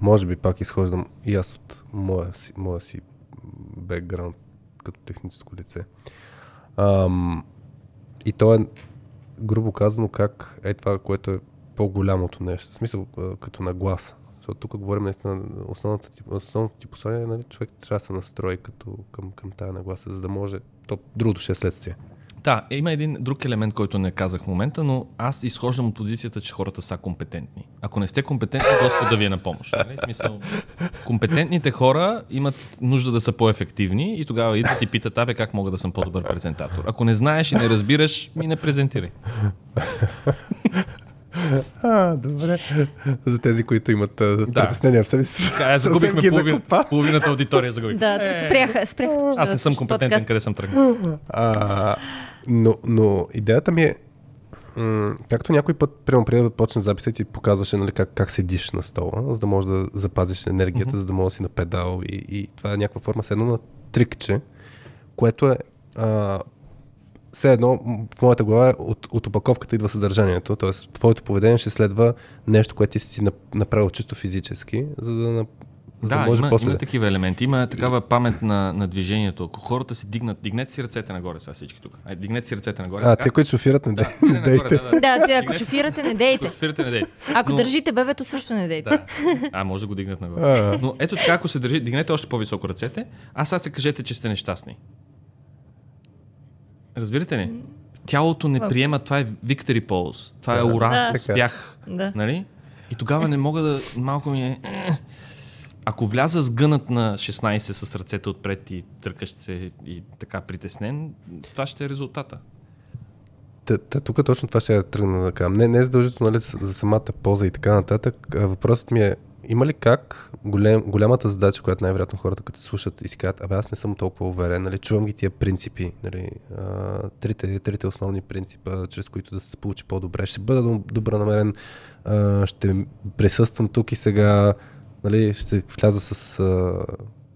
Може би пак изхождам и аз от моя си, моя си бекграунд като техническо лице. Ам, и то е грубо казано как е това, което е по-голямото нещо. В смисъл, като нагласа. Защото тук говорим наистина, основната, основното ти послание, нали, човек трябва да се настрои като, към, към тая нагласа, за да може то другото ще е следствие. Да, има един друг елемент, който не казах в момента, но аз изхождам от позицията, че хората са компетентни. Ако не сте компетентни, Господ да ви е на помощ. Нали? Смисъл, компетентните хора имат нужда да са по-ефективни и тогава идват и питат, абе как мога да съм по-добър презентатор. Ако не знаеш и не разбираш, ми не презентирай. А, добре. За тези, които имат да. притеснения в себе си. Така, загубихме половин, половината аудитория. Загубих. Да, е, спряха, спряха. Аз не съм компетентен, подкаст. къде съм тръгнал. А, но, но идеята ми е, м- както някой път, прямо преди да почне записа, ти показваше нали, как, как седиш на стола, за да можеш да запазиш енергията, mm-hmm. за да можеш да си на педал и, и това е някаква форма, едно на трикче, което е а, все едно в моята глава е от, от опаковката идва съдържанието, т.е. твоето поведение ще следва нещо, което ти си направил чисто физически, за да, за да, да може има, после... има такива елементи. Има такава памет на, на движението. Ако хората си дигнат, дигнете си ръцете нагоре сега всички тук. Ай, дигнете си ръцете нагоре. А, те, които шофират, не, да, не дейте. Да, да, да, ако шофирате, не дейте. Шофирате, не дейте. Ако Но... държите бебето, също не дейте. Да. А, може да го дигнат нагоре. Но ето така, ако се държи, дигнете още по-високо ръцете, а сега се кажете, че сте нещастни. Разбирате ли? Тялото не приема, това е victory pose. Това е ура, да. спях. Да. Нали? И тогава не мога да... Малко ми е... Ако вляза с гънат на 16 с ръцете отпред и тръкащ се и така притеснен, това ще е резултата. Та, та, тук точно това ще я тръгна да кажа. Не, не е задължително нали, за самата поза и така нататък. Въпросът ми е, има ли как голем, голямата задача, която най-вероятно хората като слушат и си казват, абе аз не съм толкова уверен, нали, чувам ги тия принципи, нали, а, трите, трите основни принципа, чрез които да се получи по-добре. Ще бъда добре намерен, а, ще присъствам тук и сега, нали, ще вляза с а,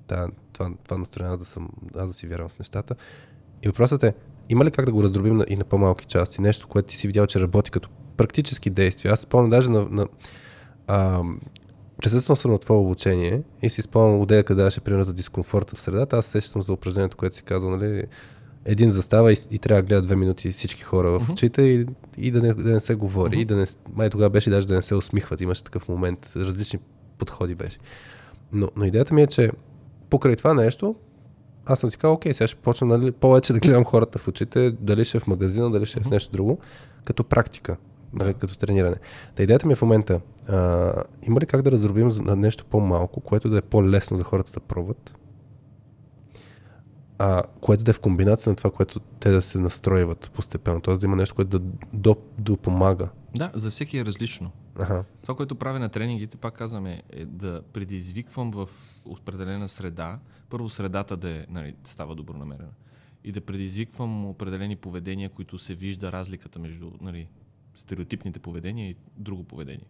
да, това, това настроение, аз да, съм, аз да си вярвам в нещата. И въпросът е, има ли как да го раздробим и на по-малки части? Нещо, което ти си видял, че работи като практически действия. Аз спомням даже на, на а, присъствал съм на това обучение и си спомням отдея къде беше пример за дискомфорта в средата. Аз сещам за упражнението, което си казал, нали, един застава и, и трябва да гледа две минути всички хора в очите и, и да, не, да не се говори. Uh-huh. И да не, май тогава беше даже да не се усмихват. Имаше такъв момент. Различни подходи беше. Но, но идеята ми е, че покрай това нещо, аз съм си казал, окей, сега ще почна нали, повече да гледам хората в очите, дали ще е в магазина, дали ще е в нещо друго, като практика нали, като трениране. Та идеята ми е в момента, а, има ли как да раздробим на нещо по-малко, което да е по-лесно за хората да пробват, а, което да е в комбинация на това, което те да се настроиват постепенно, т.е. да има нещо, което да допомага. Да, за всеки е различно. Ага. Това, което правя на тренингите, пак казваме, е да предизвиквам в определена среда, първо средата да, е, нали, става добронамерена и да предизвиквам определени поведения, които се вижда разликата между нали, стереотипните поведения и друго поведение.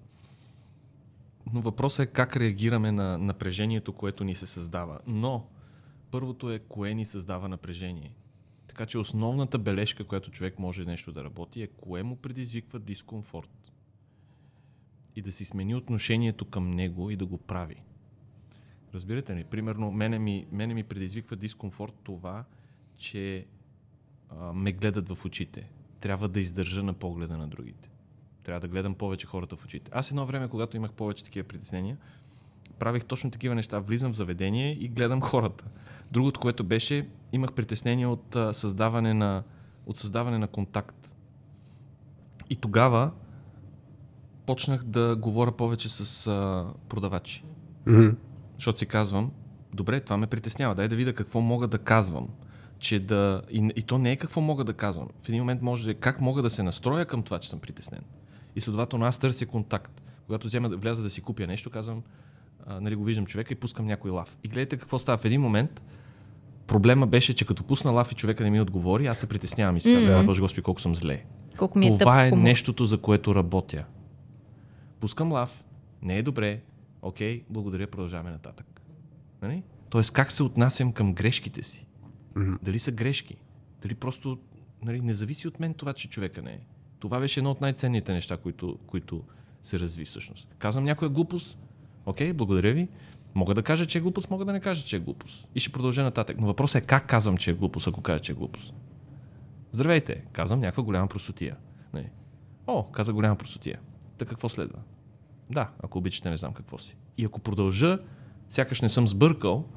Но въпросът е как реагираме на напрежението, което ни се създава. Но първото е кое ни създава напрежение. Така че основната бележка, която човек може нещо да работи, е кое му предизвиква дискомфорт. И да си смени отношението към него и да го прави. Разбирате ли? Примерно, мене ми, мене ми предизвиква дискомфорт това, че а, ме гледат в очите трябва да издържа на погледа на другите. Трябва да гледам повече хората в очите. Аз едно време, когато имах повече такива притеснения, правих точно такива неща. Влизам в заведение и гледам хората. Другото, което беше, имах притеснение от а, създаване на, от създаване на контакт. И тогава почнах да говоря повече с а, продавачи. Защото си казвам, добре, това ме притеснява. Дай да видя какво мога да казвам. Че да... И, и то не е какво мога да казвам. В един момент може да е как мога да се настроя към това, че съм притеснен. И следователно аз търся контакт. Когато взема, вляза да си купя нещо, казвам, а, нали го виждам човека и пускам някой лав. И гледайте какво става. В един момент проблема беше, че като пусна лав и човека не ми отговори, аз се притеснявам и си казвам, Мгм. боже господи, колко съм зле. Колко ми е Това е тъпо. нещото, за което работя. Пускам лав, не е добре, окей, благодаря, продължаваме нататък. Нали? Тоест, как се отнасям към грешките си? Мгм. Дали са грешки? Дали просто нали, не зависи от мен това, че човека не е? Това беше едно от най-ценните неща, които, които се разви всъщност. Казвам някоя глупост, окей, благодаря ви. Мога да кажа, че е глупост, мога да не кажа, че е глупост. И ще продължа нататък. Но въпросът е как казвам, че е глупост, ако кажа, че е глупост. Здравейте, казвам някаква голяма простотия. Не. О, каза голяма простотия. Та какво следва? Да, ако обичате, не знам какво си. И ако продължа, сякаш не съм сбъркал,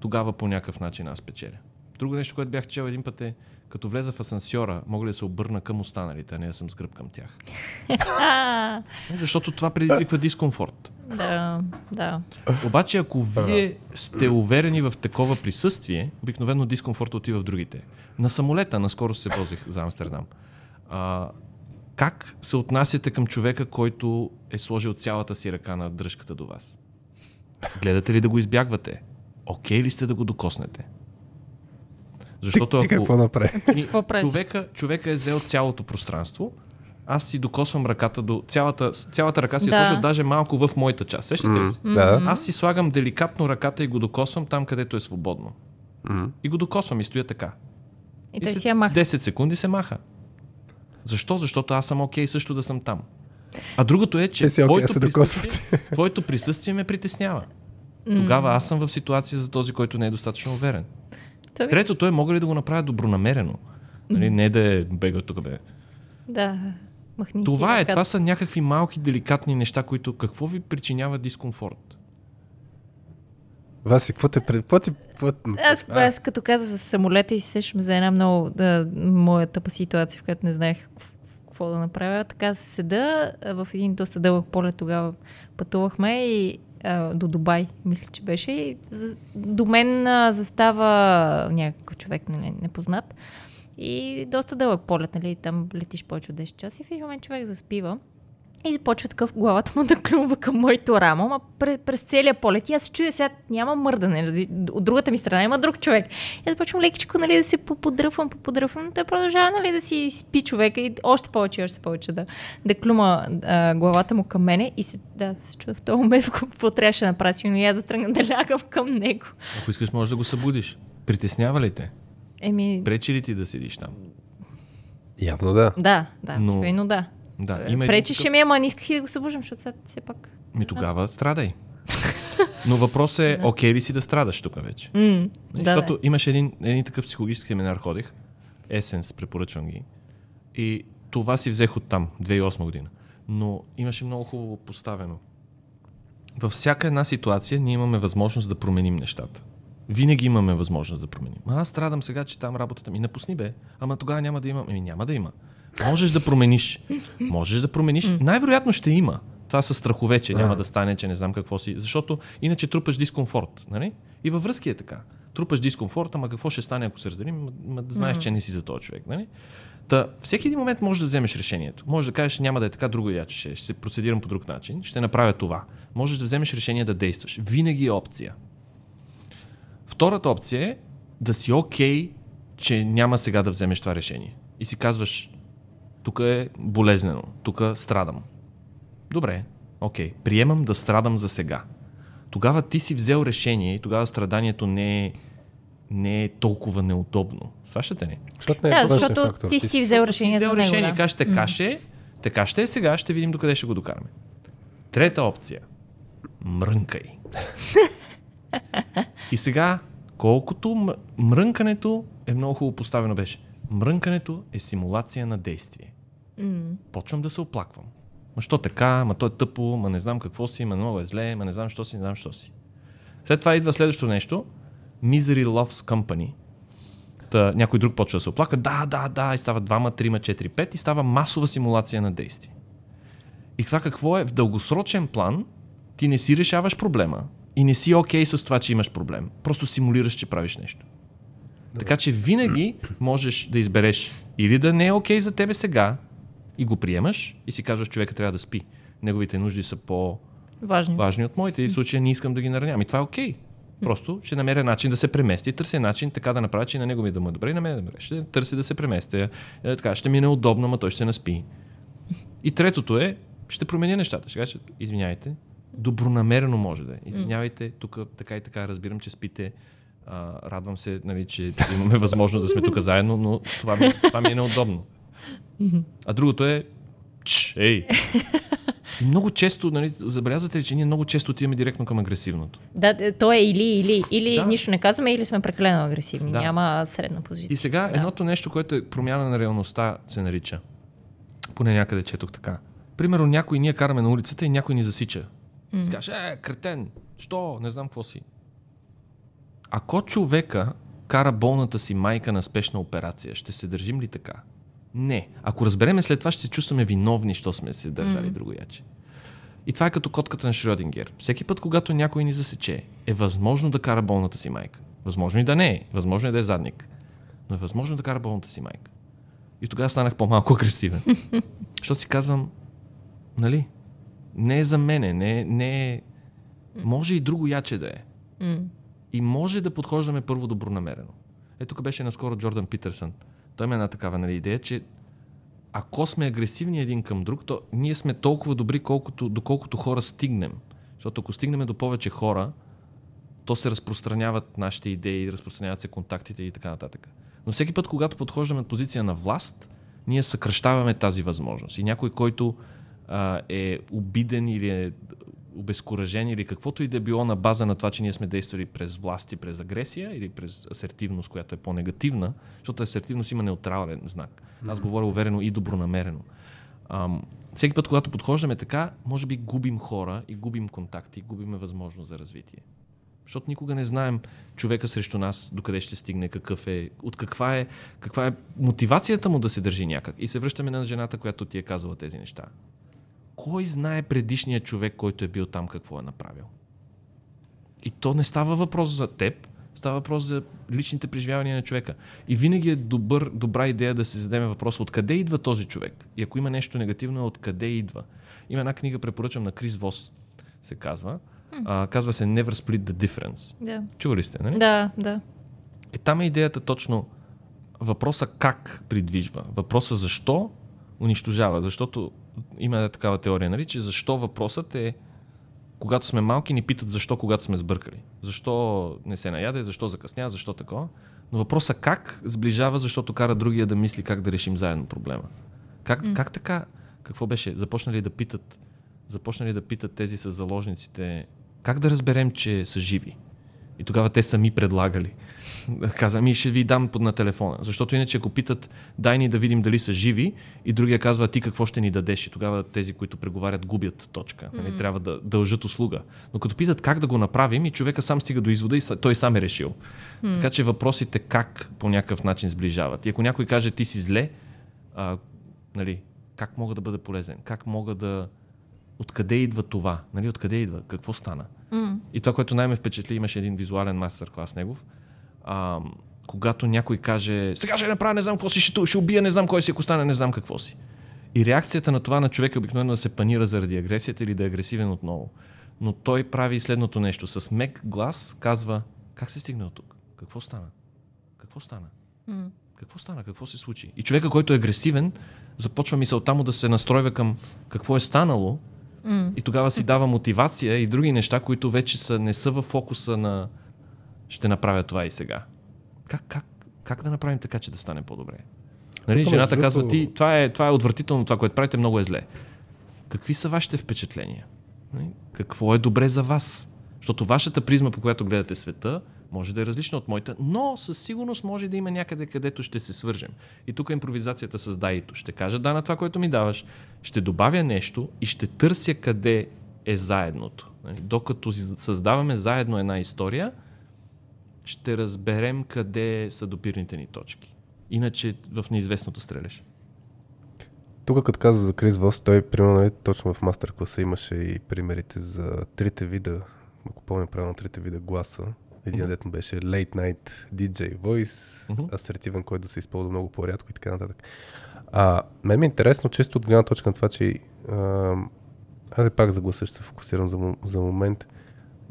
тогава по някакъв начин аз печеля. Друго нещо, което бях чел един път е, като влеза в асансьора, мога ли да се обърна към останалите, а не да съм с гръб към тях. <laughs> Защото това предизвиква дискомфорт. да, да. Обаче, ако вие сте уверени в такова присъствие, обикновено дискомфорт отива в другите. На самолета, наскоро се возих за Амстердам. А, как се отнасяте към човека, който е сложил цялата си ръка на дръжката до вас? Гледате ли да го избягвате? Окей ли сте да го докоснете? Ти, Защото ти ако... какво направи? И Какво човека, човека е взел цялото пространство, аз си докосвам ръката до... Цялата, цялата ръка си Да. е сложил даже малко в моята част. Сещате ли се? Да. Аз си слагам деликатно ръката и го докосвам там, където е свободно. Мгм. И го докосвам и стоя така. И той след си я маха. 10 секунди се маха. Защо? Защото аз съм окей също да съм там. А другото е, че си да твоето, се присъствие, твоето присъствие ме притеснява. Тогава аз съм в ситуация за този, който не е достатъчно уверен. Той- Третото е, мога ли да го направя добронамерено? Нали, не да е бега тук бе. Да, махни Това си е, това са някакви малки, деликатни неща, които какво ви причинява дискомфорт? Васи, какво те пред... Какво. Какво... Аз, аз като каза за самолета и се сещам за една много да, моя тъпа ситуация, в която не знаех какво- да направя. Така седа а, в един доста дълъг полет тогава пътувахме и а, до Дубай, мисля, че беше. И за, до мен а, застава някакъв човек нали, непознат. И доста дълъг полет, нали, там летиш повече от 10 часа и в един момент човек заспива. И започва такъв главата му <laughs> да клюва към моето рамо, ма през, през целия полет. И аз се чудя сега, няма мърдане. разви- От другата ми страна има друг човек. И аз започвам лекичко нали, да се поподръпвам, поподръпвам. Той продължава нали, да си спи човека и още повече и още повече да, да клюма а, главата му към мене. И се, да, се чудя в този момент <laughs> какво трябваше да направя. Но и аз затръгна да лягам към него. Ако искаш, можеш да го събудиш. Притеснява ли те? Еми, Пречи ли ти да седиш там? Явно да. да, да, Но- но... да. Да, Е, има Пречеше такъв- ми, ама не исках и да го събуждам, защото сега все пак... Ми тогава страдай. <laughs> Но въпросът е, окей ли си да страдаш тук вече? Нали, да, Защото да. имаше един, един такъв психологически семинар ходих. Есенс, препоръчвам ги. И това си взех от там, 2008 година. Но имаше много хубаво поставено. Във всяка една ситуация ние имаме възможност да променим нещата. Винаги имаме възможност да променим. А аз страдам сега, че там работата ми. Напусни бе. Ама тогава няма да има. Ами няма да има. Можеш да промениш. Можеш да промениш. Най-вероятно ще има. Това са страхове, че няма да стане, че не знам какво си. Защото иначе трупаш дискомфорт. Нали? И във връзки е така. Трупаш дискомфорт, ама какво ще стане, ако се разделим? Ма, ма да знаеш, че не си за този човек. Нали? Та, всеки един момент можеш да вземеш решението. Може да кажеш, няма да е така, друго яче ще, е. ще се процедирам по друг начин, ще направя това. Можеш да вземеш решение да действаш. Винаги е опция. Втората опция е да си окей, че няма сега да вземеш това решение. И си казваш, тук е болезнено, тук страдам. Добре, окей, приемам да страдам за сега. Тогава ти си взел решение и тогава страданието не е, не е толкова неудобно. Сващате ли? Защото не е Да, защото фактор. ти си взел решение си взел за него. решение, да. така ще е, така ще е сега, ще видим докъде ще го докараме. Трета опция. Мрънкай. И сега, колкото мрънкането е много хубаво поставено беше. Мрънкането е симулация на действие. М. Почвам да се оплаквам. Ма що така, ма то е тъпо, ма не знам какво си, ма много е зле, ма не знам що си, не знам що си. След това идва следващото нещо. Misery Loves Company. Та, някой друг почва да се оплака. Да, да, да. И става двама, трима, четири, пет. И става масова симулация на действие. И това какво е? В дългосрочен план ти не си решаваш проблема и не си окей okay с това, че имаш проблем. Просто симулираш, че правиш нещо. Да. Така че винаги можеш да избереш или да не е окей okay за тебе сега и го приемаш и си казваш, човека трябва да спи. Неговите нужди са по важни, важни от моите и в случая не искам да ги наранявам. И това е окей. Okay. Просто ще намеря начин да се премести, търся начин така да направя, че на него ми да му е добре и на мен да добре. Ще търси да се преместя. Е, така, ще ми е неудобно, но той ще наспи. И третото е, ще променя нещата. Ще кажа, извиняйте, добронамерено може да е. Извинявайте, тук така и така разбирам, че спите. А, радвам се, нали, че имаме възможност да сме тук заедно, но това ми, това ми е неудобно. А другото е, Чш, ей, и много често, нали, забелязвате ли, че ние много често отиваме директно към агресивното. Да, то е или, или, или да. нищо не казваме, или сме прекалено агресивни. Да. Няма средна позиция. И сега да. едното нещо, което е промяна на реалността, се нарича. Поне някъде четох така. Примерно някой ние караме на улицата и някой ни засича. Mm. Скаже, е, кретен, що? Не знам какво си. Ако човека кара болната си майка на спешна операция, ще се държим ли така? Не. Ако разбереме след това, ще се чувстваме виновни, що сме се държали mm. другояче. И това е като котката на Шрёдингер. Всеки път, когато някой ни засече, е възможно да кара болната си майка. Възможно и да не е. Възможно е да е задник. Но е възможно да кара болната си майка. И тогава станах по-малко <laughs> агресивен. Защото си казвам, нали, не е за мене, не, не е... Може и друго яче да е. Mm. И може да подхождаме първо добронамерено. Ето тук беше наскоро Джордан Питърсън. Той има една такава нали, идея, че ако сме агресивни един към друг, то ние сме толкова добри, колкото, доколкото хора стигнем. Защото ако стигнем до повече хора, то се разпространяват нашите идеи, разпространяват се контактите и така нататък. Но всеки път, когато подхождаме от позиция на власт, ние съкръщаваме тази възможност. И някой, който а, е обиден или е обезкуражен или каквото и да е било на база на това, че ние сме действали през власти, през агресия или през асертивност, която е по-негативна, защото асертивност има неутрален знак. Аз говоря уверено и добронамерено. Ам, всеки път, когато подхождаме така, може би губим хора и губим контакти, губиме възможност за развитие. Защото никога не знаем човека срещу нас докъде ще стигне, какъв е, от каква е, каква е мотивацията му да се държи някак. И се връщаме на жената, която ти е казала тези неща кой знае предишният човек, който е бил там, какво е направил? И то не става въпрос за теб, става въпрос за личните преживявания на човека. И винаги е добър, добра идея да се задеме въпрос откъде идва този човек. И ако има нещо негативно, е откъде идва. Има една книга, препоръчвам на Крис Вос, се казва. А, казва се Never Split the Difference. Да. Чували сте, нали? Да, да. Е, там е идеята точно въпроса как придвижва, въпроса защо унищожава. Защото има такава теория, нали, че защо въпросът е когато сме малки, ни питат защо, когато сме сбъркали. Защо не се наяде, защо закъсня, защо такова. Но въпросът как сближава, защото кара другия да мисли как да решим заедно проблема. Как, mm. как така, какво беше? Започнали да питат, започнали да питат тези с заложниците, как да разберем, че са живи? И тогава те сами предлагали. <laughs> Каза, ми ще ви дам на телефона. Защото иначе ако питат, дай ни да видим дали са живи, и другия казва, ти какво ще ни дадеш? И тогава тези, които преговарят, губят точка. Mm-hmm. Трябва да дължат услуга. Но като питат как да го направим, и човека сам стига до извода и той сам е решил. Mm-hmm. Така че въпросите как по някакъв начин сближават. И ако някой каже, ти си зле, а, нали, как мога да бъда полезен? Как мога да... Откъде идва това? Нали, откъде идва? Какво стана? Mm. И това, което най-ме впечатли, имаше един визуален мастер-клас негов. А, когато някой каже, сега ще направя, не знам какво си, ще, ще убия, не знам кой си, ако стане, не знам какво си. И реакцията на това на човека обикновено да се панира заради агресията или да е агресивен отново. Но той прави следното нещо. С мек глас казва, как се стигна от тук? Какво стана? Какво стана? Mm. Какво стана? Какво се случи? И човека, който е агресивен, започва мисълта му да се настройва към какво е станало Mm. И тогава си дава мотивация и други неща, които вече са, не са в фокуса на ще направя това и сега. Как, как, как да направим така, че да стане по-добре? Нали, жената казва, ти, това е, това е отвратително, това, което правите, много е зле. Какви са вашите впечатления? Нали? Какво е добре за вас? Защото вашата призма, по която гледате света, може да е различна от моята, но със сигурност може да има някъде, където ще се свържем. И тук импровизацията с даито. Ще кажа да на това, което ми даваш, ще добавя нещо и ще търся къде е заедното. Нали, докато създаваме заедно една история, ще разберем къде са допирните ни точки. Иначе в неизвестното стреляш. тук като каза за Крис Вос, той примерно нали, точно в мастер класа имаше и примерите за трите вида, ако помня правилно, трите вида гласа. Един mm-hmm. дет му беше Late Night DJ Voice, mm-hmm. асертивен, който да се използва много по-рядко и така нататък. А, мен ми е интересно, чисто от гледна точка на това, че а, Айде пак за гласа ще се фокусирам за, за момент.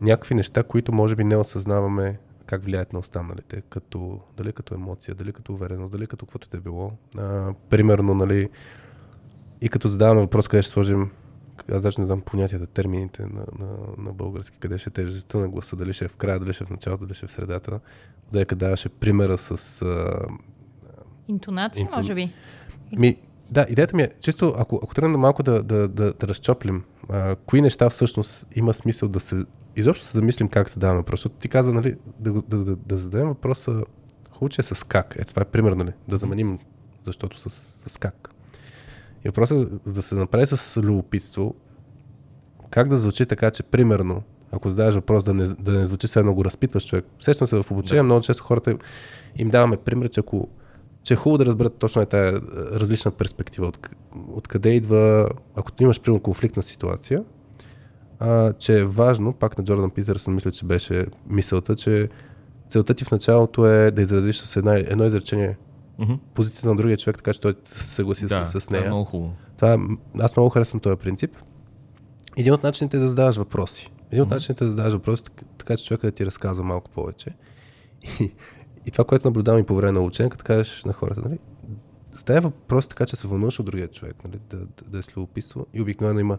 Някакви неща, които може би не осъзнаваме как влияят на останалите, като, дали като емоция, дали като увереност, дали като каквото е било. А, примерно, нали, и като задаваме въпрос, къде ще сложим, аз даже не знам понятията, термините на, на, на български, къде ще е тежестта на гласа, дали ще е в края, дали ще е в началото, дали ще е в средата. Отдека даваше примера с... А, Интонация, интон... може би. Ми, да, идеята ми е, чисто ако, ако тръгнем малко да, да, да, да разчоплим, а, кои неща всъщност има смисъл да се, изобщо се замислим как се даваме въпрос. Защото ти каза, нали, да, да, да, да зададем въпроса, хубаво, че е с как. Е, това е пример, нали, да заменим, защото с, с как. И въпросът е, за да се направи с любопитство, как да звучи така, че примерно, ако задаваш въпрос да не, да не звучи все много разпитваш човек. Сещам се в обучение, да. много често хората им даваме пример, че ако че е хубаво да разберат точно е тази е, различна перспектива. От, откъде идва, ако ти имаш примерно конфликтна ситуация, а, че е важно, пак на Джордан Питърсън мисля, че беше мисълта, че целта ти в началото е да изразиш с една, едно изречение mm-hmm. позицията на другия човек, така че той се съгласи да, с, с нея. Да, е много хубаво. Това, аз много харесвам този принцип. Един от начините е да задаваш въпроси. Един от mm-hmm. начините е да задаваш въпроси, така че човека да ти разказва малко повече. И, и това, което наблюдавам и по време на учение, като кажеш на хората, нали, става въпрос така, че се вълнуваш от другия човек, нали, да, да, да е любопитство. И обикновено има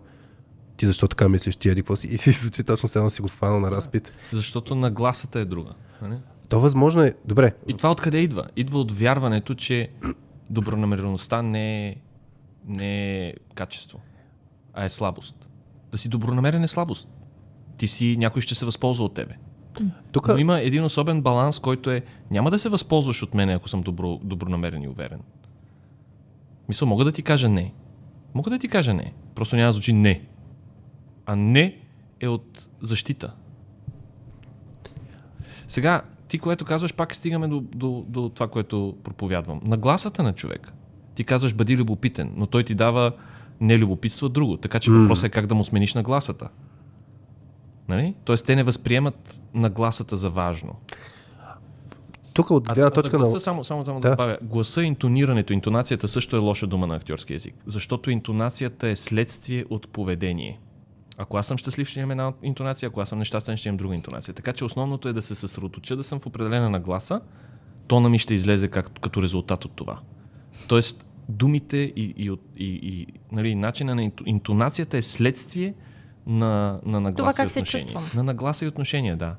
ти защо така мислиш, ти еди какво си? <laughs> И ти звучи точно сега си го фанал на разпит. Защото нагласата е друга. Нали? То възможно е. Добре. И това откъде идва? Идва от вярването, че добронамереността не е, не е качество, а е слабост. Да си добронамерен е слабост. Ти си, някой ще се възползва от тебе. Тука... Но има един особен баланс, който е няма да се възползваш от мен, ако съм добро, добронамерен и уверен. Мисля, мога да ти кажа не. Мога да ти кажа не. Просто няма да звучи не. А не е от защита. Сега, ти, което казваш, пак стигаме до, до, до това, което проповядвам. Нагласата на човек. Ти казваш, бъди любопитен, но той ти дава не любопитство, а друго. Така че mm. въпросът е как да му смениш нагласата. Нали? Тоест, те не възприемат нагласата за важно. Тук от гледна точка на... Само, само, само да. да добавя. Гласа, интонирането, интонацията също е лоша дума на актьорски язик. Защото интонацията е следствие от поведение. Ако аз съм щастлив, ще имам една интонация, ако аз съм нещастен, ще имам друга интонация. Така че основното е да се съсредоточа да съм в определена нагласа, тона ми ще излезе как, като резултат от това. Тоест, думите и, и, и, и нали, начина на интонацията е следствие на, на нагласа това как и отношения. Се чувствам. На нагласа и отношения, да.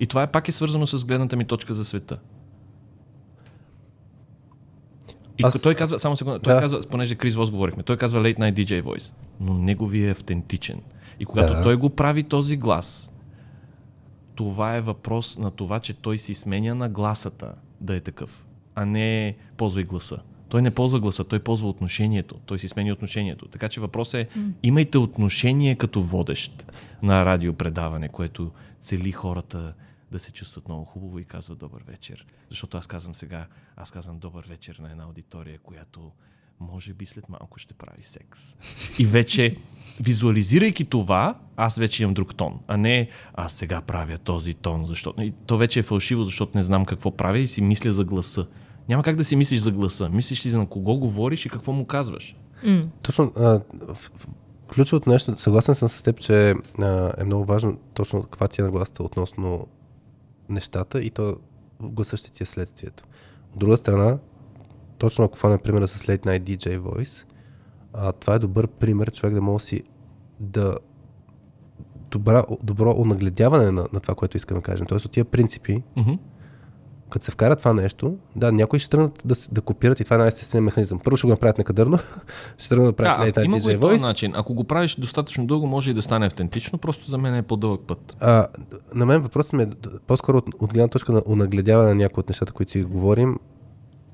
И това е пак е свързано с гледната ми точка за света. И Аз... той казва, само секунда, той да. казва, понеже Крис Вос говорихме, той казва Late Night DJ Voice, но неговия е автентичен. И когато да. той го прави този глас, това е въпрос на това, че той си сменя на гласата да е такъв, а не ползвай гласа. Той не ползва гласа, той ползва отношението. Той си смени отношението. Така че въпрос е, mm. имайте отношение като водещ на радиопредаване, което цели хората да се чувстват много хубаво и казват добър вечер. Защото аз казвам сега, аз казвам добър вечер на една аудитория, която може би след малко ще прави секс. И вече, визуализирайки това, аз вече имам друг тон, а не аз сега правя този тон, защото... И то вече е фалшиво, защото не знам какво правя и си мисля за гласа. Няма как да си мислиш за гласа. Мислиш си за на кого говориш и какво му казваш. Mm. Точно. А, ключовото нещо, съгласен съм с теб, че а, е много важно точно каква ти е нагласата относно нещата и то гласа ти е следствието. От друга страна, точно ако фана примера с Late Night DJ Voice, а, това е добър пример човек да може си да добра, добро онагледяване на, на това, което искаме да кажем. Тоест от тия принципи, mm-hmm като се вкара това нещо, да, някои ще тръгнат да, да копират и това е най-естественият механизъм. Първо ще го направят некадърно, <laughs> ще тръгнат да правят да, Night DJ Voice. начин. Ако го правиш достатъчно дълго, може и да стане автентично, просто за мен е по-дълъг път. А, на мен въпросът ми е по-скоро от, от гледна точка на онагледяване на някои от нещата, които си говорим.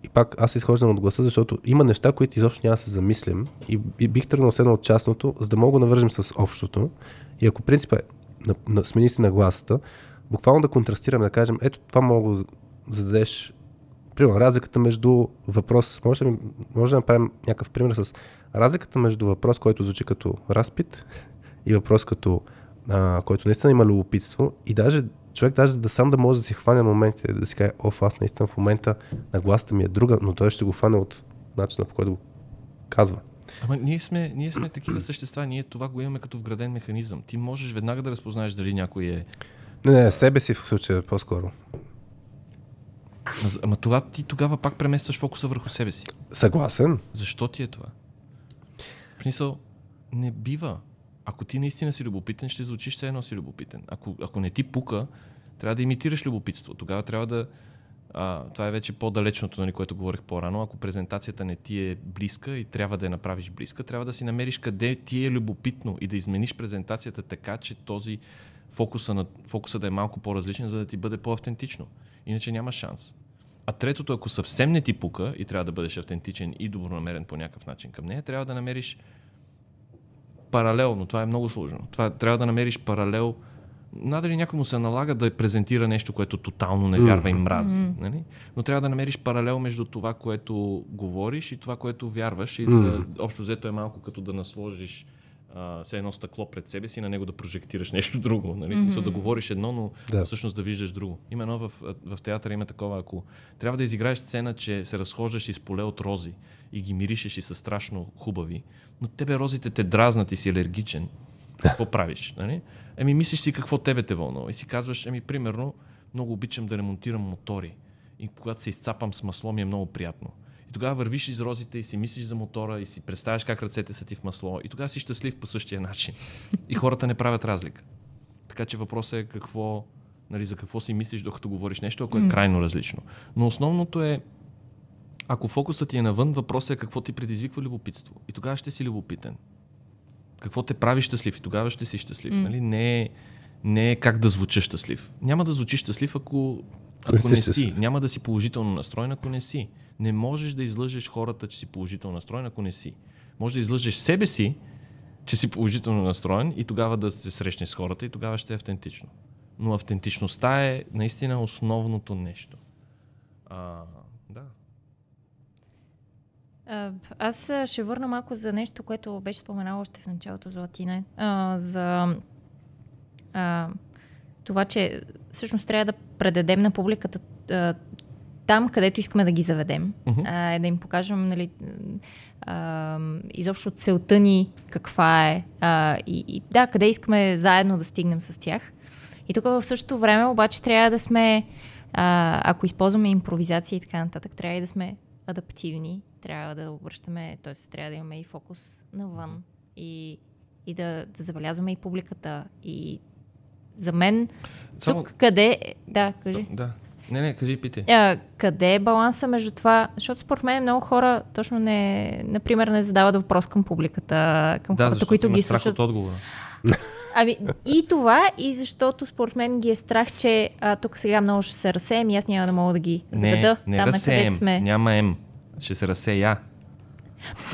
И пак аз изхождам от гласа, защото има неща, които изобщо няма да се замислим и, и бих тръгнал с едно от частното, за да мога да навържим с общото. И ако принципът е на, на, смени си на гласата, буквално да контрастираме, да кажем, ето това мога зададеш примерно, разликата между въпрос, може да, може да направим някакъв пример с разликата между въпрос, който звучи като разпит и въпрос като, а, който наистина има любопитство и даже човек даже да сам да може да си хване моментите, да си каже, оф, аз наистина в момента нагласата ми е друга, но той ще го хване от начина по който го казва. Ама ние сме, ние сме такива същества, ние това го имаме като вграден механизъм. Ти можеш веднага да разпознаеш дали някой е... Не, не, себе си в случая по-скоро. Ама, ама това ти тогава пак преместваш фокуса върху себе си. Съгласен. Защо ти е това? В смисъл, не бива. Ако ти наистина си любопитен, ще звучиш все едно си любопитен. Ако, ако не ти пука, трябва да имитираш любопитство. Тогава трябва да... А, това е вече по-далечното, нали, което говорих по-рано. Ако презентацията не ти е близка и трябва да я направиш близка, трябва да си намериш къде ти е любопитно и да измениш презентацията така, че този фокуса, на, фокуса да е малко по-различен, за да ти бъде по-автентично. Иначе няма шанс. А третото, ако съвсем не ти пука и трябва да бъдеш автентичен и добронамерен по някакъв начин към нея, трябва да намериш паралел, но това е много сложно. Това, трябва да намериш паралел. Надали някой му се налага да презентира нещо, което тотално не вярва и мрази. Mm-hmm. Нали? Но трябва да намериш паралел между това, което говориш и това, което вярваш. И mm-hmm. да, общо взето е малко като да насложиш а, все едно стъкло пред себе си и на него да прожектираш нещо <laughs> друго. Нали? Mm-hmm. Смисъл да говориш едно, но да. всъщност да виждаш друго. Именно в, в театъра има такова, ако трябва да изиграеш сцена, че се разхождаш из поле от рози и ги миришеш и са страшно хубави, но тебе розите те дразнат и си алергичен, какво <laughs> правиш? Нали? Еми мислиш си какво тебе те вълнува и си казваш, еми примерно, много обичам да ремонтирам мотори и когато се изцапам с масло ми е много приятно. И тогава вървиш из розите и си мислиш за мотора и си представяш как ръцете са ти в масло. И тогава си щастлив по същия начин. И хората не правят разлика. Така че въпросът е какво, нали, за какво си мислиш, докато говориш нещо, ако е крайно различно. Но основното е, ако фокусът ти е навън, въпросът е какво ти предизвиква любопитство. И тогава ще си любопитен. Какво те прави щастлив и тогава ще си щастлив. Mm. Нали? Не, е, не е как да звучиш щастлив. Няма да звучиш щастлив, ако, ако не си. Няма да си положително настроен, ако не си. Не можеш да излъжеш хората, че си положително настроен, ако не си. Може да излъжеш себе си, че си положително настроен и тогава да се срещнеш с хората и тогава ще е автентично. Но автентичността е наистина основното нещо. А, да. Аз ще върна малко за нещо, което беше споменало още в началото за Латина. А, за а, това, че всъщност трябва да предадем на публиката а, там, където искаме да ги заведем. Uh-huh. А, е да им покажем нали, а, изобщо целта ни каква е а, и, и да, къде искаме заедно да стигнем с тях. И тук в същото време обаче трябва да сме, а, ако използваме импровизация и така нататък, трябва и да сме адаптивни, трябва да обръщаме, т.е. трябва да имаме и фокус навън и, и да, да забелязваме и публиката. И за мен, Само... тук къде... Да, кажи. Да, не, не, кажи питай. А, къде е баланса между това? Защото според мен много хора точно не, например, не задават въпрос към публиката, към да, хората, които ги слушат. от отговора. Ами и това, и защото според мен ги е страх, че а, тук сега много ще се разсеем и аз няма да мога да ги заведа. Не, не там, разсеем, сме. няма М. Ще се разсея.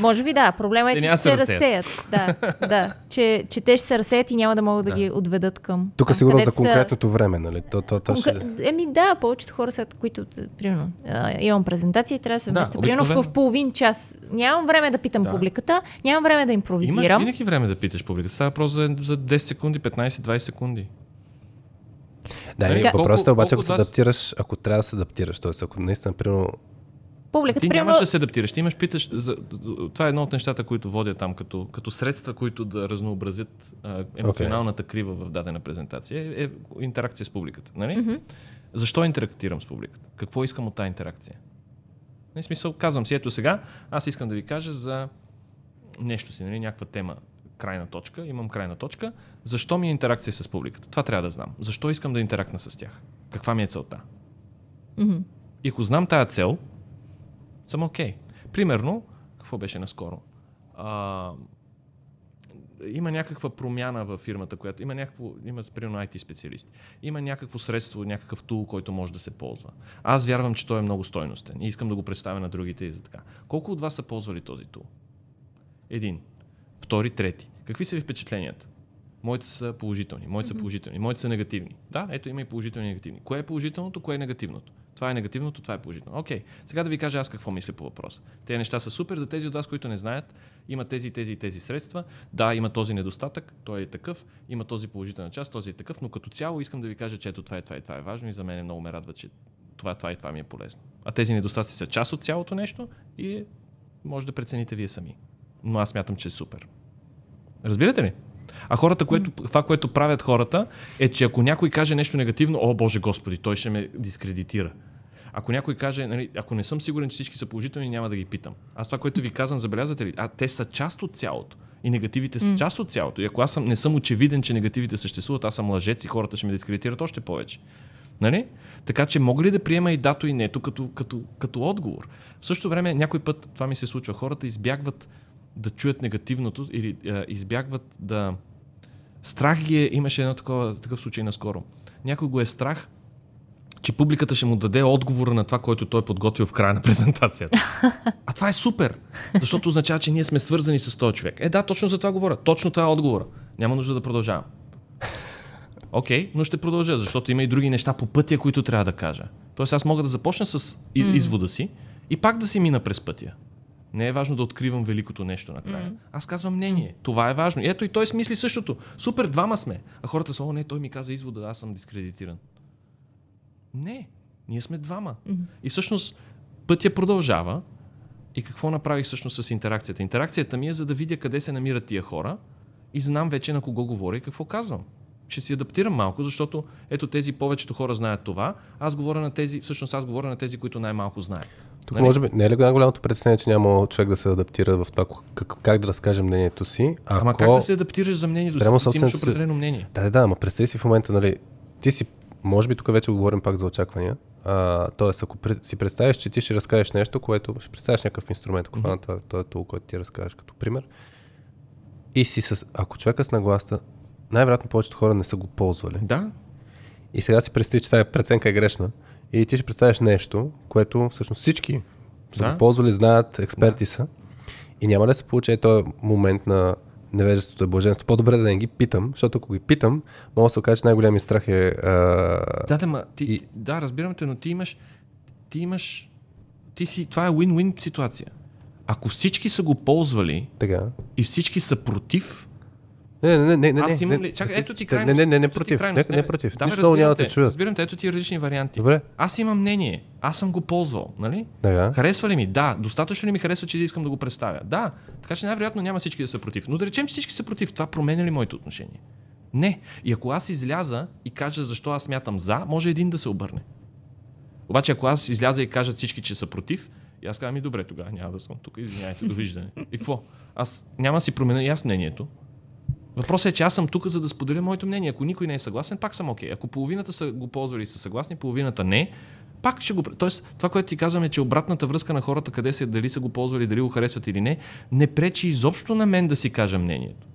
Може би да. Проблема е, че ще се разсеят. Да, да. Че, че те ще се разсеят и няма да могат да, да ги отведат към. Тук е сигурно за конкретното са... време, нали? То, то, то ще... Еми да, повечето хора са, които, примерно, имам презентация и трябва да се вместя. Да, примерно в, половин час. Нямам време да питам да. публиката, нямам време да импровизирам. Имаш винаги време да питаш публиката. Става въпрос за, за 10 секунди, 15-20 секунди. Да, нали, въпросът е обаче, ако се адаптираш, ако трябва да се адаптираш, т.е. ако наистина, примерно, публиката. Ти примерно... нямаш да се адаптираш. Ти имаш, питаш, за, това е едно от нещата, които водя там като, като средства, които да разнообразят а, емоционалната okay. крива в дадена презентация, е, е интеракция с публиката. Нали? Mm-hmm. Защо интерактирам с публиката? Какво искам от тази интеракция? Не, смисъл, казвам си, ето сега, аз искам да ви кажа за нещо си, нали, някаква тема, крайна точка, имам крайна точка. Защо ми е интеракция с публиката? Това трябва да знам. Защо искам да интерактна с тях? Каква ми е целта? Mm-hmm. И ако знам тая цел, съм окей. Okay. Примерно, какво беше наскоро? А, има някаква промяна във фирмата, която има някакво, има примерно IT специалист, има някакво средство, някакъв тул, който може да се ползва. Аз вярвам, че той е много стойностен и искам да го представя на другите и за така. Колко от вас са ползвали този тул? Един. Втори, трети. Какви са ви впечатленията? Моите са положителни, моите са положителни, моите са негативни. Да, ето има и положителни и негативни. Кое е положителното, кое е негативното? Това е негативното, това е положително. Окей, сега да ви кажа аз какво мисля по въпроса. Тези неща са супер за тези от вас, които не знаят. Има тези, тези тези средства. Да, има този недостатък, той е такъв. Има този положителна част, този е такъв. Но като цяло искам да ви кажа, че ето това е, това е, това е важно и за мен много ме радва, че това, това и това ми е полезно. А тези недостатъци са част от цялото нещо и може да прецените вие сами. Но аз мятам, че е супер. Разбирате ли? А хората, което, това, което правят хората, е, че ако някой каже нещо негативно, о, Боже Господи, той ще ме дискредитира. Ако някой каже, нали, ако не съм сигурен, че всички са положителни, няма да ги питам. Аз това, което ви казвам, забелязвате ли? А те са част от цялото. И негативите са част от цялото. И ако аз съм, не съм очевиден, че негативите съществуват, аз съм лъжец и хората ще ме дискредитират още повече. Нали? Така че мога ли да приема и дато и нето като, като, като отговор? В същото време, някой път това ми се случва. Хората избягват да чуят негативното или а, избягват да... Страх ги е, имаше едно такова, такъв случай наскоро. Някой го е страх, че публиката ще му даде отговора на това, който той е подготвил в края на презентацията. А това е супер, защото означава, че ние сме свързани с този човек. Е, да, точно за това говоря. Точно това е отговора. Няма нужда да продължавам. Окей, okay, но ще продължа, защото има и други неща по пътя, които трябва да кажа. Тоест аз мога да започна с из- извода си и пак да си мина през пътя. Не е важно да откривам великото нещо накрая. Mm. Аз казвам мнение. Това е важно. И ето и той смисли същото. Супер, двама сме. А хората са, о, не, той ми каза извода, аз съм дискредитиран. Не, ние сме двама. Mm-hmm. И всъщност пътя продължава. И какво направих всъщност с интеракцията? Интеракцията ми е за да видя къде се намират тия хора и знам вече на кого говоря и какво казвам. Ще си адаптирам малко, защото ето тези повечето хора знаят това. Аз говоря на тези, всъщност аз говоря на тези, които най-малко знаят. Тук нали? може би не е ли най-голямото притеснение, че няма човек да се адаптира в това как, как да разкаже мнението си? Ако... Ама как да се адаптираш за мнението си? Ти имаш определено мнение. Да, да, да, ама представи си в момента, нали, ти си, може би тук вече говорим пак за очаквания. А, тоест, ако си представиш, че ти ще разкажеш нещо, което ще представиш някакъв инструмент, ако mm-hmm. това, това е това, което ти разкажеш като пример. И си с, ако човека с нагласта, най-вероятно повечето хора не са го ползвали. Да. И сега си представи, че тази преценка е грешна. И ти ще представиш нещо, което всъщност всички са Да. го ползвали, знаят, експерти са. И няма да се получи този момент на невежеството и блаженство. По-добре да не ги питам, защото ако ги питам, мога да се окаже, че най-големият страх е... А... Да, да, ма, ти, И- да, разбирам те, но ти имаш, ти имаш, ти си, това е win-win ситуация. Ако всички са го ползвали Така. и всички са против, Не, не, не, не, аз не, имам не, ли... Чакай, не, ето ти не, крайност. не, не, не, ти против. Не, не, против. Да, бе, Нищо много няма да чуят. Разбирам те, ето ти различни варианти. Добре. Аз имам мнение. Аз съм го ползвал, нали? Така. Харесва ли ми? Да. Достатъчно ли ми харесва, че искам да го представя? Да. Така че най-вероятно няма всички да са против. Но да речем, че всички са против. Това променя ли моето отношение? Не. И ако аз изляза и кажа защо аз смятам за, може един да се обърне. Обаче ако аз изляза и кажат всички, че са против, и аз казвам, ми добре, тогава няма да съм тук, извиняйте, довиждане. И какво? Аз няма да си променя и аз мнението. Въпросът е, че аз съм тук, за да споделя моето мнение. Ако никой не е съгласен, пак съм окей. Ако половината са го ползвали и са съгласни, половината не, пак ще го... Тоест, това, което ти казваме, че обратната връзка на хората, къде са, дали са го ползвали, дали го харесват или не, не пречи изобщо на мен да си кажа мнението.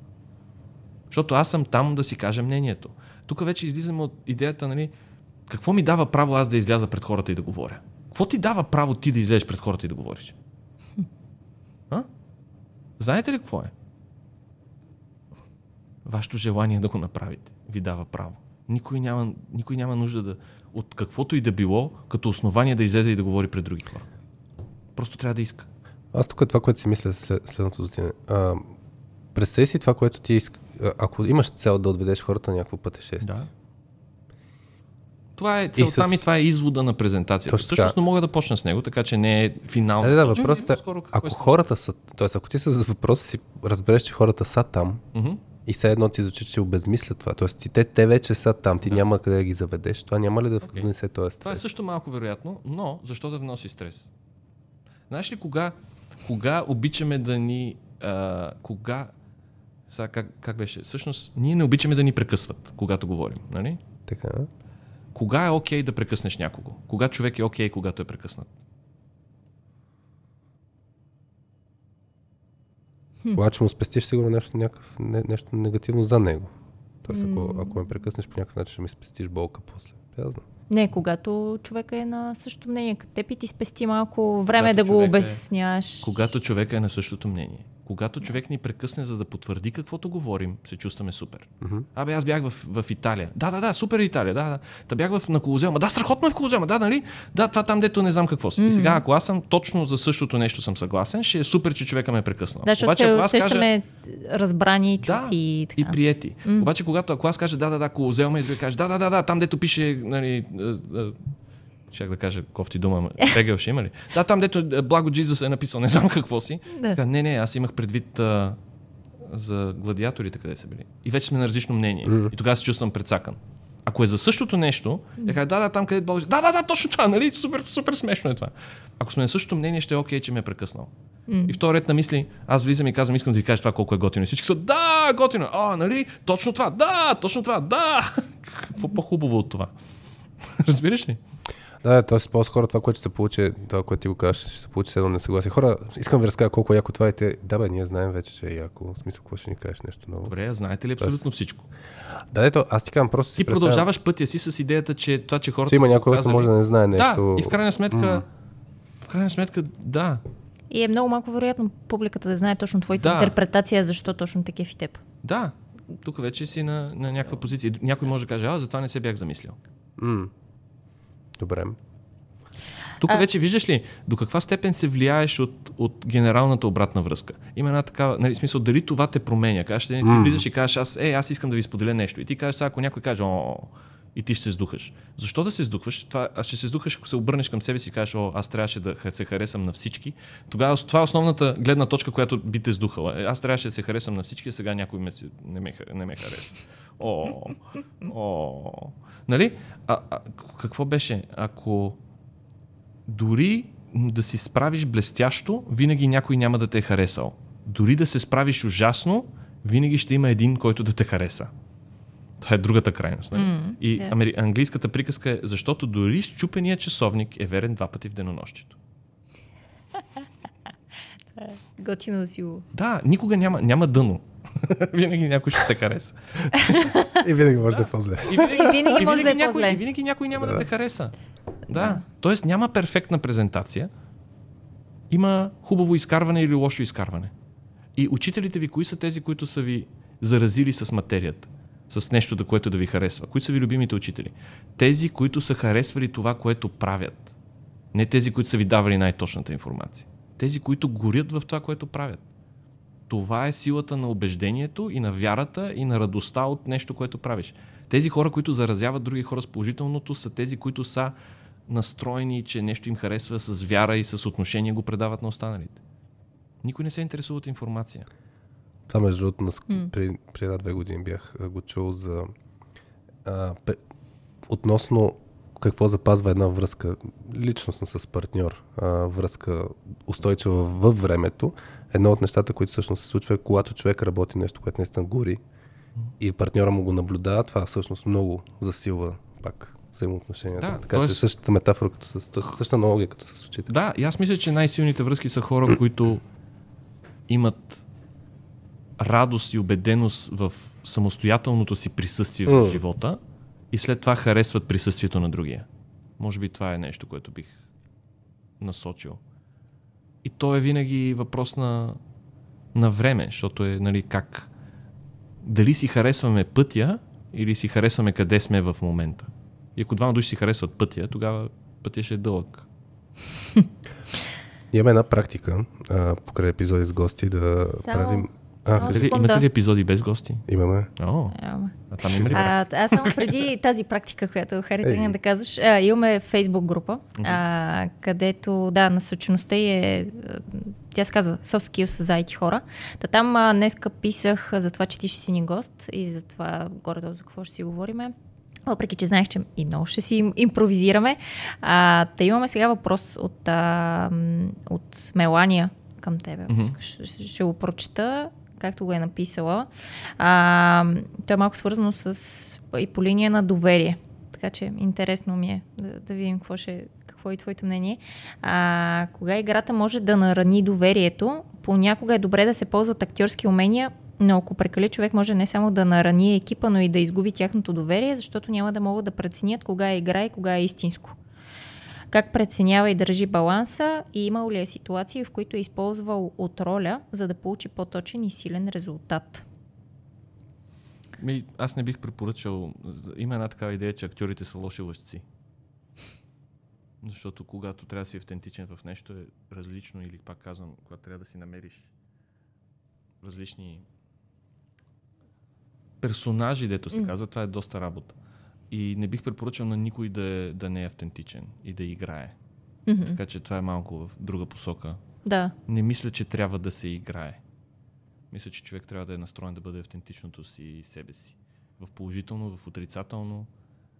Защото аз съм там да си кажа мнението. Тук вече излизаме от идеята, нали, какво ми дава право аз да изляза пред хората и да говоря? Какво ти дава право ти да излезеш пред хората и да говориш? А? Знаете ли какво е? Вашето желание да го направите ви дава право. Никой няма, никой няма нужда да от каквото и да било, като основание да излезе и да говори пред други хора. Просто трябва да иска. Аз тук това, което си мисля след, следното. А, представи си това, което ти иска. Ако имаш цел да отведеш хората на някакво пътешествие. Да. Това е целта с- ми, това е извода на презентацията. Точно. Всъщност не мога да почна с него, така че не е финал. Да, да, въпросът е, ако е- хората са, т.е. ако ти с въпроса си разбереш, че хората са там Мгм. И все едно ти звучи, че обезмислят това, т.е. ти- те, те вече са там, ти няма къде да ги заведеш, това няма ли да Окей. внесе този Това е стрес? също малко вероятно, но защо да вноси стрес? Знаеш ли кога, кога обичаме да ни... А, кога... Сега, как, как беше? Всъщност, ние не обичаме да ни прекъсват, когато говорим. Нали? Така. Кога е окей да прекъснеш някого? Кога човек е окей, когато е прекъснат? Когато му спестиш сигурно нещо, някакъв, не, нещо негативно за него. Тоест, ако, ако ме прекъснеш по някакъв начин, ще ми спестиш болка после. Я знам. Не, когато човека е на същото мнение като теб и ти спести малко време Когато да го човека е-. Когато човека е на същото мнение. Когато човек ни прекъсне, за да потвърди каквото говорим, се чувстваме супер. Мгм. Абе, аз бях в, в Италия. Да, да, да, супер Италия. Да, да. Та бях в, на Колозеума. Да, страхотно е в Колозеума. Да, нали? Да, това там, дето не знам какво си. И сега, ако аз съм точно за същото нещо съм съгласен, ще е супер, че човека ме е прекъснал. Да, Обаче, ако аз кажа, разбрани, чути да, и така. и приети. Mm. Обаче, когато ако аз кажа да, да, да, Колозеума и друг каже да, да, да, да, там дето пише, нали, Щях да кажа кофти дума, ама Хегел ще има ли? Да, там дето е, Благо Джизус е написал, не знам какво си. Да. Така, не, не, аз имах предвид а, за гладиаторите къде са били. И вече сме на различно мнение. И тогава се чувствам прецакан. Ако е за същото нещо, я кажа, да, да, там къде Благо Да, да, да, точно това, нали? Супер, супер смешно е това. Ако сме на същото мнение, ще е окей, че ме е прекъснал. И втори ред на мисли, аз влизам и казвам, искам да ви кажа това колко е готино. И всички са, да, готино. А, нали? Точно това, да, точно това, да. <laughs> Какво по-хубаво от това? <laughs> Разбираш ли? Да, т.е. по-скоро това, което ще се получи, това, което ти го кажеш, ще се получи едно несъгласие. Хора, искам да ви разкажа колко е яко това и те. Да, бе, ние знаем вече, че е яко. В смисъл, какво ще ни кажеш нещо ново. Добре, знаете ли абсолютно всичко? Да, ето, аз ти казвам, просто си Ти представям, продължаваш пътя си с идеята, че това, че хората че има някой, който може да не знае нещо. Да, и в крайна сметка, в крайна сметка, да. И е много малко вероятно публиката да знае точно твоята Да. интерпретация, защо точно такива и теб. Да, тук вече си на, на някаква позиция. Някой може да каже, а, затова не се бях замислил. М. Добре. Тук А- вече виждаш ли до каква степен се влияеш от, от генералната обратна връзка. Има една такава, нали, смисъл, дали това те променя. Кажеш, ти М. влизаш и кажеш, аз, е, аз искам да ви споделя нещо. И ти кажеш, ако някой каже, о, и ти ще се сдухаш. Защо да се сдухваш? Това, а ще се сдухаш, ако се обърнеш към себе си и кажеш, о, аз трябваше да се харесам на всички. Тогава това е основната гледна точка, която би те сдухала. Е, Аз трябваше да се харесам на всички, а сега някой ме, не, ме, не ме харесва. О, о. Нали? А, а, какво беше? Ако дори да си справиш блестящо, винаги някой няма да те е харесал. Дори да се справиш ужасно, винаги ще има един, който да те хареса. Това е другата крайност. Нали? М, И да. амери... английската приказка е, защото дори щупения часовник е верен два пъти в денонощието. <laughs> Готино да си го... Да, никога няма, няма дъно. <laughs> винаги някой ще те хареса. И винаги може да е по-зле. И винаги, И винаги може да е някой, по-зле. и винаги някой няма да. Да. те хареса. Да. Да. Тоест няма перфектна презентация. Има хубаво изкарване или лошо изкарване. И учителите ви, кои са тези, които са ви заразили с материята? С нещо, да, което да ви харесва? Кои са ви любимите учители? Тези, които са харесвали това, което правят. Не тези, които са ви давали най-точната информация. Тези, които горят в това, което правят. Това е силата на убеждението и на вярата и на радостта от нещо, което правиш. Тези хора, които заразяват други хора с положителното, са тези, които са настроени, че нещо им харесва с вяра и с отношение го предават на останалите. Никой не се интересува от информация. Това между другото, нас- М. при, при една-две години бях го чул за а, пе, относно какво запазва една връзка, личностна с партньор, а, връзка устойчива във времето. Едно от нещата, които всъщност се случва е, когато човек работи нещо, което наистина гори и партньора му го наблюдава, това всъщност много засилва пак взаимоотношенията. Да, така тоест- че същата метафора, като с, т- същата аналогия като с учителя. Да, и аз мисля, че най-силните връзки са хора, които имат радост и убеденост в самостоятелното си присъствие в живота и след това харесват присъствието на другия. Може би това е нещо, което бих насочил. И то е винаги въпрос на, на време, защото е, нали, как дали си харесваме пътя или си харесваме къде сме в момента. И ако двама души си харесват пътя, тогава пътя ще е дълъг. <laughs> Имаме една практика, а, покрай епизоди с гости, да Само- правим... А, секунда. имате ли епизоди без гости? имаме. О, а там има ли? А, аз само преди <laughs> тази практика, която Хари да казваш, а, имаме фейсбук група, а, където, да, насочеността е, тя се казва Soft Skills за IT хора. Та там а, днеска писах за това, че ти ще си ни гост и за това горе-долу за какво ще си говориме. Въпреки, че знаех, че и много ще си им- импровизираме. А, та имаме сега въпрос от, а, от Мелания към тебе. Ще, ще, ще го прочета, както го е написала. А, то е малко свързано с и по линия на доверие. Така че интересно ми е да, да видим какво, ще, какво е твоето мнение. А, кога играта може да нарани доверието, понякога е добре да се ползват актьорски умения, но ако прекали човек може не само да нарани екипа, но и да изгуби тяхното доверие, защото няма да могат да преценят кога е игра и кога е истинско. Как преценява и държи баланса и имал ли е ситуации, в които е използвал от роля, за да получи по-точен и силен резултат? Ми, аз не бих препоръчал. Има една такава идея, че актьорите са лоши лъжци. Защото когато трябва да си автентичен в нещо е различно или пак казвам, когато трябва да си намериш различни персонажи, дето се казва, това е доста работа. И не бих препоръчал на никой да, е, да не е автентичен и да играе. Мгм. Така че това е малко в друга посока. Да. Не мисля, че трябва да се играе. Мисля, че човек трябва да е настроен да бъде автентичното си и себе си. В положително, в отрицателно.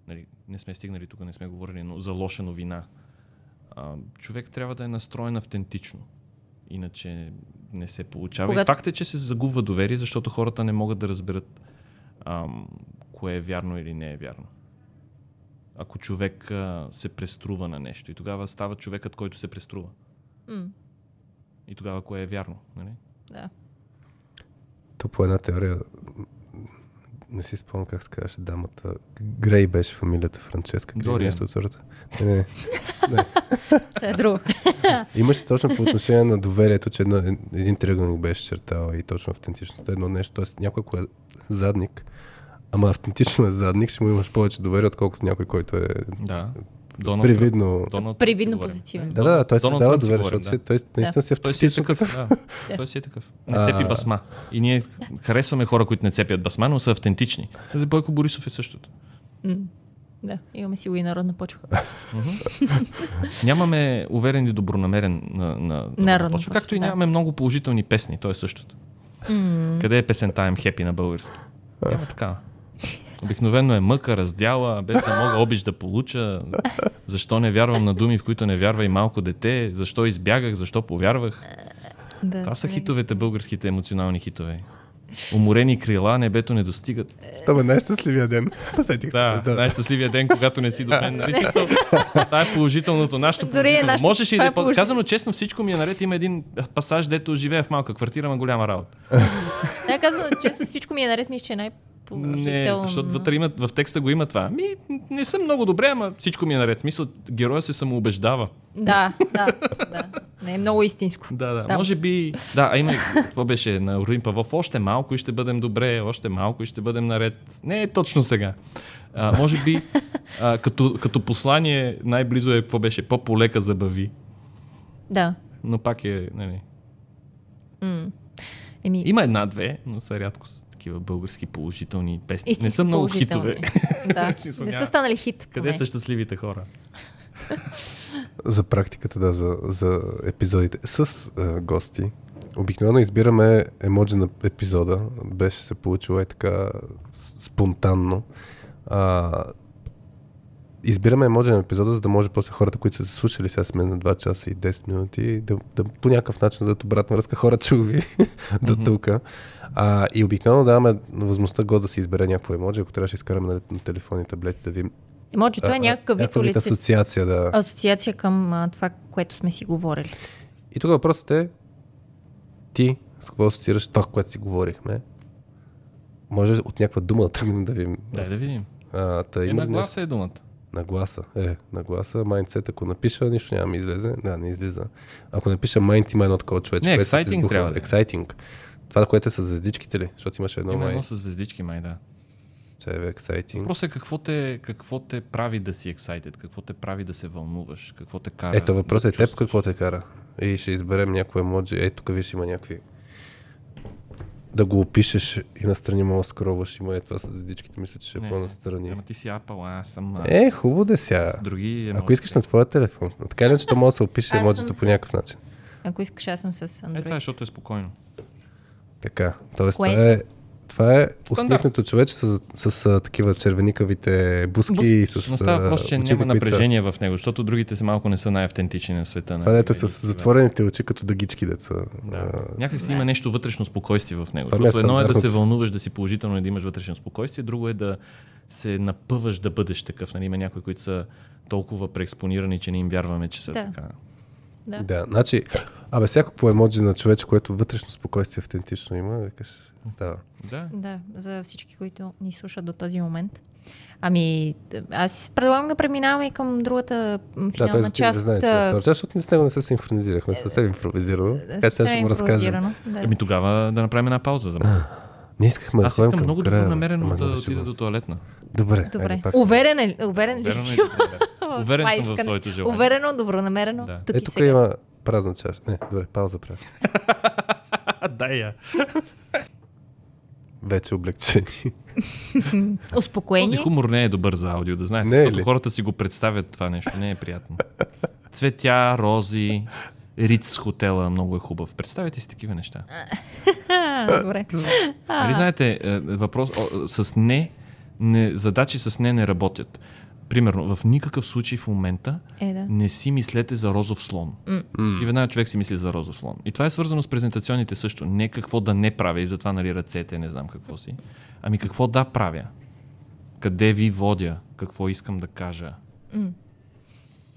Нали, не сме стигнали тук, не сме говорили, но за лоша новина. А, човек трябва да е настроен автентично. Иначе не се получава. Когато- И факт е, че се загубва доверие, защото хората не могат да разберат ам, кое е вярно или не е вярно. Ако човек а, се преструва на нещо и тогава става човекът, който се преструва. М, И тогава кое е вярно? Нали? да. То по една теория, не си спомням как се казваше дамата. Грей беше фамилията Франческа. Грей, Дориан. нещо от сорта. Не, не. <laughs> Това е друго. <laughs> Имаше точно по отношение на доверието, че една, един триъгълник беше чертала и точно автентичността едно нещо. Тоест някой, кой е задник, ама автентично е задник, ще му имаш повече доверие, отколкото някой, който е Да. Доналд привидно. Доналд Привидно позитивен. Да, да, той се дава доверие, защото да. си, той наистина си Той си е автентичен. такъв. Да. Той си е такъв. Не цепи басма. И ние харесваме хора, които не цепят басма, но са автентични. Бойко Борисов е същото. Да, имаме си и народна почва. Нямаме уверен и добронамерен на, на Народна почва, както и да. нямаме много положителни песни. То е същото. Къде е песента I'm Happy на български? Няма такава. Обикновено е мъка, раздяла, без да мога обич да получа. Защо не вярвам на думи, в които не вярва и малко дете? Защо избягах? Защо повярвах? да, Това са хитовете, българските емоционални хитове. Уморени крила, небето не достигат. Това е най-щастливия ден. Сетих се. Да, най-щастливия ден, когато не си до мен. Нали? Това е положителното. Нашето Дори е положително. нашето- Можеш и това да е е по- положително. казано честно, всичко ми е наред. Има един пасаж, дето живее в малка квартира, ма голяма работа. Да, казвам, често всичко ми е наред, мисля, че е Не, най-положително. защото вътре има, в текста го има това. Ми, не съм много добре, ама всичко ми е наред. Смисъл, героя се самоубеждава. Да, да, да. Не е много истинско. Да, да. Да. Може би. Да, а има. Това беше на Руин Павлов. Още малко и ще бъдем добре, още малко и ще бъдем наред. Не е точно сега. А, може би, а, като, като послание, най-близо е какво беше? По-полека забави. Да. Но пак е. Нали. М. Еми, Има една-две, но са рядко с такива български положителни песни. истински не са много хитове. Да. <laughs> Не са станали хит. Къде поне. са щастливите хора? <laughs> За практиката, да, за, за епизодите с а, гости. Обикновено избираме емоджи на епизода. Беше се получило е така спонтанно. А, избираме емоджи на епизода, за да може после хората, които са се слушали, сега сме на 2 часа и 10 минути, да, да по някакъв начин да обратна връзка. Хора чуви <laughs> до тук. А, и обикновено даваме възможността гост да си избере някакво емоджи, ако трябваше да изкараме на, на телефони и таблети да видим. Емоджито е някакъв вид лице. асоциация, да. Асоциация към а, това, което сме си говорили. И тук въпросът е ти с какво асоциираш това, което си говорихме. Може от някаква дума да тръгнем да видим. Дай да видим. А, та, Е, има на ли нещо? гласа е думата. Нагласа. Е, нагласа. Майндсет, ако напиша, нищо няма ми излезе. Да, не излиза. Ако напиша майнд, има едно такова човече. Не, избухва. трябва да е. Exciting. Това, което е с звездичките ли? Защото имаше едно Има май. едно с звездички, май, да. Че е exciting. Въпросът е какво те, какво те прави да си excited, какво те прави да се вълнуваш, какво те кара. Ето въпросът да е теб какво те кара. И ще изберем някой емоджи. Ей, тук виж има някакви да го опишеш и настрани мога да скроваш. Има е това с звездичките. Мисля, че ще е по-настрани. Ама ти си Apple, а аз съм Е, хубаво да сега. с други Ако искаш на твоя телефон. Така или иначе, то може да се опише емоджито по някакъв начин. Ако искаш, аз съм с Е, това е, Android. защото е спокойно. Така. Тоест, Кое това е, това е усмихнато човече с, с, с, а, такива червеникавите буски, Буски. и с Но става въпрос, че очите, няма които са- напрежение в него, защото другите са малко не са най-автентични на света. Това нали? дето е с затворените очи, като дъгички деца. Да. Някак си има нещо вътрешно спокойствие в него. Това ми е Защото едно е да се вълнуваш, да си положително и да имаш вътрешно спокойствие, друго е да се напъваш да бъдеш такъв. Нали? Има някои, които са толкова преекспонирани, че не им вярваме, че са Да. така. Да. Да, значи, абе, всякакво емоджи на човече, което вътрешно спокойствие автентично има, викаш, става. Да. Да, за всички, които ни слушат до този момент. Ами, аз предлагам да преминаваме и към другата Да, финална той част. не знаете втора част, защото ние с него не се синхронизирахме, съвсем импровизирано. Така че ще му импровизирано, Да. Ами тогава да направим една пауза за мен. Не искахме да Аз ходим искам към много края, добронамерено ама да отида до туалетна. Добре, Добре. айде пак. Уверен, е, уверен ли си? Да. <laughs> Уверен съм в своето желание. Уверено, добронамерено. Да. Тук Е, тук има празна чаша. Не, добре, пауза правя. <laughs> Дай я. Вече облегчени. <laughs> Този Успокоение. хумор не е добър за аудио, да знаете. Не е ли? хората си го представят това нещо. Не е приятно. Цветя, рози, Риц хотела много е хубав. Представете си такива неща. <laughs> Добре. Нали знаете, е, въпрос о, с не, не, задачи с не не работят. Примерно, в никакъв случай в момента Е, да. не си мислете за розов слон. И веднага човек си мисли за розов слон. И това е свързано с презентационните също. Не какво да не правя и затова нали ръцете, не знам какво си. Ами какво да правя. Къде ви водя, какво искам да кажа.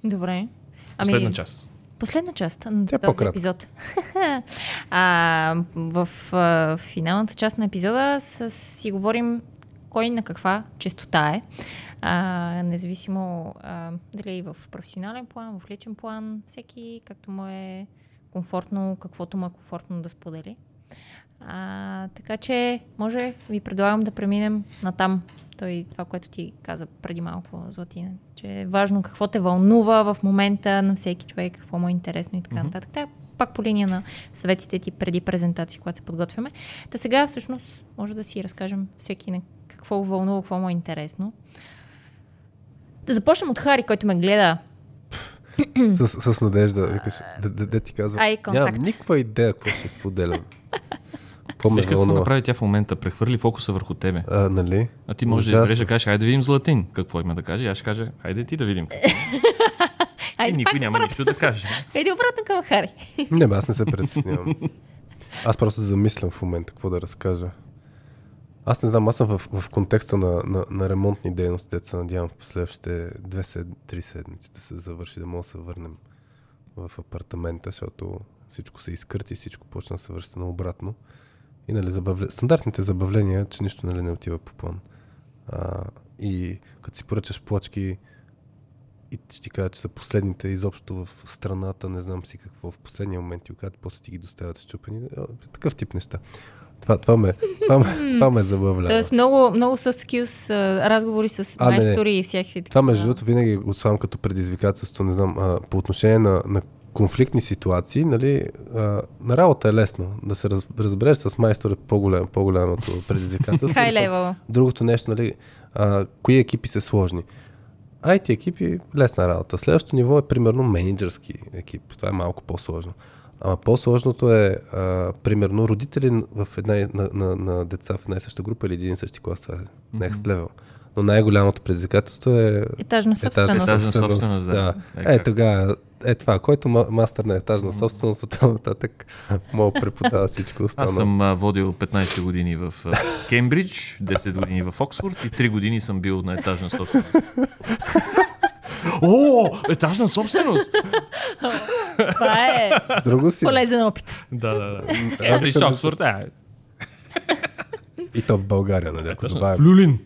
Добре. Последна част. Последна част на Тя е този епизод. <laughs> а, в а, финалната част на епизода с, си говорим кой на каква честота е. А, независимо а, дали е в професионален план, в личен план, всеки както му е комфортно, каквото му е комфортно да сподели. А, така че, може ви предлагам да преминем натам. Той, това, което ти каза преди малко, Златина, че е важно какво те вълнува в момента на всеки човек, какво му е интересно и така Мгм. нататък. Та, пак по линия на съветите ти преди презентации, когато се подготвяме. Та сега всъщност може да си разкажем всеки на какво вълнува, какво му е интересно. Да започнем от Хари, който ме гледа. с, с надежда. Викаш, да, да, да ти казвам. Ай, Нямам никаква идея какво ще споделям. <laughs> Виж какво вълнува? направи тя в момента? Прехвърли фокуса върху тебе. А, нали? А ти може да да кажеш, хайде да видим Златин. Какво има да каже? Аз ще кажа, хайде ти да видим. какво <laughs> има». И никой пак няма обратно. нищо да каже. Айде обратно към Хари. Не, бе, аз не се притеснявам. Аз просто замислям в момента какво да разкажа. Аз не знам, аз съм в, в контекста на, на, на ремонтни дейности, дето се надявам в следващите две, сед, три седмици да се завърши, да мога да се върнем в апартамента, защото всичко се изкърти, всичко почна да се връща наобратно. И нали, забавля... стандартните забавления, че нищо нали, не отива по план. А, и като си поръчаш плочки, и ще ти кажа, че са последните изобщо в страната, не знам си какво, в последния момент и когато после ти ги доставят счупени. О, Такъв тип неща. Това, това, ме, това, ме, това ме забавлява. Тоест много, много soft skills, разговори с А, не, не. майстори и всякакви Това между другото винаги го слагам като предизвикателство, не знам, а, по отношение на, на конфликтни ситуации, нали, а, на работа е лесно да се раз, разбереш с майстор е по-голям, по-голямото предизвикателство. <laughs> Хай левел. Другото нещо, нали, а, кои екипи са сложни. IT екипи, лесна работа. Следващото ниво е примерно менеджерски екип. Това е малко по-сложно. Ама по-сложното е, а, примерно, родители в една, на, на, на деца в една и съща група или един и същи клас. Това е next level. Но най-голямото предизвикателство е Етажна собственост. Етажна собственост, да. да. Е, Е, тогава, е това, който ма- мастър на етажна собственост, от там нататък <laughs> мога да преподава всичко Аз останало. съм а, водил 15 години в а, Кембридж, 10 години в Оксфорд и 3 години съм бил на етажна собственост. <laughs> О, етажна собственост! Това е Друго си. полезен опит. Да, да, да. Между- Оксфорд, а, И то в България, нали, ако добавим. Люлин!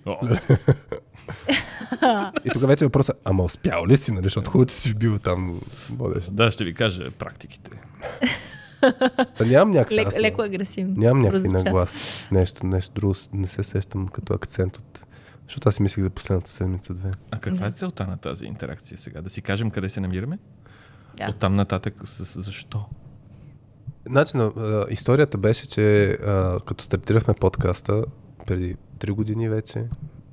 И тук вече е въпросът, ама успял ли си, нали, защото хубаво, че си бил там водещ. Да, ще ви кажа практиките. Та нямам някакви, Лек, леко агресивно. нямам някакви прозвуча. наглас. Нещо, нещо друго, не се сещам като акцент от... Защото аз си мислих за последната седмица-две. А каква е целта на тази интеракция сега? Да си кажем къде се намираме? Да. Оттам нататък с, защо? Значи, историята беше, че а, като стартирахме подкаста преди 3 години вече,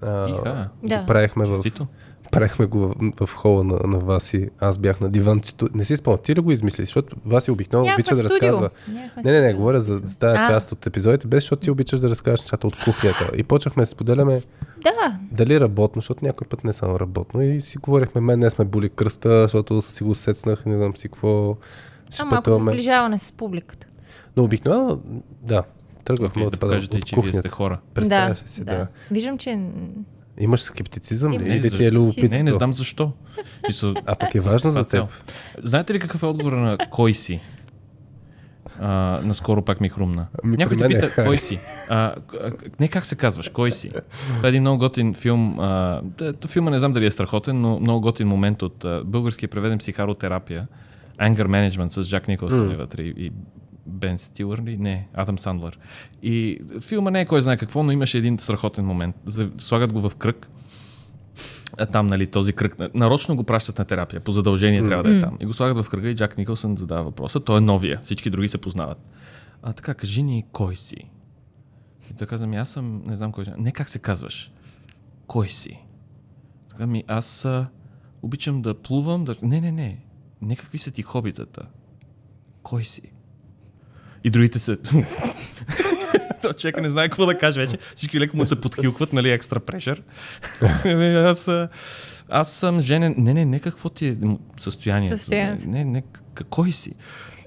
а, Да. правихме в, Честито. Правихме го в, в хола на, на Васи. Аз бях на диванчето. Не си спомням, ти ли го измисли? Защото Васи обикновено Нямахме обича да разказва. Не, не, не, студио. говоря за, за тази А. част от епизодите, без защото ти обичаш да разкажеш нещата от кухнята. И почнахме да споделяме Да, дали работно, защото някой път не е само работно. И си говорихме, мен не сме боли кръста, защото си го сецнах, не знам си какво. Ще а малко сближаване с публиката. Но обикновено, да, тръгвахме Вие от да това покажете, от че вие кухнята. сте хора. Представяш да, си, да. Виждам, че Имаш скептицизъм ли? Имам. Или ти е любопитство? Не, не знам защо. Са, <laughs> А пък е важно за теб. Знаете ли какъв е отговор на кой си? А, наскоро пак ми хрумна. Ами, Някой те е пита, хай. кой си? А, не как се казваш, кой си? Това е един много готин филм. А, филма не знам дали е страхотен, но много готин момент от а, български е преведен психаротерапия. Anger Management с Джак Николсън е вътре и, и Бен Стилър ли? Не, Адам Сандлър. И филма не е кой знае какво, но имаше един страхотен момент. Слагат го в кръг. А там, нали, този кръг. на- Нарочно го пращат на терапия. По задължение трябва да е там. И го слагат в кръга и Джак Николсън задава въпроса. Той е новия. Всички други се познават. А така, кажи ни кой си. И той каза ми, аз съм, не знам кой си. Не как се казваш. Кой си? Така ми, аз а, обичам да плувам. Да... Не, не, не. Не какви са ти хобитата. Кой си? И другите се... <laughs> То човека не знае какво да каже вече. Всички леко му се подхилкват, нали, екстра прешър. Еми, <laughs> аз, а, аз съм женен. Не, не, не какво ти е състоянието. Състоянието. Не, не, кой си?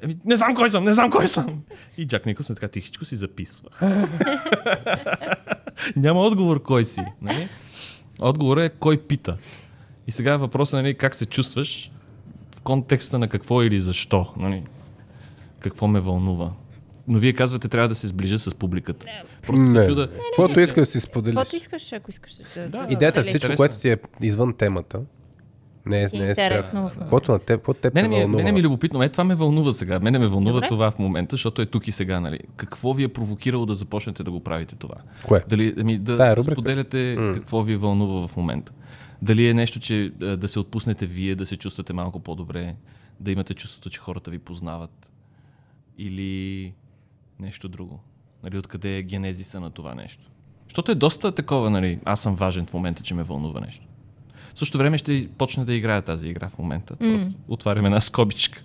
Еми, не знам кой съм, не знам кой съм. И Джак Николсън така тихичко си записва. <laughs> Няма отговор кой си. Нали? Отговорът е кой пита. И сега въпросът е нали, как се чувстваш в контекста на какво или защо. Нали? Какво ме вълнува. Но вие казвате, трябва да се сближа с публиката. Просто Не. чуда. Каквото искаш да си споделиш. Каквото искаш, ако искаш да, Да. Идеята е всичко, което ти е извън темата. Не е, е не е интересно. Каквото на теб, каквото теб те Мене ми, е, вълнува. мене ми е любопитно. Е, това ме вълнува сега. Мене ме вълнува Добре. това в момента, защото е тук и сега. Нали? Какво ви е провокирало да започнете да го правите това? Кое? Дали, ами, да, да рубрика? споделяте какво ви вълнува в момента. Дали е нещо, че да се отпуснете вие, да се чувствате малко по-добре, да имате чувството, че хората ви познават. Или нещо друго. Нали, откъде е генезиса на това нещо. Защото е доста такова, нали, аз съм важен в момента, че ме вълнува нещо. В същото време ще почне да играя тази игра в момента. Просто отварям една скобичка.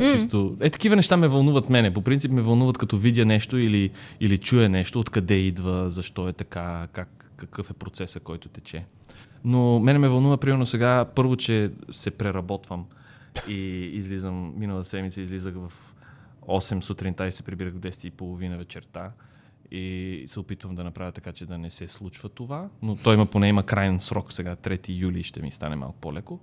Чисто. Е, такива неща ме вълнуват мене. По принцип ме вълнуват като видя нещо или, или чуя нещо, откъде идва, защо е така, как, какъв е процеса, който тече. Но мене ме вълнува, примерно сега, първо, че се преработвам и излизам, миналата седмица излизах в 8 сутринта и се прибирах в 10 и половина вечерта и се опитвам да направя така, че да не се случва това, но той има поне има крайен срок сега, 3 юли ще ми стане малко по-леко.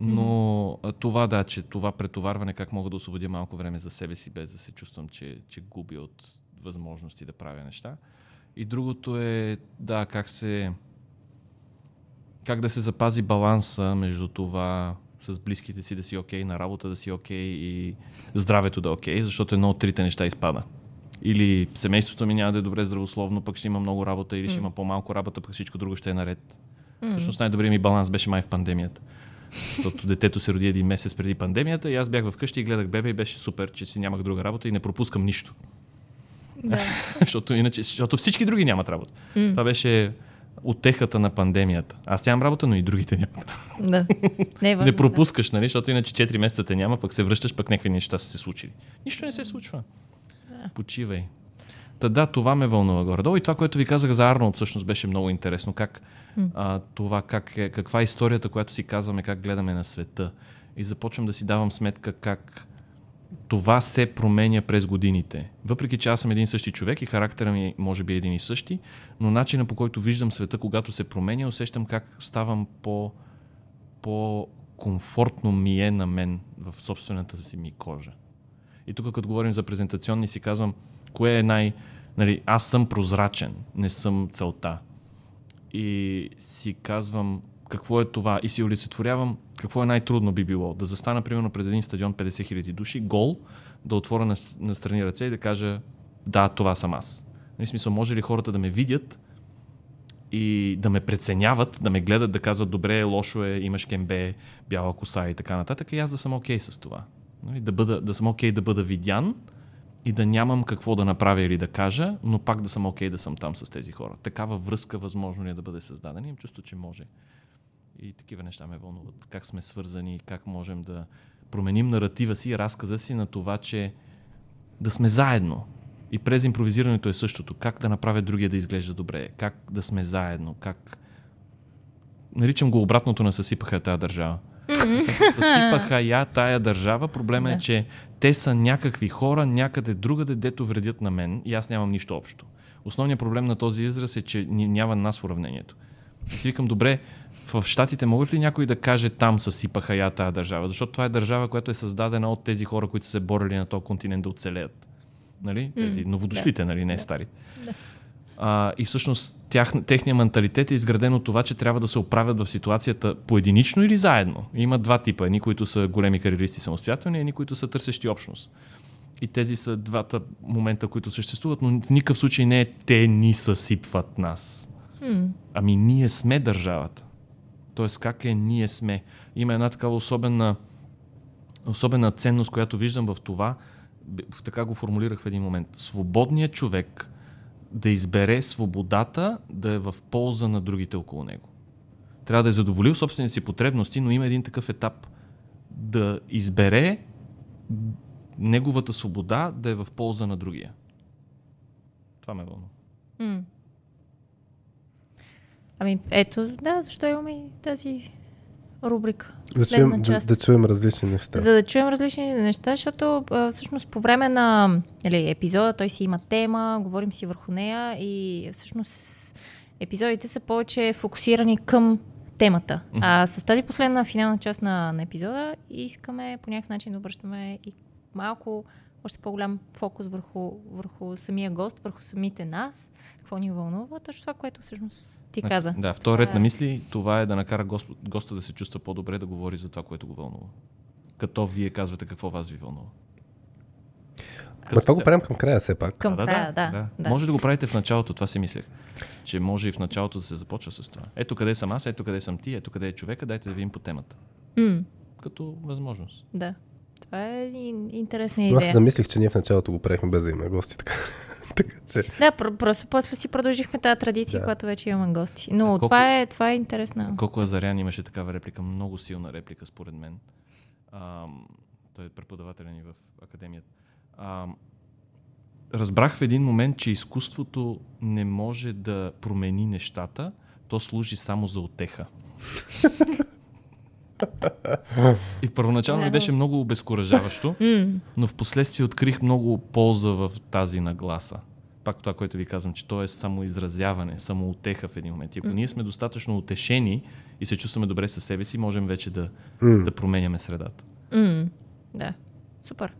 Но а, това да, че това претоварване, как мога да освободя малко време за себе си, без да се чувствам, че, че губя от възможности да правя неща. И другото е, да, как се как да се запази баланса между това с близките си да си окей, на работа да си окей и здравето да е окей, защото едно от трите неща изпада. Или семейството ми няма да е добре здравословно, пък ще има много работа, или ще има по-малко работа, пък всичко друго ще е наред. Всъщност най-добрият ми баланс беше май в пандемията. Защото <laughs> детето се роди един месец преди пандемията и аз бях вкъщи и гледах бебе и беше супер, че си нямах друга работа и не пропускам нищо. Да. <laughs> защото, иначе, защото всички други нямат работа. Това беше отехата на пандемията. Аз нямам работа, но и другите нямат работа. да. Не, е важно, Не пропускаш, нали? Защото иначе 4 месеца те няма, пък се връщаш, пък някакви неща са се случили. Нищо не се случва. Почивай. Та да, това ме вълнува горе-долу. И това, което ви казах за Арнолд, всъщност беше много интересно. Как, а, това, как е, каква е историята, която си казваме, как гледаме на света. И започвам да си давам сметка как това се променя през годините. Въпреки, че аз съм един същи човек и характера ми може би е един и същи, но начина по който виждам света, когато се променя, усещам как ставам по, по-комфортно ми е на мен в собствената си ми кожа. И тук, като говорим за презентационни, си казвам, кое е най... Нали, аз съм прозрачен, не съм целта. И си казвам, какво е това? И си олицетворявам какво е най-трудно би било. Да застана, примерно, пред един стадион 50 000 души, гол, да отворя на, на страни ръце и да кажа, да, това съм аз. Нали, смисъл, може ли хората да ме видят и да ме преценяват, да ме гледат, да казват, добре, лошо е, имаш кембе, бяла коса и така нататък, и аз да съм окей с това. Нали, да, бъда, да съм окей да бъда видян и да нямам какво да направя или да кажа, но пак да съм окей да съм там с тези хора. Такава връзка възможно ли е да бъде създадена? Имам чувство, че може. И такива неща ме вълнуват. Как сме свързани, как можем да променим наратива си, разказа си на това, че да сме заедно. И през импровизирането е същото. Как да направя другия да изглежда добре. Как да сме заедно. Как... Наричам го обратното на съсипаха тая държава. <laughs> съсипаха я тая държава. Проблема е, Да. че те са някакви хора някъде другаде, дето вредят на мен и аз нямам нищо общо. Основният проблем на този израз е, че няма нас в уравнението. И си викам, добре, в Штатите могат ли някой да каже там съсипаха я тази държава? Защото това е държава, която е създадена от тези хора, които са се борили на този континент да оцелеят. Нали? Тези М, новодошлите, нали? не Да. старите. Да. А, и всъщност тях, техния менталитет е изграден от това, че трябва да се оправят в ситуацията поединично или заедно. Има два типа. Едни, които са големи кариеристи самостоятелни, едни, които са търсещи общност. И тези са двата момента, които съществуват, но в никакъв случай не е те ни съсипват нас. Ами ние сме държавата. Тоест как е ние сме. Има една такава особена, особена ценност, която виждам в това, така го формулирах в един момент. Свободният човек да избере свободата да е в полза на другите около него. Трябва да е задоволил собствените си потребности, но има един такъв етап да избере неговата свобода да е в полза на другия. Това ме вълнува. м. Ами ето, да, защо имаме тази рубрика. Да чуем, да, да чуем различни неща. За да чуем различни неща, защото а, всъщност по време на нали, епизода той си има тема, говорим си върху нея и всъщност епизодите са повече фокусирани към темата. А с тази последна финална част на, на епизода искаме по някакъв начин да обръщаме и малко още по-голям фокус върху, върху самия гост, върху самите нас, какво ни вълнува, точно това, което всъщност ти Значи, каза. Да, втори ред Това на е. мисли, това е да накара гост, госта да се чувства по-добре, да говори за това, което го вълнува. Като вие казвате какво вас ви вълнува. Ма това го правим към края все пак. Към да, края, да, да, да. Може да го правите в началото, това си мислех. Че може и в началото да се започва с това. Ето къде съм аз, ето къде съм ти, ето къде е човека, дайте да видим по темата. М, Като възможност. да. Това е ин- интересна Но аз идея. се замислих, че ние в началото го правихме без да имаме гости. Така, така че... Да, пр- просто после си продължихме тази традиция, Да. когато вече имаме гости. Но А колко- това, е, това е интересна. Колко Азарян имаше такава реплика, много силна реплика според мен. Ам, той е преподавателя ни в академията. Ам, разбрах в един момент, че изкуството не може да промени нещата, то служи само за отеха. <laughs> И първоначално ми беше много обезкуражаващо, <laughs> но в последствие открих много полза в тази нагласа. Пак това, което ви казвам, че то е самоизразяване, самоутеха в един момент. И ако ние сме достатъчно утешени и се чувстваме добре със себе си, можем вече да, да променяме средата. да, супер.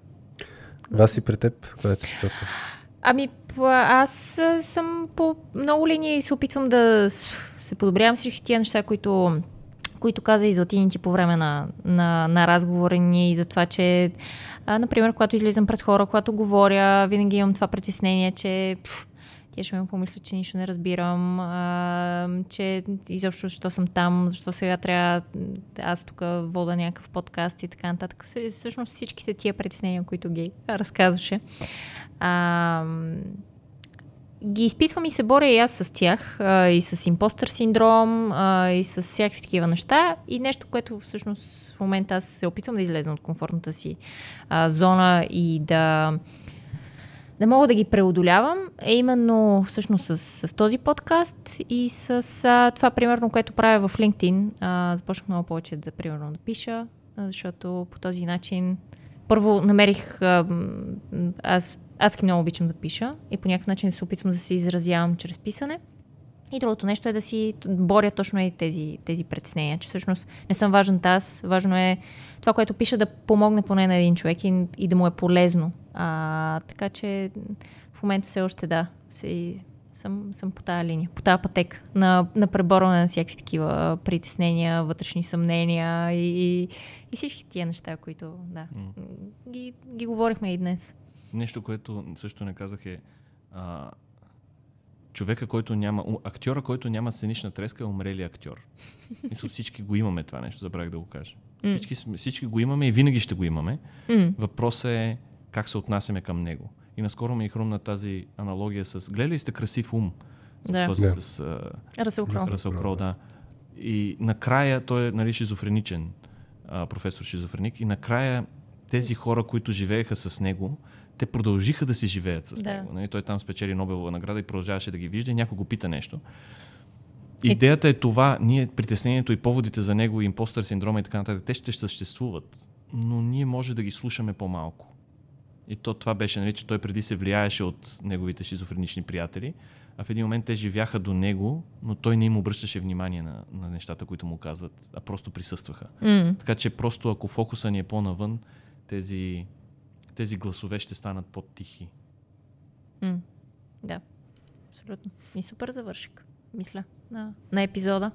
Вас и при теб, коя е четвърта? Ами, аз съм по много линии и се опитвам да се подобрявам всички тия неща, които, които каза и Златини ти по време на, на, на разговора ни и за това, че, а, например, когато излизам пред хора, когато говоря, винаги имам това притеснение, че пф, тя ще ме помислят, че нищо не разбирам, а, че изобщо защо съм там, защо сега трябва аз тук вода някакъв подкаст и така нататък. Всъ- Всъщност всичките тия притеснения, които ги разказваше. А, ги изпитвам и се боря и аз с тях, а, и с импостър синдром, а, и с всякакви такива неща. И нещо, което всъщност в момента аз се опитвам да излезна от комфортната си а, зона и да, да мога да ги преодолявам, е именно всъщност с, с този подкаст и с а, това, примерно, което правя в LinkedIn. А, започнах много повече да, примерно, да пиша, защото по този начин първо намерих, а, аз адски много обичам да пиша и по някакъв начин се опитвам да се изразявам чрез писане. И другото нещо е да си боря точно и тези, тези притеснения, че всъщност не съм важен аз, важно е това, което пиша да помогне поне на един човек и, и да му е полезно. А, така че в момента все още да, си, съм, съм по тази линия, по тази пътека на, на преборване на всякакви такива притеснения, вътрешни съмнения и, и, и всички тия неща, които да, ги, ги говорихме и днес. Нещо, което също не казах е а, човека, който няма, актьора, който няма сценична треска е умрели актьор. <laughs> Мисля, всички го имаме това нещо, забравих да го кажа. Всички, сме- всички го имаме и винаги ще го имаме. М. Въпросът е как се отнасяме към него. И наскоро ми е хрумна тази аналогия с... Гледали ли сте красив ум? С Да. с, Кроу. с Ръсъл Кроу, да. И накрая той е нали, шизофреничен а, професор шизофреник. И накрая тези хора, които живееха с него, те продължиха да си живеят с Да. него. Нали? Той там спечели Нобелова награда и продължаваше да ги вижда и някой го пита нещо. Идеята е това, ние притеснението и поводите за него, и импостър синдрома и така нататък, те ще съществуват, но ние може да ги слушаме по-малко. И то това беше, нали, че той преди се влияеше от неговите шизофренични приятели, а в един момент те живяха до него, но той не им обръщаше внимание на, на нещата, които му казват, а просто присъстваха. М, Така че просто ако фокуса ни е по-навън, тези, тези гласове ще станат по-тихи. м. Да, абсолютно. И супер завършик, мисля, на, на епизода.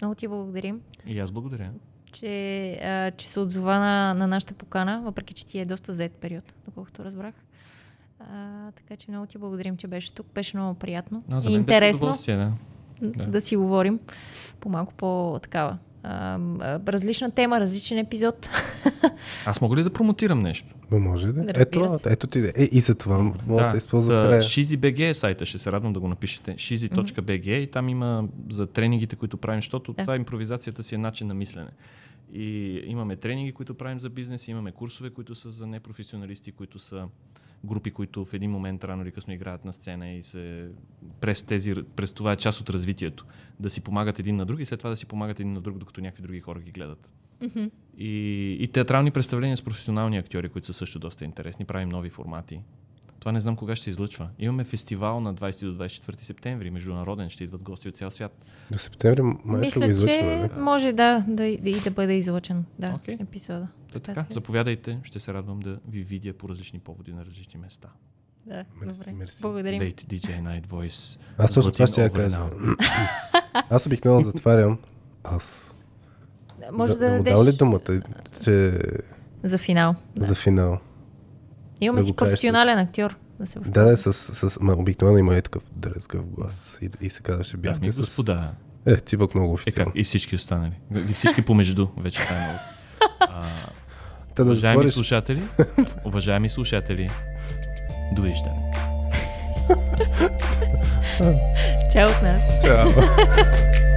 Много ти благодарим, И аз благодаря. че, а, че се отзова на, на нашата покана, въпреки че ти е доста зет период, доколкото разбрах. А, така че много ти благодарим, че беше тук. Беше много приятно А, за и мен беше интересно да. да. Да. да си говорим по малко по-такава. А, различна тема, различен епизод. <laughs> Аз мога ли да промотирам нещо? Ма може да. Разбира Ето, се. ето ти. Е, и за това може да, се използва. Shizy.bg е сайта, ще се радвам да го напишете. Shizy.bg и там има за тренингите, които правим, защото Да. това импровизацията си е начин на мислене. И имаме тренинги, които правим за бизнес, имаме курсове, които са за непрофесионалисти, които са групи, които в един момент рано или късно играят на сцена и се през, тези, през това е част от развитието. Да си помагат един на друг и след това да си помагат един на друг, докато някакви други хора ги гледат. И, и театрални представления с професионални актьори, които са също доста интересни. Правим нови формати. Това не знам кога ще се излъчва. Имаме фестивал на 20 до 24 септември, международен, ще идват гости от цял свят. До септември май ще го излъчваме. че да. може да, да, и да бъде излъчен да, Окей. епизода. Та, така, Така. заповядайте, ще се радвам да ви видя по различни поводи на различни места. Да, Мерси, добре. мерси. Благодарим. Late DJ Night Voice. Аз точно това ще я Zлатин кажа. Overnow. <laughs> Аз обикновено затварям. Аз. Може да, да му дадеш ли думата, че за финал. Да. за финал? Имаме да си професионален актьор. Да се Да, да, с, с, ма, обикновено има и такъв дрезгав глас. И, и се казваше, бяхте с... господа. Е, ти пък много Е, как? официално. И всички останали. И всички помежду. Вече това е много. А, <laughs> Та да уважаеми слушатели, уважаеми слушатели, довиждане. <laughs> Чао от нас. Чао. <laughs>